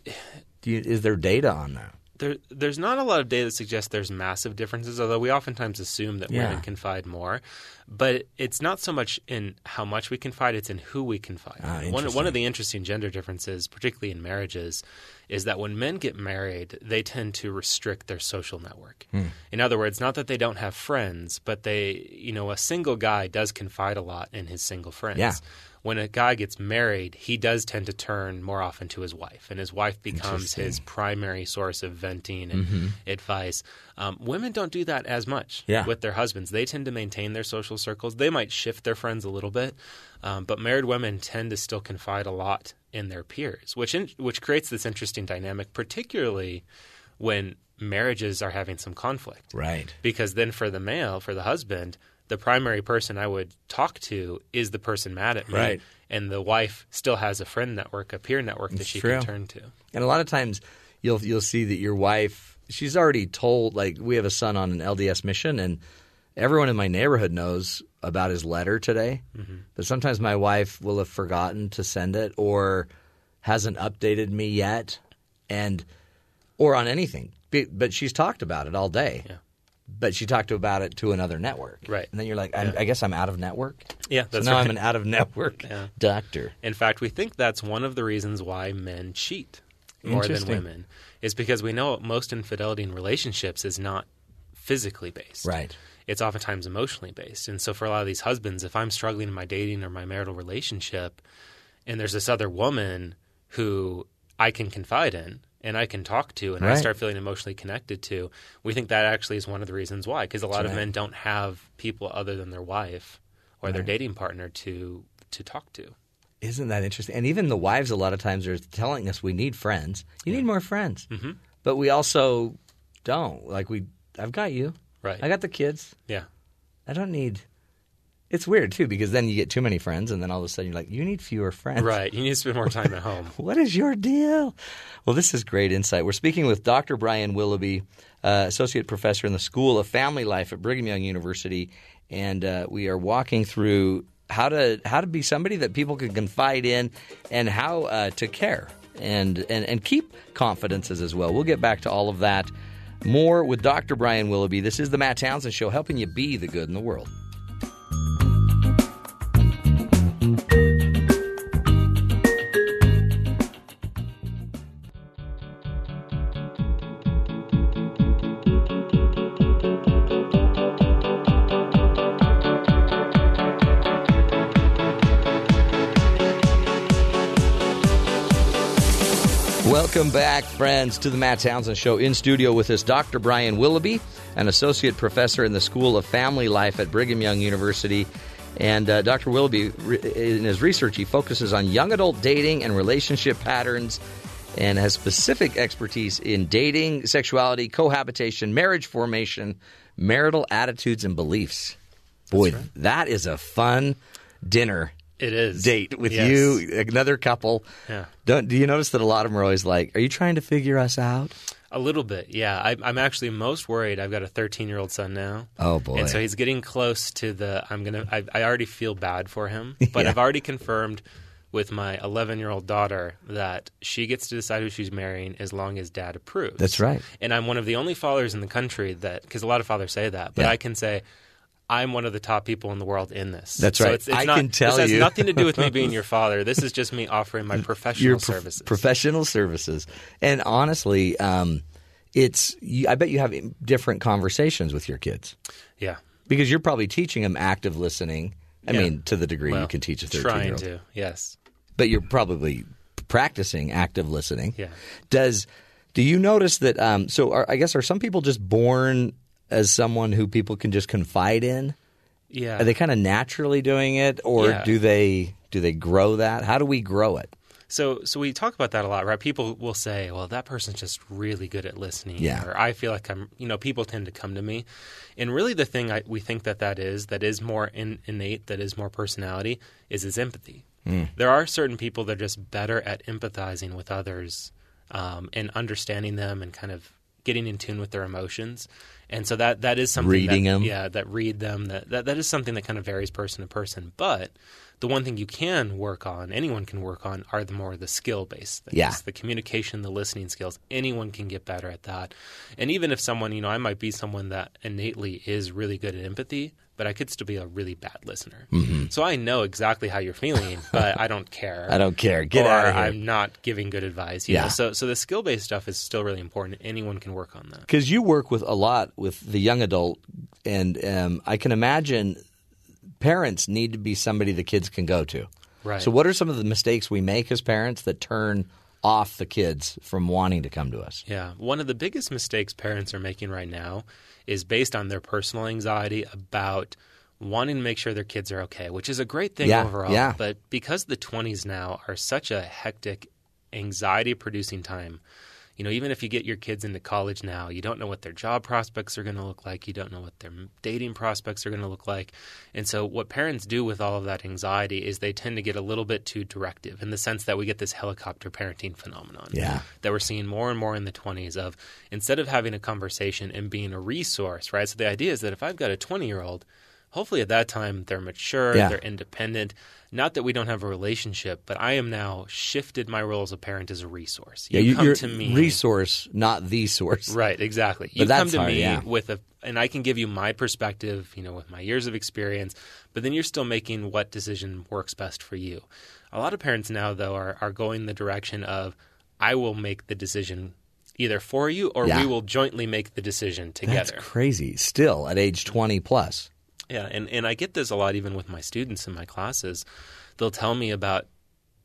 Do you, is there data on that? There, there's not a lot of data that suggests there's massive differences, although we oftentimes assume that Yeah. women confide more. But it's not so much in how much we confide; it's in who we confide. Ah, one, one of the interesting gender differences, particularly in marriages, is that when men get married, they tend to restrict their social network. Hmm. In other words, not that they don't have friends, but they, you know, a single guy does confide a lot in his single friends. Yeah. When a guy gets married, he does tend to turn more often to his wife, and his wife becomes his primary source of venting and Mhm. advice. Um, women don't do that as much Yeah. with their husbands. They tend to maintain their social circles. They might shift their friends a little bit, um, but married women tend to still confide a lot in their peers, which in, which creates this interesting dynamic, particularly when marriages are having some conflict. Right. Because then for the male, for the husband, the primary person I would talk to is the person mad at me. Right. And the wife still has a friend network, a peer network that It's she true. can turn to. And a lot of times you'll you'll see that your wife she's already told like we have a son on an LDS mission and everyone in my neighborhood knows about his letter today. Mhm. But sometimes my wife will have forgotten to send it or hasn't updated me yet and or on anything. But she's talked about it all day. Yeah. But she talked about it to another network. Right. And then you're like, I, Yeah. I guess I'm out of network. Yeah, So that's now right. I'm an out of network (laughs) Yeah. doctor. In fact, we think that's one of the reasons why men cheat more than women, is because we know most infidelity in relationships is not physically based. Right. It's oftentimes emotionally based. And so for a lot of these husbands, if I'm struggling in my dating or my marital relationship, and there's this other woman who I can confide in and I can talk to and I start feeling emotionally connected to, we think that actually is one of the reasons why. Because a lot That's of men don't have people other than their wife or their dating partner to to talk to. Isn't that interesting? And even the wives, a lot of times, are telling us we need friends. You need more friends, hmm but we also don't. Like we, I've got you. Right. I got the kids. Yeah. I don't need. It's weird too because then you get too many friends, and then all of a sudden you're like, you need fewer friends. Right. You need to spend more time at home. (laughs) What is your deal? Well, this is great insight. We're speaking with Dr. Brian Willoughby, uh, associate professor in the School of Family Life at Brigham Young University, and uh, we are walking through how to how to be somebody that people can confide in, and how uh, to care and, and and keep confidences as well. We'll get back to all of that more with Dr. Brian Willoughby. This is the Matt Townsend Show, helping you be the good in the world. Welcome back, friends, to the Matt Townsend Show. In studio with us, Dr. Brian Willoughby, an associate professor in the School of Family Life at Brigham Young University. And uh, Dr. Willoughby, re- in his research, he focuses on young adult dating and relationship patterns and has specific expertise in dating, sexuality, cohabitation, marriage formation, marital attitudes, and beliefs. Boy, that is a fun dinner It is. date with Yes. you, another couple. Yeah. Don't do you notice that a lot of them are always like, "Are you trying to figure us out?" A little bit, yeah. I, I'm actually most worried. I've got a 13 year old son now. Oh, boy. And so he's getting close to the. I'm gonna. I, I already feel bad for him, (laughs) but Yeah. I've already confirmed with my 11 year old daughter that she gets to decide who she's marrying as long as dad approves. That's right. And I'm one of the only fathers in the country that, because a lot of fathers say that, but Yeah. I can say. I'm one of the top people in the world in this. That's So right. It's, it's I not, can tell this has you. nothing to do with me being your (laughs) father. This is just me offering my professional Your services. professional services, and honestly, um, it's. You, I bet you have different conversations with your kids yeah. because you're probably teaching them active listening. I Yeah. mean, to the degree you can teach a 13 Trying year old, Trying to, yes. but you're probably practicing active listening. Yeah. Does do you notice that? Um, so, are, I guess are some people just born as someone who people can just confide in? Yeah. Are they kind of naturally doing it, or Yeah. do they Do they grow that? How do we grow it? So, so we talk about that a lot, right? People will say, "Well, that person's just really good at listening," Yeah. or "I feel like I'm," you know, people tend to come to me, and really, the thing I, we think that that is that is more in, innate, that is more personality, is is empathy. Mm. There are certain people that are just better at empathizing with others um, and understanding them and kind of getting in tune with their emotions. And so that that is something Reading that, them. yeah, that read them. That, that that is something that kind of varies person to person. But the one thing you can work on, anyone can work on, are the more the skill based things. Yeah. The communication, the listening skills. Anyone can get better at that. And even if someone, you know, I might be someone that innately is really good at empathy, but I could still be a really bad listener. Mhm. So I know exactly how you're feeling, (laughs) but I don't care. I don't care. Get or outta here. I'm not giving good advice. You Yeah. Know? So so the skill based stuff is still really important. Anyone can work on that. Because you work with a lot with the young adult, and um, I can imagine parents need to be somebody the kids can go to. Right. So, what are some of the mistakes we make as parents that turn off the kids from wanting to come to us? Yeah. One of the biggest mistakes parents are making right now is based on their personal anxiety about wanting to make sure their kids are okay, which is a great thing Yeah, overall. yeah. But because the 20s now are such a hectic, anxiety producing time, you know, even if you get your kids into college now, you don't know what their job prospects are going to look like. You don't know what their dating prospects are going to look like. And so, what parents do with all of that anxiety is they tend to get a little bit too directive in the sense that we get this helicopter parenting phenomenon Yeah. that we're seeing more and more in the 20s of instead of having a conversation and being a resource, right? So the idea is that if I've got a 20 year old, hopefully at that time they're mature, Yeah. they're independent. Not that we don't have a relationship, but I am now shifted my role as a parent as a resource. Yeah, you you, come you're to me resource, not the source. Right, exactly. But You come that's to hard, me yeah. with a, and I can give you my perspective, you know, with my years of experience. But then you're still making what decision works best for you. A lot of parents now, though, are are going the direction of, I will make the decision either for you, or Yeah. we will jointly make the decision together. That's crazy. Still at age 20 plus. Yeah, and, and I get this a lot even with my students in my classes. They'll tell me about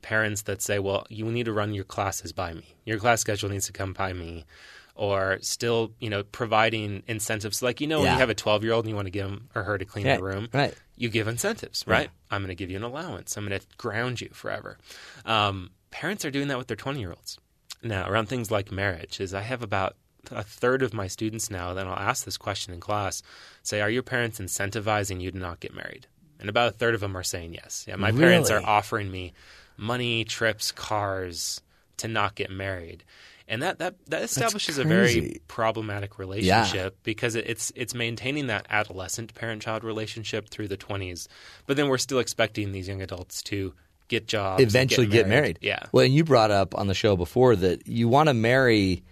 parents that say, well, you need to run your classes by me. Your class schedule needs to come by me. Or still, you know, providing incentives. Like, you know, when you have a 12 year old and you want to give him or her to clean Yeah, the room, right. you give incentives, right? I'm going to give you an allowance. I'm going to ground you forever. Um, parents are doing that with their 20 year olds. Now, around things like marriage, is I have about a third of my students now, then I'll ask this question in class say, Are your parents incentivizing you to not get married? And about a third of them are saying yes. Yeah, my parents are offering me money, trips, cars to not get married. And that, that, that establishes a very problematic relationship because it, it's it's maintaining that adolescent parent child relationship through the 20s. But then we're still expecting these young adults to get jobs, and Eventually get married. Yeah. Well, and you brought up on the show before that you want to marry.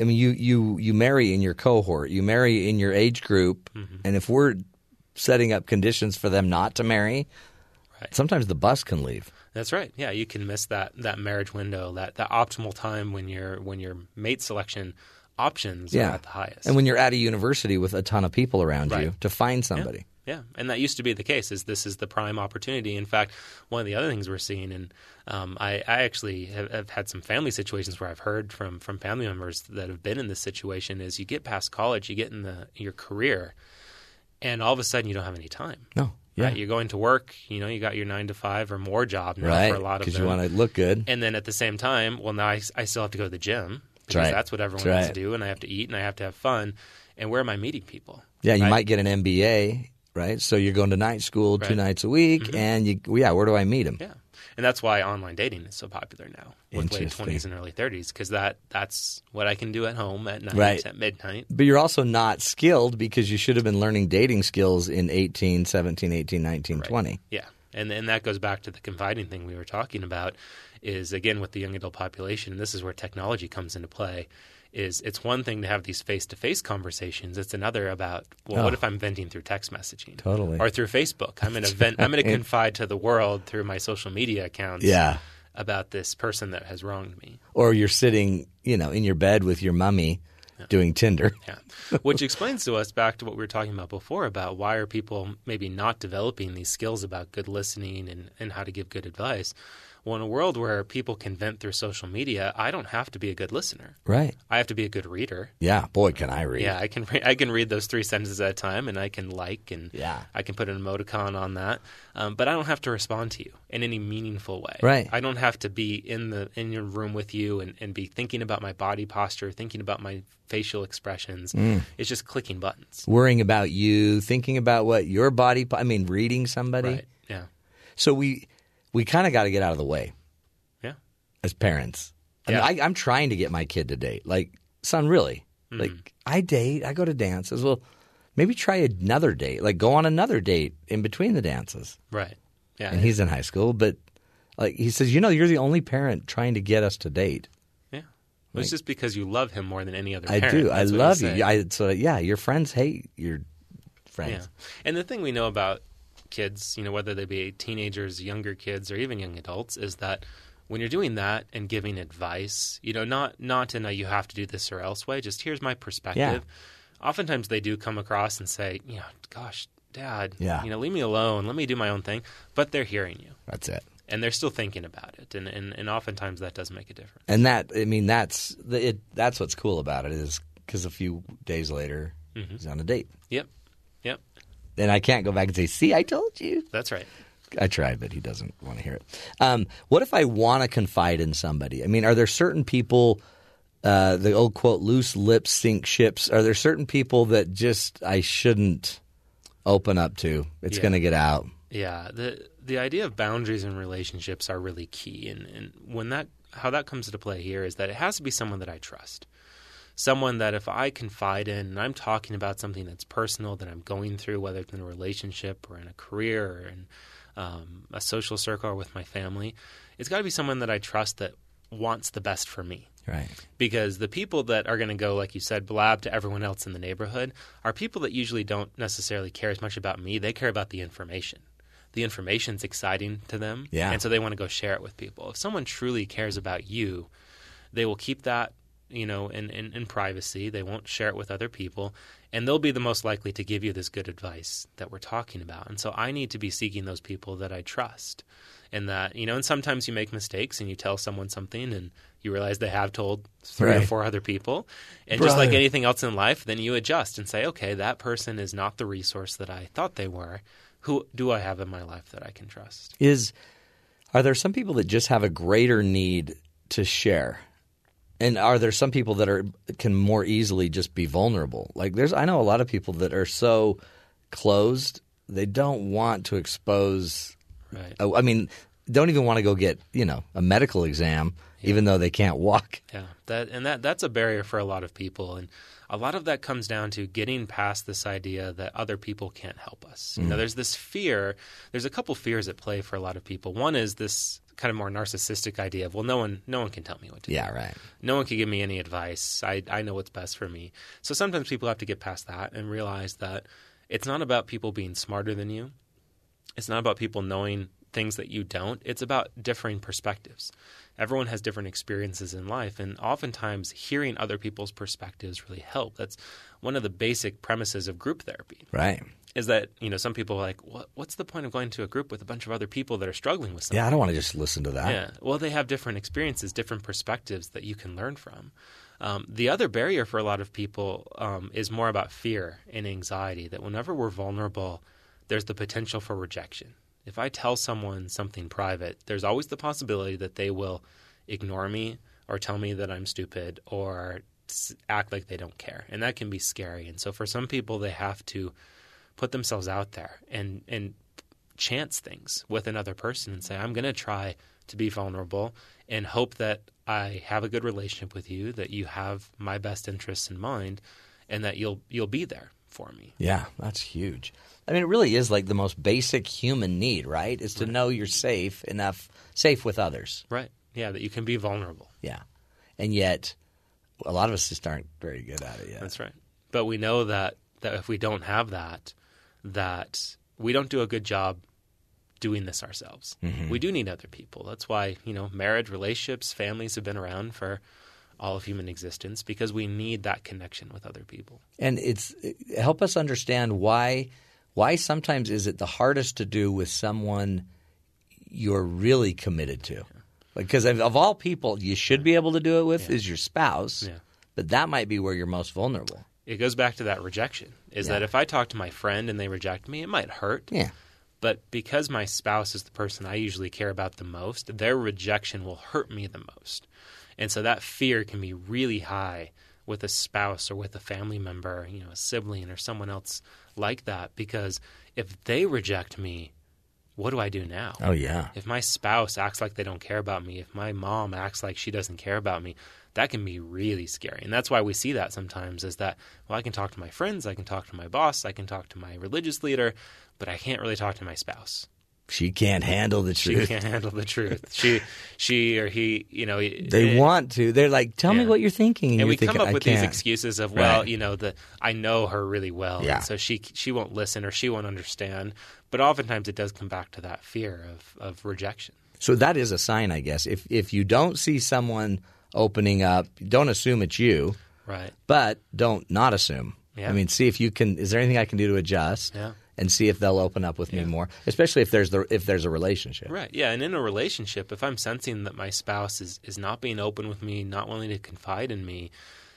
I mean, you you you marry in your cohort, you marry in your age group, Mm-hmm. and if we're setting up conditions for them not to marry, right. sometimes the bus can leave. That's right. Yeah, you can miss that that marriage window, that that optimal time when your when your mate selection options yeah, are at the highest. and when you're at a university with a ton of people around you to find somebody. Yeah, and that used to be the case. Is this is the prime opportunity? In fact, one of the other things we're seeing, and um, I, I actually have, have had some family situations where I've heard from from family members that have been in this situation. Is you get past college, you get in the your career, and all of a sudden you don't have any time. No, yeah. Right, you're going to work. You know, you got your nine to five or more job now Right, for a lot of 'cause them. you wanna look good. and then at the same time, well, now I, I still have to go to the gym because right. that's what everyone That's wants right. to do, and I have to eat and I have to have fun. And where am I meeting people? Yeah, you might get an MBA, right? So you're going to night school two nights a week, mm-hmm. and you, yeah, where do I meet them? Yeah, and that's why online dating is so popular now with late twenties and early thirties because that that's what I can do at home at night Right. at midnight. But you're also not skilled because you should have been learning dating skills in 18, 17, 18, 19, 20. Yeah, and and that goes back to the confiding thing we were talking about. Is again with the young adult population, and this is where technology comes into play. Is it's one thing to have these face to face conversations. It's another about well, Oh. what if I'm venting through text messaging, Totally. or through Facebook? I'm going to vent. I'm going (laughs) to confide to the world through my social media accounts. Yeah. about this person that has wronged me. Or you're sitting, you know, in your bed with your mummy doing Tinder. (laughs) Yeah. Which (laughs) explains to us back to what we were talking about before about why are people maybe not developing these skills about good listening and, and how to give good advice. Well, in a world where people can vent through social media, I don't have to be a good listener. Right. I have to be a good reader. Yeah, boy, can I read. Yeah, I can. Re- I can read those three sentences at a time, and I can like, and yeah. I can put an emoticon on that. Um, but I don't have to respond to you in any meaningful way. Right. I don't have to be in the in your room with you and, and be thinking about my body posture, thinking about my facial expressions. Mm. It's just clicking buttons. Worrying about you, thinking about what your body. I mean, reading somebody. Right. Yeah. So we we kind of got to get out of the way. Yeah. As parents, Yeah. I mean, I, I'm trying to get my kid to date. Like, son, really? Mhm. Like, I date. I go to dances. Well, maybe try another date. Like, go on another date in between the dances. Right. Yeah. And he's in high school, but like he says, you know, you're the only parent trying to get us to date. Yeah. Well, it's just because you love him more than any other I do. I That's what love you. I, so yeah, your friends hate your friends. Yeah. And the thing we know about kids, you know, whether they be teenagers, younger kids, or even young adults, is that when you're doing that and giving advice, you know, not not in a you have to do this or else way, just here's my perspective. Oftentimes they do come across and say, you know, gosh, dad, Yeah. you know, leave me alone, let me do my own thing. But they're hearing you. That's it. And they're still thinking about it. And and, and oftentimes that does make a difference. And that, I mean, that's the, it. That's what's cool about it is because a few days later Mhm. he's on a date. Yep. And I can't go back and say, "See, I told you." That's right. I tried, but he doesn't want to hear it. Um, what if I want to confide in somebody? I mean, are there certain people? Uh, the old quote, "Loose lips sink ships." Are there certain people that just I shouldn't open up to? It's Yeah. going to get out. Yeah, the the idea of boundaries in relationships are really key, and and when that how that comes into play here is that it has to be someone that I trust, someone that if I confide in and I'm talking about something that's personal that I'm going through, whether it's in a relationship or in a career or in um, a social circle or with my family, it's got to be someone that I trust that wants the best for me Right. because the people that are going to go, like you said, blab to everyone else in the neighborhood are people that usually don't necessarily care as much about me. They care about the information. The information's exciting to them, Yeah. and so they want to go share it with people. If someone truly cares about you, they will keep that, you know, in, in, in privacy. They won't share it with other people, and they'll be the most likely to give you this good advice that we're talking about. And so I need to be seeking those people that I trust, and that you know. And sometimes you make mistakes, and you tell someone something, and you realize they have told three or four other people, and just like anything else in life, then you adjust and say, okay, that person is not the resource that I thought they were. Who do I have in my life that I can trust? is are there some people that just have a greater need to share and are there some people that are can more easily just be vulnerable? Like there's i know a lot of people that are so closed they don't want to expose Right. i mean don't even want to go get you know a medical exam even though they can't walk. Yeah, that and that that's a barrier for a lot of people, and a lot of that comes down to getting past this idea that other people can't help us. You know, Mm. there's this fear. There's a couple fears at play for a lot of people. One is this kind of more narcissistic idea of, well, no one, no one can tell me what to yeah do. Yeah, right No one can give me any advice. I I know what's best for me. So sometimes people have to get past that and realize that it's not about people being smarter than you. It's not about people knowing things that you don't. It's about differing perspectives. Everyone has different experiences in life, and oftentimes hearing other people's perspectives really help. That's one of the basic premises of group therapy. right Is that you know some people are like, what, what's the point of going to a group with a bunch of other people that are struggling with something? yeah i don't want to just listen to that Yeah. Well, they have different experiences, different perspectives that you can learn from. Um, the other barrier for a lot of people um, is more about fear and anxiety. That whenever we're vulnerable, there's the potential for rejection. If I tell someone something private, there's always the possibility that they will ignore me or tell me that I'm stupid or act like they don't care, and that can be scary. And so, for some people, they have to put themselves out there and and chance things with another person and say, I'm going to try to be vulnerable and hope that I have a good relationship with you, that you have my best interests in mind, and that you'll you'll be there for me. Yeah, that's huge. I mean, it really is like the most basic human need, right? Is to know you're safe enough, safe with others. Right. Yeah, that you can be vulnerable. Yeah. And yet, a lot of us just aren't very good at it yet. That's right. But we know that that if we don't have that, that we don't do a good job doing this ourselves. Mhm. We do need other people. That's why, you know, marriage, relationships, families have been around for all of human existence because we need that connection with other people. And it's help us understand why why sometimes is it the hardest to do with someone you're really committed to. Because of, of all people you should be able to do it with is your spouse. Yeah. But that might be where you're most vulnerable. It goes back to that rejection. Is Yeah. that if I talk to my friend and they reject me, it might hurt. Yeah. But because my spouse is the person I usually care about the most, their rejection will hurt me the most. And so that fear can be really high with a spouse or with a family member, you know, a sibling or someone else like that. Because if they reject me, what do I do now? Oh, yeah. If my spouse acts like they don't care about me, if my mom acts like she doesn't care about me, that can be really scary. And that's why we see that sometimes is that, well, I can talk to my friends, I can talk to my boss, I can talk to my religious leader, but I can't really talk to my spouse. She can't handle the truth. She can't handle the truth. (laughs) She, she or he, you know, They it- want to. They're like, tell me what you're thinking. and you're we thinking, come up "I with these can't." excuses of well Right. you know the i know her really well Yeah. and so she she won't listen or she won't understand but oftentimes it does come back to that fear of of rejection So that is a sign, I guess. If if you don't see someone opening up, don't assume it's you. Right. But don't not assume. Yeah. I mean, see if you can. Is there anything I can do to adjust? Yeah. And see if they'll open up with me more, especially if there's the if there's a relationship. right yeah and in a relationship if i'm sensing that my spouse is is not being open with me not willing to confide in me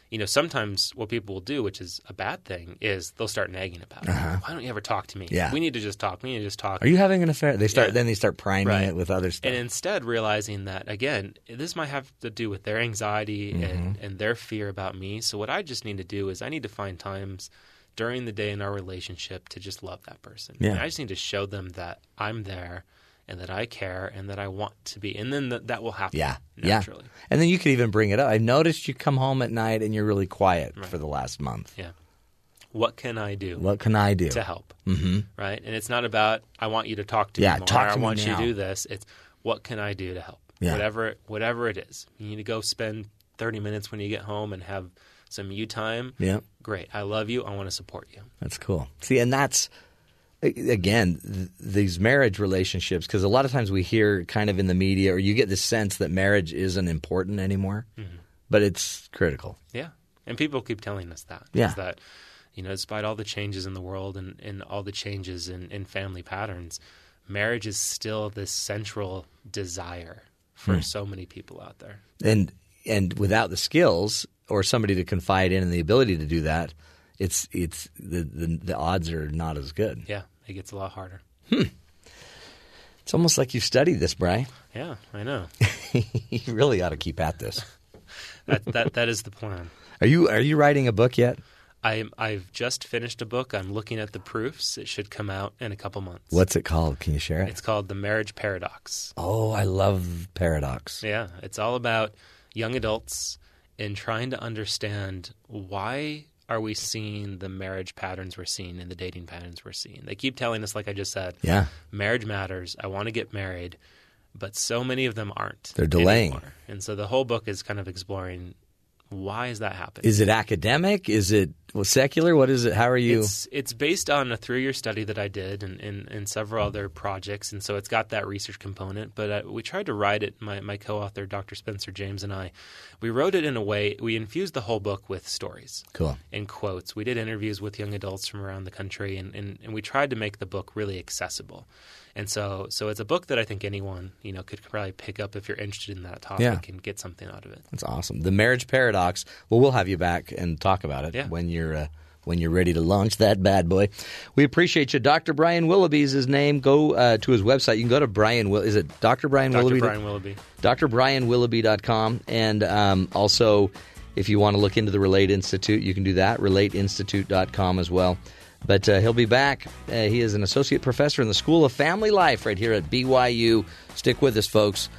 you know sometimes what people will do which is a bad thing is they'll start nagging about it why don't you ever talk to me Uh-huh. Yeah. we need to just talk we need to just talk Are you having an affair? They start Yeah. then they start priming Right. it with other stuff. And instead realizing that again, this might have to do with their anxiety Mm-hmm. and, and their fear about me. So what I just need to do is I need to find times during the day in our relationship to just love that person. Yeah. And I just need to show them that I'm there and that I care and that I want to be. And then th- that will happen yeah, naturally. yeah. And then you could even bring it up. I noticed you come home at night and you're really quiet for the last month. Yeah. What can I do? What can I do to help? Mm-hmm. Right? And it's not about I want you to talk to Yeah, me more. talk to I me want you to do this. It's what can I do to help? Yeah. Whatever whatever it is. You need to go spend 30 minutes when you get home and have some you time. Yeah. Great. I love you. I want to support you. That's cool. See, and that's again th- these marriage relationships because a lot of times we hear kind of in the media or you get the sense that marriage isn't important anymore, Mhm. but it's critical. Yeah. And people keep telling us that. Yeah. That, you know, despite all the changes in the world and, and all the changes in, in family patterns, marriage is still this central desire for Hmm. so many people out there. And and without the skills or somebody to confide in and the ability to do that, it's it's the the, the odds are not as good. Yeah. It gets a lot harder. Hmm. It's almost like you've studied this, Brian. Yeah, I know. (laughs) you really ought to keep at this. (laughs) that, that that is the plan. Are you are you writing a book yet? I I've just finished a book. I'm looking at the proofs. It should come out in a couple months. What's it called? Can you share it? It's called The Marriage Paradox. Oh, I love paradox. Yeah, it's all about young adults and trying to understand why are we seeing the marriage patterns we're seeing and the dating patterns we're seeing. They keep telling us like I just said, Yeah. marriage matters. I want to get married, but so many of them aren't. They're delaying. anymore. And so the whole book is kind of exploring why is that happening? Is it academic? Is it well, secular? What is it? How are you? It's it's based on a three year study that I did and, and, and several other projects, and so it's got that research component. But uh, we tried to write it. My my co author, Dr. Spencer James, and I, we wrote it in a way. We infused the whole book with stories Cool. and quotes. We did interviews with young adults from around the country, and, and, and we tried to make the book really accessible. And so so it's a book that I think anyone you know could probably pick up if you're interested in that topic Yeah. and get something out of it. That's awesome. The marriage paradox. Well, we'll have you back and talk about it Yeah. when you're uh, when you're ready to launch that bad boy. We appreciate you, Dr. Brian Willoughby is his name. Go uh, to his website. You can go to Brian. Will- is it Dr. Brian Willoughby? Dr. Willoughby? Doctor Brian Willoughby. drbrianwilloughby.com. And um, also, if you want to look into the Relate Institute, you can do that, relateinstitute.com as well. But uh, he'll be back. Uh, he is an associate professor in the School of Family Life right here at BYU. Stick with us, folks.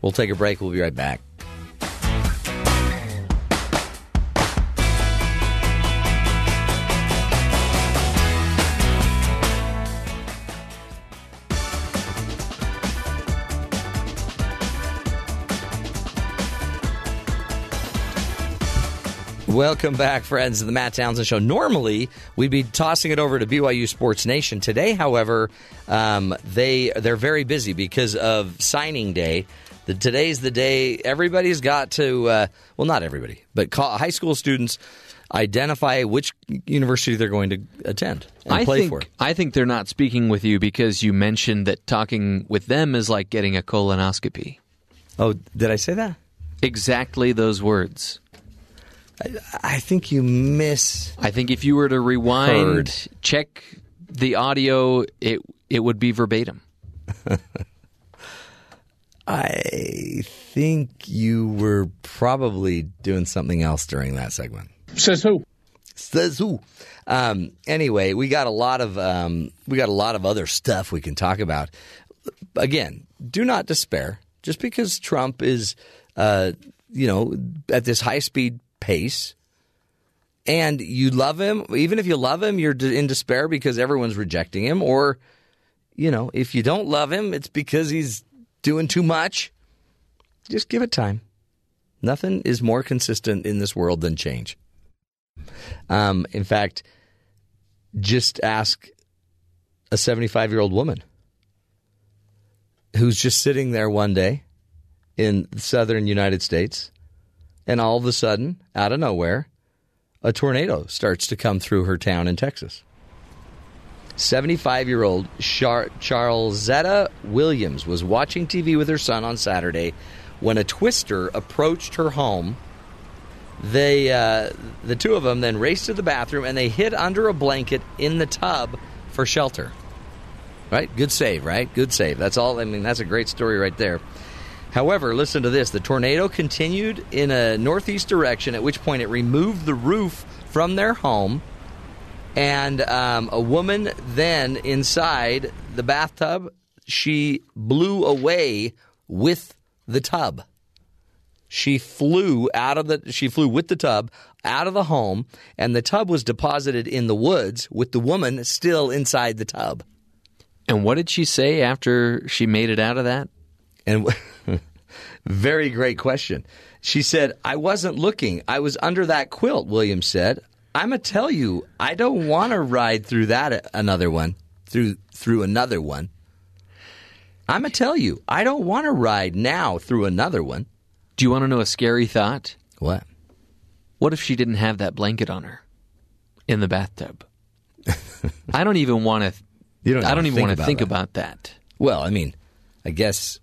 We'll take a break. We'll be right back. Welcome back, friends, to the Matt Townsend Show. Normally, we'd be tossing it over to BYU Sports Nation. Today, however, um, they they're very busy because of signing day. The, today's the day everybody's got to. Uh, well, not everybody, but call, high school students identify which university they're going to attend and I play think for. I think they're not speaking with you because you mentioned that talking with them is like getting a colonoscopy. Oh, did I say that? Exactly those words. I think you miss. I think if you were to rewind, Heard. check the audio, it it would be verbatim. (laughs) I think you were probably doing something else during that segment. Says who? Says who? Um, anyway, we got a lot of um, we got a lot of other stuff we can talk about. Again, do not despair. Just because Trump is, uh, you know, at this high speed pace, and you love him, even if you love him, you're in despair because everyone's rejecting him, or you know, if you don't love him, it's because he's doing too much. Just give it time. Nothing is more consistent in this world than change. Um, in fact, just ask a 75 year old woman who's just sitting there one day in the southern United States, and all of a sudden, out of nowhere, a tornado starts to come through her town in Texas. 75 year old Char- Charlesetta Williams was watching TV with her son on Saturday when a twister approached her home. They, uh, the two of them, then raced to the bathroom and they hid under a blanket in the tub for shelter. Right? Good save, right? Good save. That's all. I mean, that's a great story right there. However, listen to this. The tornado continued in a northeast direction, at which point it removed the roof from their home. And um, a woman then inside the bathtub, she blew away with the tub. She flew out of the she flew with the tub out of the home and the tub was deposited in the woods with the woman still inside the tub. And what did she say after she made it out of that? And (laughs) very great question. She said, "I wasn't looking. I was under that quilt." William said, "I'm gonna tell you, I don't want to ride through that another one through through another one. I'm gonna tell you, I don't want to ride now through another one." Do you want to know a scary thought? What? What if she didn't have that blanket on her in the bathtub? (laughs) I don't even want to. You don't I don't even want to think about that. Well, I mean, I guess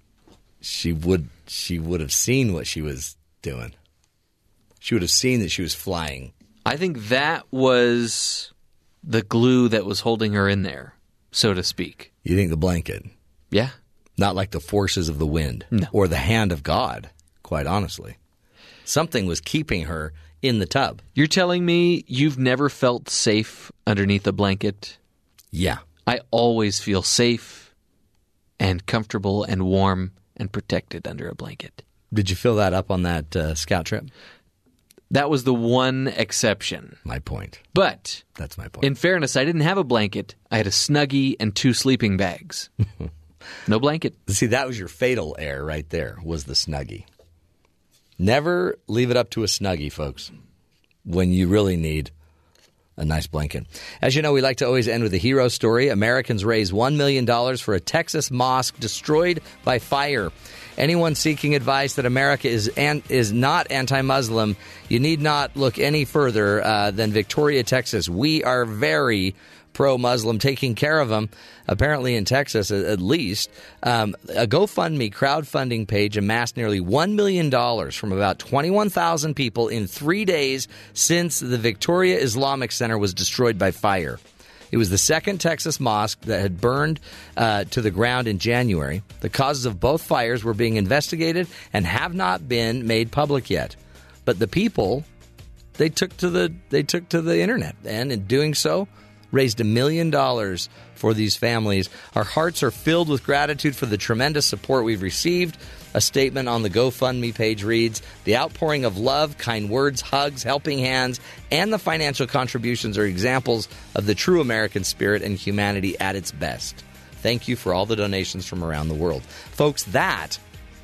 she would she would have seen what she was doing. She would have seen that she was flying. I think that was the glue that was holding her in there, so to speak. You think the blanket? Yeah. Not like the forces of the wind or the hand of God, quite honestly. Something was keeping her in the tub. You're telling me you've never felt safe underneath a blanket? Yeah. I always feel safe and comfortable and warm and protected under a blanket. Did you fill that up on that uh, scout trip? That was the one exception. My point. But That's my point. in fairness, I didn't have a blanket. I had a snuggie and two sleeping bags. (laughs) no blanket. See, that was your fatal error right there, was the snuggie. Never leave it up to a snuggie, folks, when you really need a nice blanket. As you know, we like to always end with a hero story. Americans raise $1 million for a Texas mosque destroyed by fire. Anyone seeking advice that America is an, is not anti-Muslim, you need not look any further uh, than Victoria, Texas. We are very pro-Muslim, taking care of them. Apparently, in Texas, at least, um, a GoFundMe crowdfunding page amassed nearly one million dollars from about twenty-one thousand people in three days since the Victoria Islamic Center was destroyed by fire. It was the second Texas mosque that had burned uh, to the ground in January. The causes of both fires were being investigated and have not been made public yet. But the people, they took to the they took to the internet, and in doing so, raised a million dollars for these families. Our hearts are filled with gratitude for the tremendous support we've received. A statement on the GoFundMe page reads The outpouring of love, kind words, hugs, helping hands, and the financial contributions are examples of the true American spirit and humanity at its best. Thank you for all the donations from around the world. Folks, that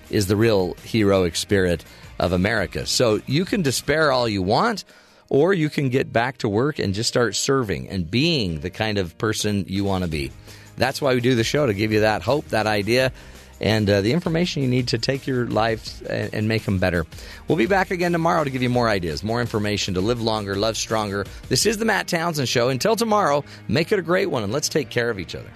is the real heroic spirit of America. So you can despair all you want, or you can get back to work and just start serving and being the kind of person you want to be. That's why we do the show to give you that hope, that idea, and uh, the information you need to take your lives and, and make them better. We'll be back again tomorrow to give you more ideas, more information to live longer, love stronger. This is the Matt Townsend Show. Until tomorrow, make it a great one and let's take care of each other.